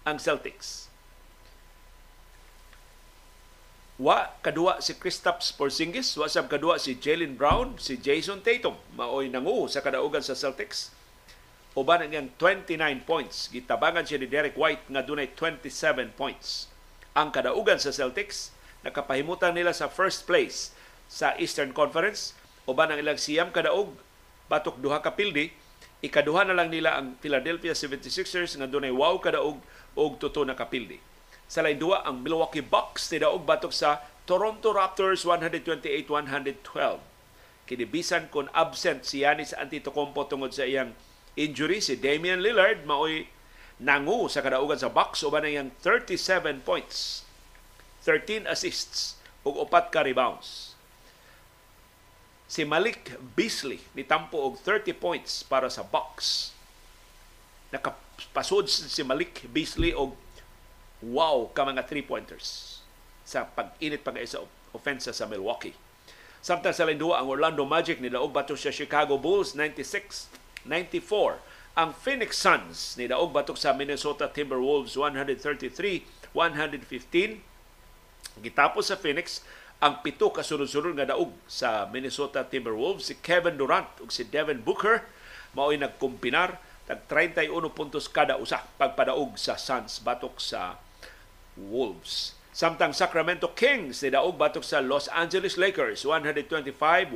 ang Celtics. Wa kadua si Kristaps Porzingis, wa sab kadua si Jalen Brown, si Jason Tatum maoy nangu sa kadaugan sa Celtics. Uban ang 29 points. Gitabangan siya ni Derek White nga dunay 27 points. Ang kadaugan sa Celtics nakapahimutan nila sa first place sa Eastern Conference uban ang ilang siyam kadaog batok duha ka pildi ikaduha na lang nila ang Philadelphia 76ers nga dunay wow kadaog og tuto na kapildi sa lain duwa ang Milwaukee Bucks ni daog batok sa Toronto Raptors 128-112. Kinibisan kon absent si Giannis Antetokounmpo tungod sa iyang injury si Damian Lillard maoy nangu sa kadaugan sa Bucks uban iyang 37 points, 13 assists ug upat ka rebounds. Si Malik Beasley ni tampo og 30 points para sa Bucks. Nakapasod si Malik Beasley og wow ka mga three-pointers sa pag-init pag sa offensa sa Milwaukee. Samtang sa lindua, ang Orlando Magic nilaog batok sa Chicago Bulls 96-94. Ang Phoenix Suns nilaog batok sa Minnesota Timberwolves 133-115. Gitapos sa Phoenix ang pito kasunod-sunod nga daog sa Minnesota Timberwolves si Kevin Durant ug si Devin Booker mao'y nagkumpinar tag 31 puntos kada usa pagpadaog sa Suns batok sa Wolves. Samtang Sacramento Kings ni daog batok sa Los Angeles Lakers 125-110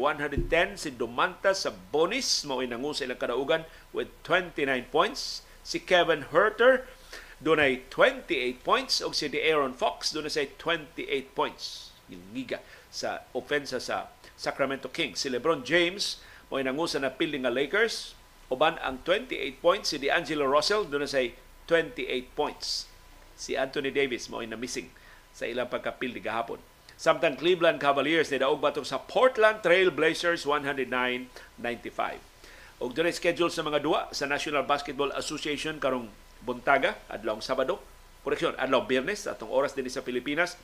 si Domantas sa bonus mao nangu sa ilang kadaugan with 29 points. Si Kevin Herter dunay 28 points ug si De'Aaron Fox dunay say 28 points. Giga sa ofensa sa Sacramento Kings. Si LeBron James mao nangu sa napili nga Lakers uban ang 28 points si D'Angelo Russell dunay say 28 points si Anthony Davis mao na missing sa ilang pagkapildi gahapon. Samtang Cleveland Cavaliers ni daog batok sa Portland Trail Blazers 109-95. Og dunay schedule sa mga duwa sa National Basketball Association karong buntaga adlong Sabado. Koreksyon, adlaw Biyernes atong oras din sa Pilipinas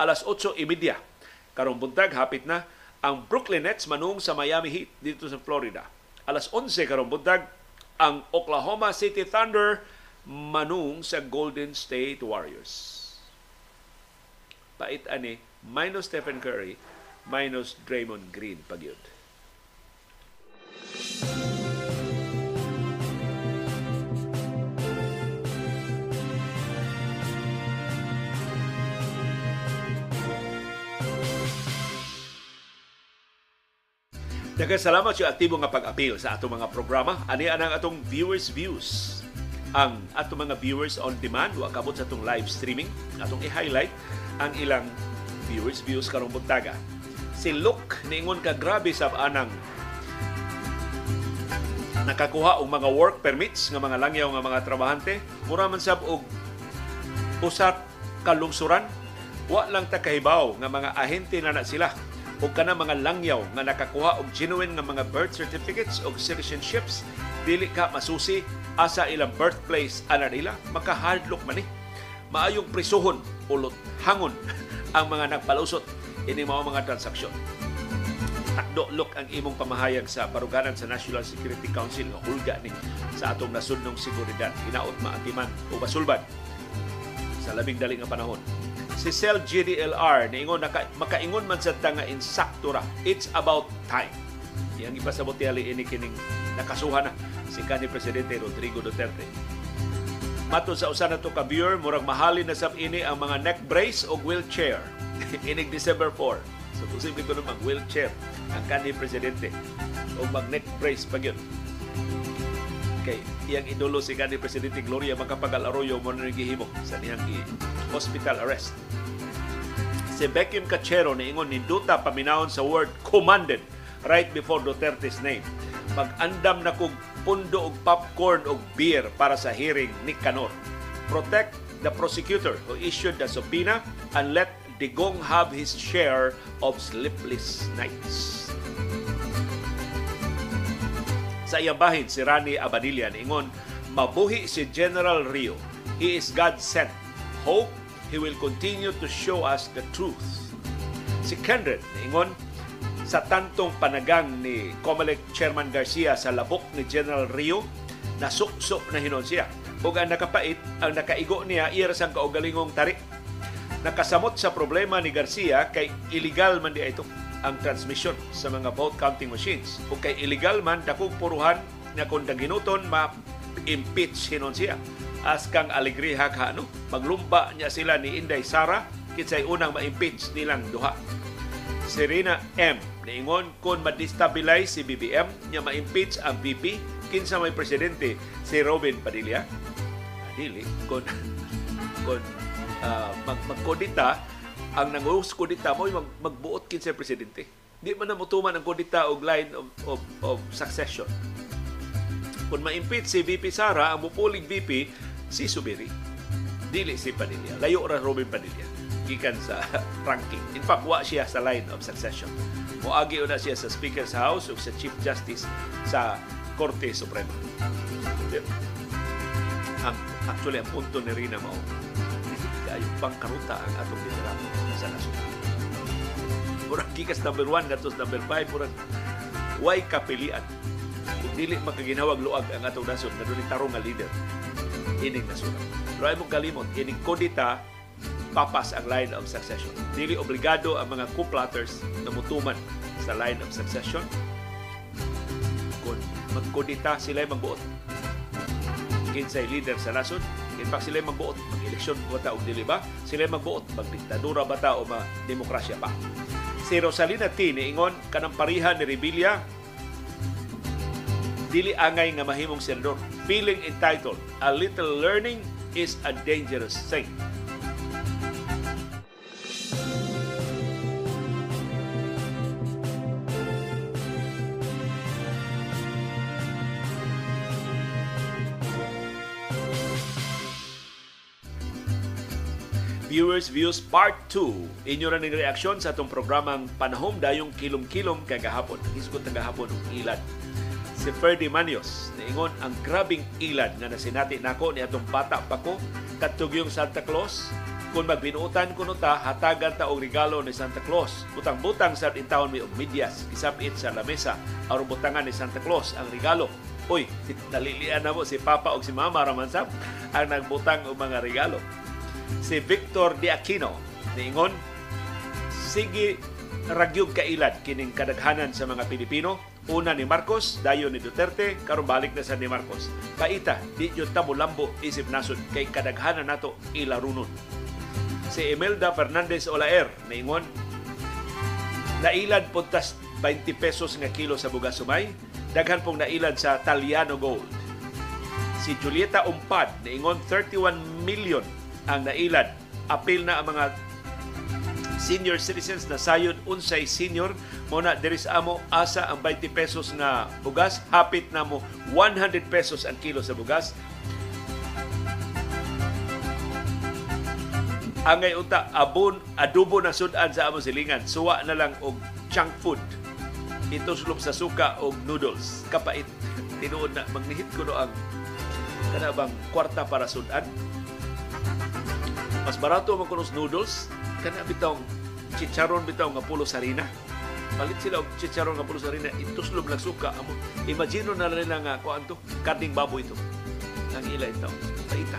alas 8:30 karong buntag hapit na ang Brooklyn Nets manung sa Miami Heat dito sa Florida. Alas 11 karong buntag ang Oklahoma City Thunder manung sa Golden State Warriors. Pait ani minus Stephen Curry minus Draymond Green pagyud. Daghang salamat sa aktibo nga pag-apil sa atong mga programa. Ani anang atong viewers views. Ang atong mga viewers on demand wa kabot sa atong live streaming. Atong i-highlight ang ilang viewers views karong buntaga. Si Luke niingon ka grabe sa anang nakakuha og mga work permits nga mga langyaw nga mga trabahante. Mura man sab og usat kalungsuran wa lang ta kahibaw nga mga ahente na na sila. O kana mga langyaw nga nakakuha og genuine nga mga birth certificates o citizenships. Dili ka masusi. Asa ilang birthplace ana nila? Maka hardlock man ni maayong prisuhon ulot hangon ang mga nagpalusot. Ini mao mga transaksyon. Takdo look ang imong pamahayag sa baruganan sa National Security Council nga hulga ni sa atong nasudnong seguridad. Hinaot maatiman o basulban sa labing dali nga panahon. Si Cell GDLR niingon naka, makaingon man sa nga insakto ra it's about time. Yang ipasabot tiyali ini kining nakasuhan na si kanhi presidente Rodrigo Duterte Mato sa usa na to ka viewer, murag mahalin na sab ini ang mga neck brace o wheelchair. Inig December 4. So posible ko mag wheelchair ang kanhi presidente o mag neck brace pa yun. Kay iyang idolo si kanhi presidente Gloria Macapagal Arroyo mo na gihimo sa niyang hospital arrest. Si Beckham Cachero niingon ni Duta paminawon sa word commanded right before Duterte's name. Mag-andam na kog pundo og popcorn og beer para sa hearing ni Canor. Protect the prosecutor who issued the subpoena and let Digong have his share of sleepless nights. Sa iyang bahin, si Rani Abadilla ingon, mabuhi si General Rio. He is God sent. Hope he will continue to show us the truth. Si Kendred ingon, sa tantong panagang ni Comelec Chairman Garcia sa labok ni General Rio, nasukso na hinon siya. Ug ang nakapait, ang nakaigo niya, iya sang kaugalingong tarik. Nakasamot sa problema ni Garcia kay illegal man di ito ang transmission sa mga vote counting machines. O kay illegal man, dakong puruhan na kung daginuton, ma-impeach hinon siya. As kang alegriha ka, no? maglumba niya sila ni Inday Sara, kitsay unang ma-impeach nilang duha. Serena M. Niingon kung ma-destabilize si BBM, niya ma-impeach ang VP, kinsa may presidente si Robin Padilla. Dili, kung, kung uh, mag magkodita, ang nangus kodita mo mag, magbuot kinsa presidente. Di man na mutuman ang kodita og line of, of, of succession. Kung ma-impeach si VP Sara, ang mupuling VP, si Subiri. Dili si Padilla. Layo ra Robin Padilla gikan sa ranking. In fact, wa siya sa line of succession. Moagi una siya sa Speaker's House o sa Chief Justice sa Korte Suprema. Ang, actually, ang punto ni Rina Mao, kayo pangkaruta ang atong liderato sa nasyon. Murag gikas number 1 gatos number 5, murag way kapilian. Kung dili makaginawag luag ang atong nasyon, na doon tarong nga leader, ining nasyon. Pero ay mong kalimot, ining kodita papas ang line of succession. Dili obligado ang mga coup-plotters na mutuman sa line of succession. Kung magkodita sila magbuot, kinsay leader sa nasod, in fact sila magbuot, mag-eleksyon ba ta o dili ba? Sila magbuot, magdiktadura ba ta o ma-demokrasya pa? Si Rosalina T. niingon, kanang parihan ni Rebilla, dili angay nga mahimong senador. Feeling entitled, a little learning is a dangerous thing. Viewers Views Part 2. Inyo na ning reaksyon sa atong programang Panahom Dayong Kilom-Kilom kagahapon. Hisgot na gahapon ilad. Si Ferdy Manios, niingon ang grabing ilad nga nasinati nako ni atong bata pa ko, katugyong Santa Claus, kung magbinuutan ko ta, hatagan ta og regalo ni Santa Claus. Butang-butang sa intawon mi og medyas, isapit sa lamesa, aron butangan ni Santa Claus ang regalo. Uy, nalilian na mo si Papa o si Mama Ramansap ang nagbutang og mga regalo si Victor De Aquino. Niingon sige ragyog kailad kining kadaghanan sa mga Pilipino. Una ni Marcos dayon ni Duterte karon balik na sa ni Marcos. Kaita di jud ta lambo isip nasod kay kadaghanan nato ilarunon. Si Imelda Fernandez Olaer niingon nailad puntas 20 pesos nga kilo sa bugas sumay daghan pong nailad sa Taliano Gold. Si Julieta Umpad niingon 31 million ang nailad. Apil na ang mga senior citizens na sayod unsay senior. Mo na diri sa amo asa ang 20 pesos nga bugas. Hapit na mo 100 pesos ang kilo sa bugas. Angay unta abon adobo na sudan sa amo silingan. Suwa na lang og junk food. Ito sulok sa suka og noodles. Kapait tinuod na magnihit ko no ang kanabang kwarta para sudan mas barato man kunos noodles kana bitaw chicharon bitaw nga pulo sa harina. Palit sila og chicharon nga pulo sa harina, ituslog lang suka. Amo, imagine na nila nga kuan to, kating baboy ito. Nang ila ito. Paita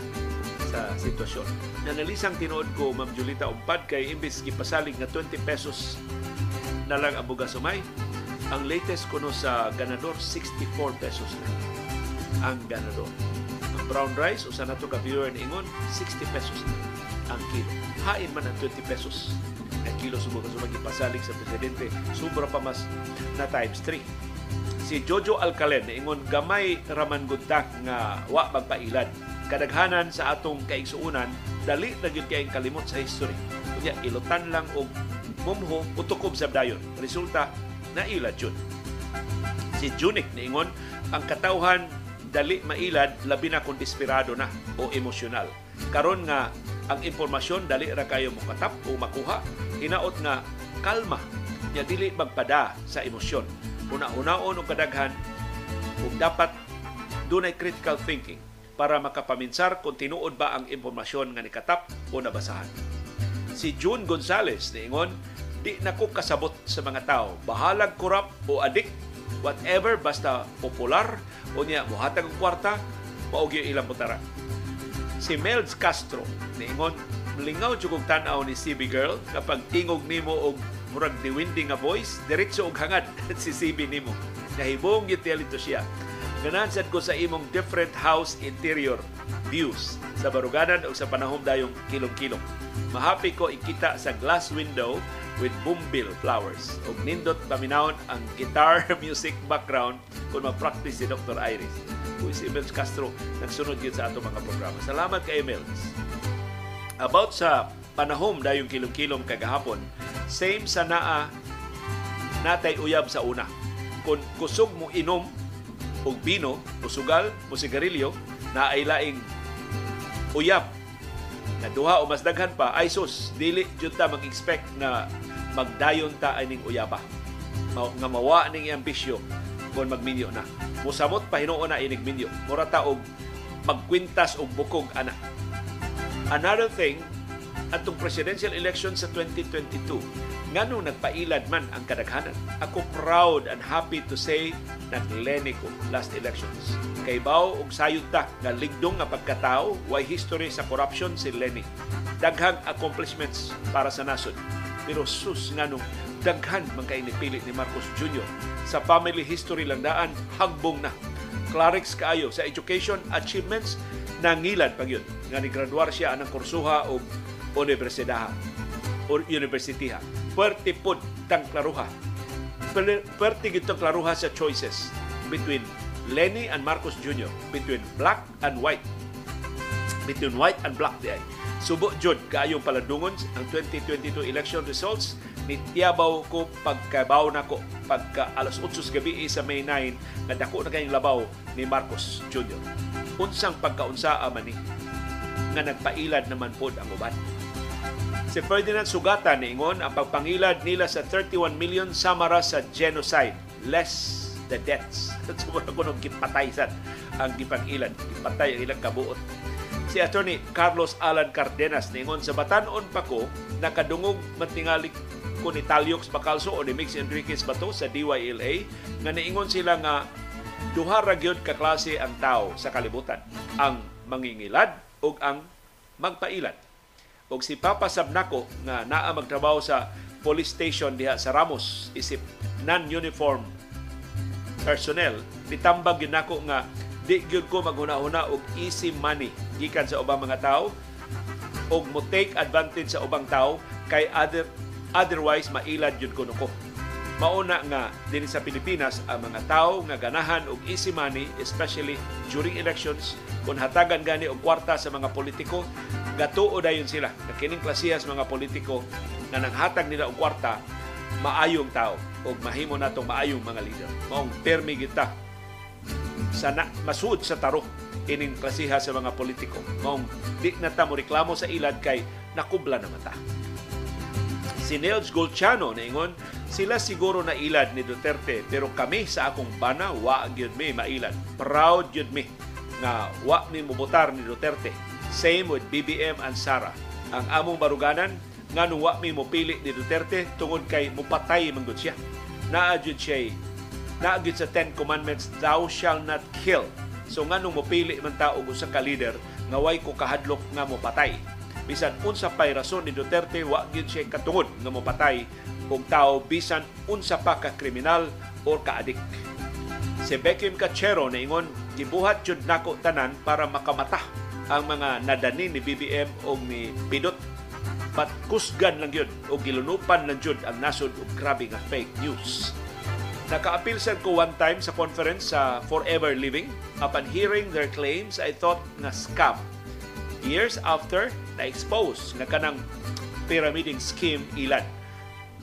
sa sitwasyon. Nanalisang tinuod ko, Ma'am Julita, umpad kay imbis gipasalig nga 20 pesos na lang ang bugas sumay. Ang latest kuno sa ganador, 64 pesos na ang ganador. Brown rice, usa na to ka viewer ni Ingon, 60 pesos ang kilo. Hain man ang 20 pesos ang kilo subo kasi magipasalig sa presidente. Sobra pa mas na times 3. Si Jojo Alcalen, ingon gamay raman guntak nga wa magpailad. Kadaghanan sa atong kaigsuunan, dali na gyud kay kalimot sa history. Kunya ilutan lang og mumho utukob sa dayon. Resulta na ilad yun. Si Junik niingon ang katawhan dali mailad labi na kung desperado na o emosyonal. Karon nga ang impormasyon dali ra kayo mokatap o makuha hinaot nga kalma nya dili magpada sa emosyon una-unaon og kadaghan ug dapat dunay critical thinking para makapaminsar kung tinuod ba ang impormasyon nga nikatap o nabasahan. Si June Gonzales niingon, di na ko kasabot sa mga tao. Bahalag kurap o adik, whatever, basta popular, o niya, muhatag ang kwarta, maugyo ilang butara si Melz Castro niingon lingaw jud tan-aw ni CB girl kapag tingog nimo og murag diwindi nga voice diretso og hangad si CB nimo. Nahibong gyud ito siya. Ganan sad ko sa imong different house interior views sa baruganan o sa panahon dayong kilong-kilong. Mahapi ko ikita sa glass window with bumbil flowers. O nindot paminawon ang guitar music background kung mag-practice si Dr. Iris. Kung si Emels Castro nagsunod yun sa ato mga programa. Salamat kay Emels. About sa panahom dayong kilong-kilong kagahapon, same sa naa natay uyab sa una. Kung kusog mo inom og bino o sugal o sigarilyo na ay laing uyab na duha o mas daghan pa ay sus dili jud ta mag-expect na magdayon ta aning uyaba. Nga mawa ning ambisyo kung magminyo na. Musamot pa hinuon na inig minyo. Mura ta og magkwintas og bukog ana. Another thing atong presidential election sa 2022 nganong nagpailad man ang kadaghanan. Ako proud and happy to say nagleni ko last elections. Kay bao og sayod ta nga ligdong nga pagkatao, why history sa corruption si Lenny. Daghang accomplishments para sa nasod. Pero sus nganong daghan man kay nipili ni Marcos Jr. Sa family history lang daan, hagbong na. Clarix kaayo sa education achievements nangilad pag yun. Nga ni graduar siya anang kursuha o universidad o universitiha puwerte pod tang klaruha. Puwerte gito klaruha sa choices between Lenny and Marcos Jr., between black and white. Between white and black di ay. Subo jud kaayong paladungon ang 2022 election results ni tiyabaw ko pagkabaw na ko pagka alas 8 gabi sa May 9 na dako na kayong labaw ni Marcos Jr. Unsang pagkaunsa man ni nga nagpailad naman pod ang uban Si Ferdinand Sugata niingon ang pagpangilad nila sa 31 million samara sa genocide. Less the deaths. Siguro ko nung gipatay sad ang gipangilad. Gipatay ang ilang kabuot. Si Attorney Carlos Alan Cardenas niingon sa batanon pa ko nakadungog matingali ko ni Taliox Bacalso o ni Mix Enriquez Bato sa DYLA nga niingon sila nga duha ra gyud ka klase ang tao sa kalibutan ang mangingilad ug ang magpailad og si Papa Sabnaco nga naa magtrabaho sa police station diha sa Ramos isip non-uniform personnel. Nitambag gyud nako nga di gyud ko maghuna-huna og easy money gikan sa ubang mga tao og mo take advantage sa ubang tao kay other otherwise mailad gyud ko nuko mauna nga din sa Pilipinas ang mga tao nga ganahan og easy money especially during elections kung hatagan gani og kwarta sa mga politiko gatuo dayon sila na kining klasiya sa mga politiko nga nanghatag nila og kwarta maayong tao o mahimo natong maayong mga leader. Maong permi kita sa na, masud sa taro ining klasiha sa mga politiko. Maong di na ta mo reklamo sa ilad kay nakubla na mata si Nels Golchano naingon sila siguro na ilad ni Duterte pero kami sa akong bana wa gyud mi mailad. Proud gyud mi nga wa mi mubotar ni Duterte. Same with BBM and Sara. Ang among baruganan nga nung wa mi mopili ni Duterte tungod kay mupatay man gud siya. Naa gyud siya naa gyud sa 10 commandments thou shall not kill. So nga nung mopili man ta og usa ka leader nga way ko kahadlok nga mopatay bisan unsa pay rason ni Duterte wa gyud siya katungod nga mopatay og tao bisan unsa pa ka kriminal or kaadik. Si Beckham Cachero na ingon gibuhat jud nako tanan para makamata ang mga nadani ni BBM o ni Pidot but kusgan lang yun o gilunupan lang jud ang nasod og grabe nga fake news. Naka-appeal sad ko one time sa conference sa Forever Living. Upon hearing their claims, I thought nga scam. Years after, na-expose nga kanang pyramiding scheme ilan.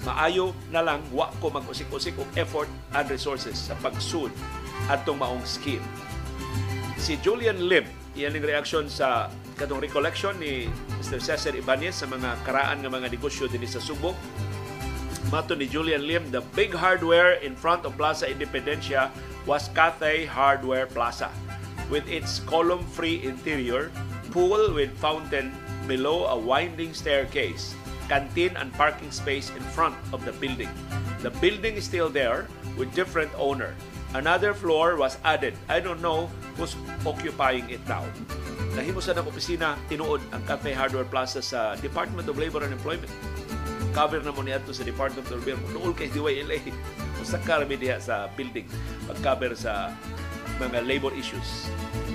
Maayo na lang wa ko mag-usik-usik og effort and resources sa pagsud atong maong scheme. Si Julian Lim, iyan ang reaksyon sa katong recollection ni Mr. Cesar Ibanez sa mga karaan nga mga negosyo din sa Subo. Mato ni Julian Lim, the big hardware in front of Plaza Independencia was Cathay Hardware Plaza with its column-free interior, pool with fountain below a winding staircase, canteen and parking space in front of the building. The building is still there with different owner. Another floor was added. I don't know who's occupying it now. Nahimo sa ng opisina tinuod ang Cafe Hardware Plaza sa Department of Labor and Employment. Cover na mo niya sa Department of Labor. Nool kay DYLA. Usa ka diha sa building pag-cover sa mga labor issues.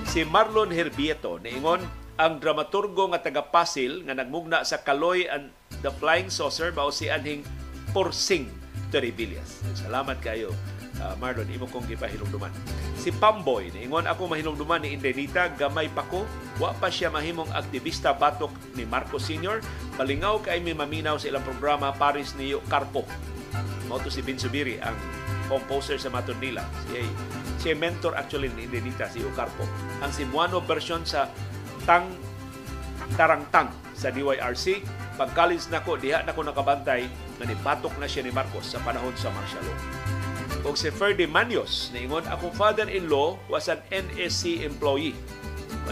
Si Marlon Herbieto niingon ang dramaturgo nga taga Pasil nga nagmugna sa Kaloy and the Flying Saucer mao si anhing Porsing Terribilias. Salamat kayo uh, Marlon, imo kong gipahinumduman. Si Pamboy, niingon ako mahinumduman ni Indenita, gamay pa ko, wa pa siya mahimong aktivista batok ni Marcos Sr. Palingaw kay may maminaw sa ilang programa Paris ni Carpo. Mao si Binsubiri, ang composer sa Maton nila. Siya, siya mentor actually ni Indenita, si Carpo. Ang Simuano version sa Tang Tarangtang sa DYRC, pag college na ko, diha na ko nakabantay na nipatok na siya ni Marcos sa panahon sa martial law. O si Ferdy Manios niingon akong father-in-law was an NSC employee.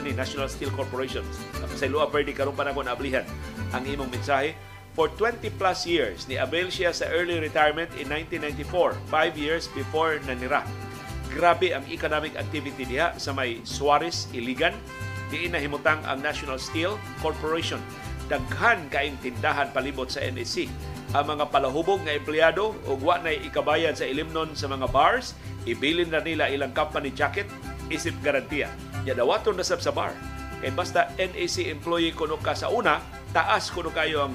Ni National Steel Corporation. Sa Ilua Ferdy karon panahon ablihan ang imong mensahe. For 20 plus years ni avail siya sa early retirement in 1994 5 years before nanira. Grabe ang economic activity diha sa may Suarez Iligan diin na himutang ang National Steel Corporation daghan kaing tindahan palibot sa NSC ang mga palahubog nga empleyado ug wa na ikabayan sa ilimnon sa mga bars, ibilin na nila ilang company jacket isip garantiya. Ya dawaton na sab sa bar. Kay basta NAC employee kuno ka sa una, taas kuno kayo ang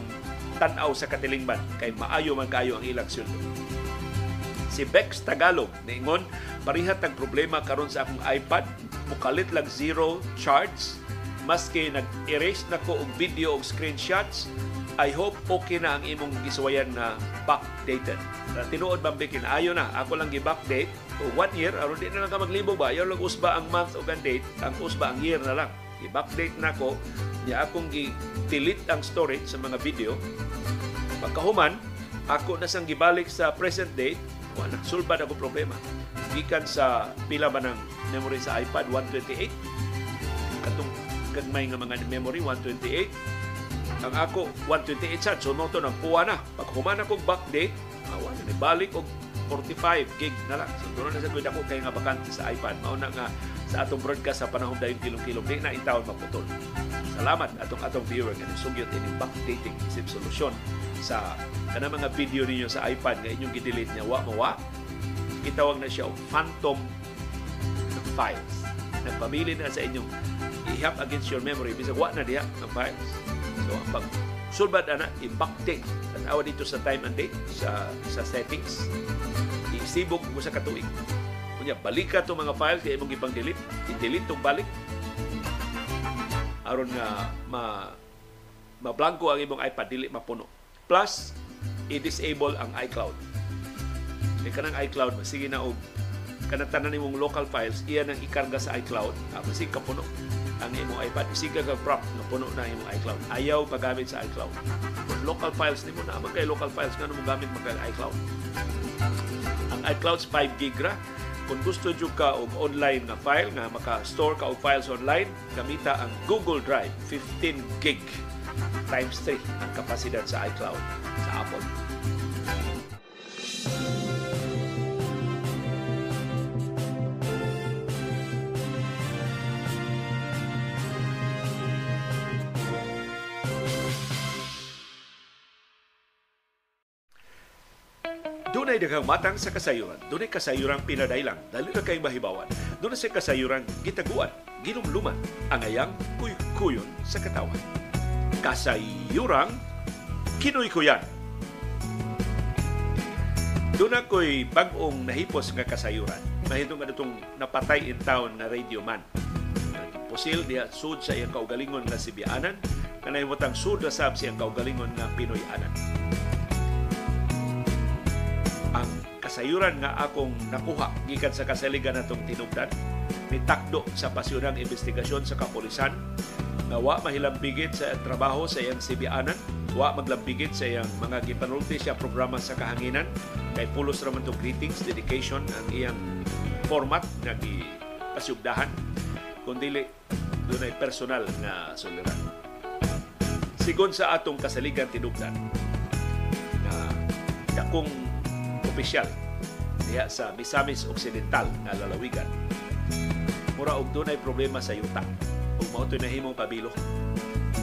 tan-aw sa katilingban kay maayo man kayo ang ilang sweldo. Si Bex Tagalog niingon parihat ang problema karon sa akong iPad mukalit lang zero charge maski nag-erase na ko og video og screenshots I hope okay na ang imong gisuwayan na backdated. Na tinuod bang bikin ayo na. Ako lang gi-backdate. O one year aron di na lang ka maglibog ba? Ayo lang usba ang month o ang date ang usba ang year na lang. I-backdate na ko, niya akong i-delete ang storage sa mga video. Pagkahuman, ako na sang gibalik sa present day, wala, sulbad ako problema. Gikan sa pila ba ng memory sa iPad, 128. Katong gagmay nga mga memory, 128. Ang ako, 128 sad. So, no to, nagkuha na. Pag human akong backdate, awa na, balik og 45 gig na lang. Doon na sa kuya ako kay nga bakante sa iPad. Mauna nga sa atong broadcast sa panahon dayon kilong-kilong. Di na intawon maputol. Salamat atong atong viewer nga sugyot ini backdating isip solusyon sa kana mga video ninyo sa iPad nga inyong gidelete niya wa mawa. Gitawag na siya og phantom files. Nagpamili na sa inyong ihap against your memory. Bisag wa na diha ang files. So ang pag sulbad ana i-backdate tanawa dito sa time and date sa sa settings. Isibog mo sa katuig. Kunya balik ka itong mga files kaya imong ipang delete. I-delete itong balik. Aron nga ma ma-blanco ang imong iPad dili mapuno. Plus i-disable ang iCloud. Kay kanang iCloud sige na og kanang tanan imong local files iya nang ikarga sa iCloud. Ah, masig kapuno ang imong iPad. Isig ka prop na puno na imong iCloud. Ayaw pagamit sa iCloud. Kung local files nimo na man kay local files nga mo gamit mag iCloud. Ang iCloud 5 gig ra. Kung gusto nyo ka og online nga file nga maka-store ka og files online, gamita ang Google Drive 15 gig times 3 ang kapasidad sa iCloud sa Apple. Dunay daghang matang sa kasayuran. Dunay kasayuran pinadailang. Dali na kay mahibawan. Dunay sa kasayuran gitaguan, ginumluman ang ayang kuy-kuyon sa katawan. Kasayuran kinuy-kuyan. Doon ako'y bagong nahipos nga kasayuran. Mahitong nga itong napatay in town na radio man. Pusil diha sud sa iyang kaugalingon nga Sibianan, kanay mutang sud na sab siyang kaugalingon nga Pinoy-anan kasayuran nga akong nakuha gikan sa kasaligan natong tinubdan. Ni takdo sa pasyonang investigasyon sa kapulisan nga wa mahilambigit sa trabaho sa iyang sibianan wa maglambigit sa iyang mga gipanulti siya programa sa kahanginan. Kay pulos raman to greetings dedication ang iyang format nga gipasyugdahan. Kundi dunay personal nga suliran sigon sa atong kasaligan tinubdan na dakong opisyal diha sa Misamis Occidental nga lalawigan. Mura og dunay problema sa yuta. Ug mao na himong pabilo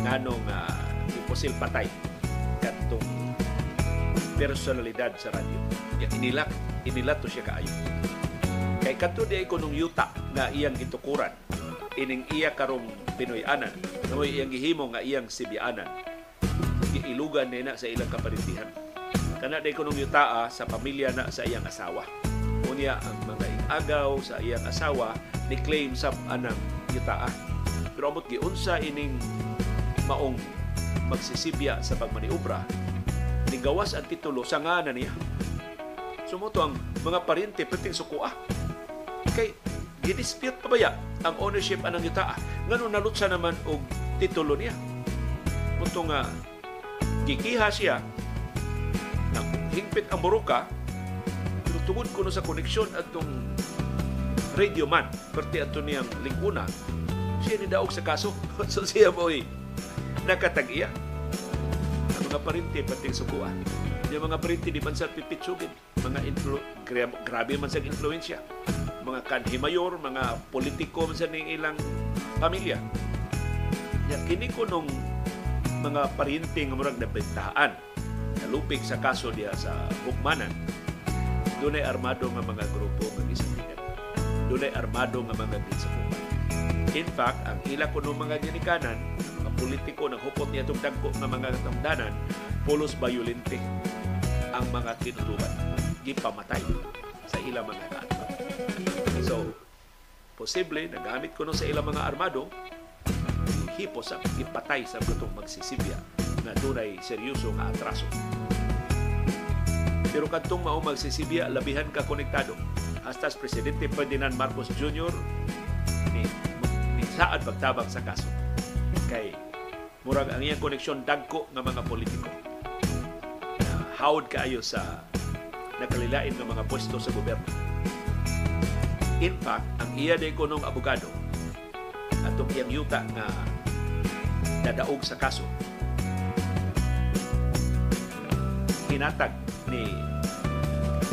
nganong uh, imposil patay kadtong personalidad sa radyo. Ya inilak, inilat to siya kaayo. Kay kadto di ko nung yuta nga iyang gitukuran ining iya karong Pinoy-anan, nga iyang gihimo nga iyang Sibianan. Giilugan nina sa ilang kaparintihan kana day kunong yutaa sa pamilya na sa iyang asawa. Unya ang mga agaw sa iyang asawa ni claim sa anang yutaa. Pero amot giunsa ining maong magsisibya sa pagmaniobra ni gawas ang titulo sa ngana niya. Sumuto ang mga paryente perting sukuha. Kay gidispute pa baya ang ownership anang yutaa. Ngano nalutsa naman og titulo niya. Punto nga gikiha siya hingpit ang buruka, tungod ko sa koneksyon atong radio man, perti ato niyang lingkuna, siya ni daog sa kaso. so siya mo nakatag-iya. Ang mga parinti pating sukuan. Yung mga parinti di man sa pipitsugin. Mga influ grabe man sa influensya. Mga kanhimayor, mga politiko man sa ning ilang pamilya. Ya, kini ko nung mga parinti nga murag nabentahan nalupig sa kaso diya sa hukmanan dunay armado nga mga grupo nga gisabihan dunay armado nga mga ginsakupan in fact ang ila kuno mga ginikanan mga politiko nang hupot niya itong dagko nga mga katamdanan pulos violente ang mga kinutuban gipamatay sa ilang mga kaatbang so posible nagamit kuno sa ilang mga armado hipos ang ipatay sa butong magsisibya na dunay seryoso nga atraso. Pero kadtong mao magsisibya labihan ka konektado. Hasta Presidente Ferdinand Marcos Jr. ni, ni saad pagtabang sa kaso. Kay murag ang iyang koneksyon dagko nga mga politiko. Na hawd kaayo sa nakalilain ng mga pwesto sa gobyerno. In fact, ang iya de kunong abogado atong iyang yuta nga dadaog sa kaso hinatag ni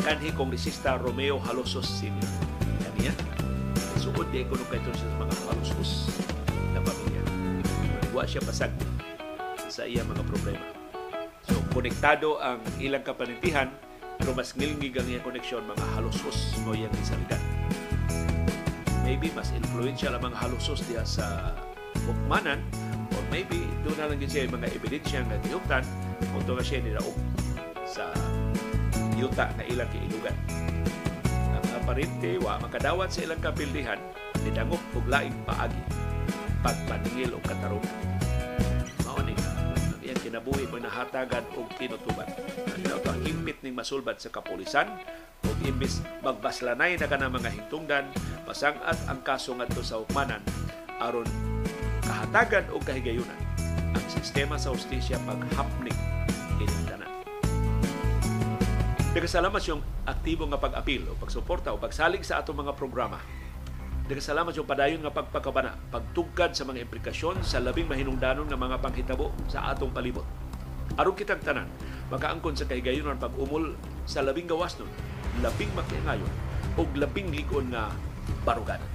kanhi kongresista Romeo Halosos Sr. Kaniya, suod di kuno kay sa mga Halosos na pamilya. Wa siya pasag sa iya mga problema. So, konektado ang ilang kapanintihan pero mas ngilngig ang iyang koneksyon mga Halosos mo iyang isalidad. Maybe mas influential ang mga Halosos diya sa hukmanan or maybe doon na lang siya mga ebidensya nga gihuptan kung nga siya nilaog sa yuta na ilang kiilugan. Ang aparente, wa makadawat sa ilang kapildihan, nidangop og laing paagi, pagpaningil o katarungan. Mao ni ang iyang kinabuhi mo nahatagan og tinutuban. Ano to ang ning masulbad sa kapulisan ug imbis magbaslanay na kanang mga hintungdan, masangat ang kaso ngadto sa hukmanan aron kahatagan o kahigayunan ang sistema sa hustisya paghapnik ining. Nagkasalamat yung aktibo nga pag-apil o pagsuporta o pagsalig sa atong mga programa. Nagkasalamat yung padayon nga pagpakabana, pagtugkad sa mga implikasyon sa labing mahinungdanon nga mga panghitabo sa atong palibot. Aron kitang tanan, makaangkon sa kahigayunan pag-umol sa labing gawas nun, labing makiangayon o labing ligon nga baruganan.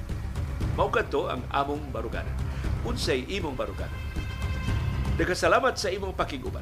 Maugad to ang among baruganan. Unsay imong baruganan. Nagkasalamat sa imong pakiguban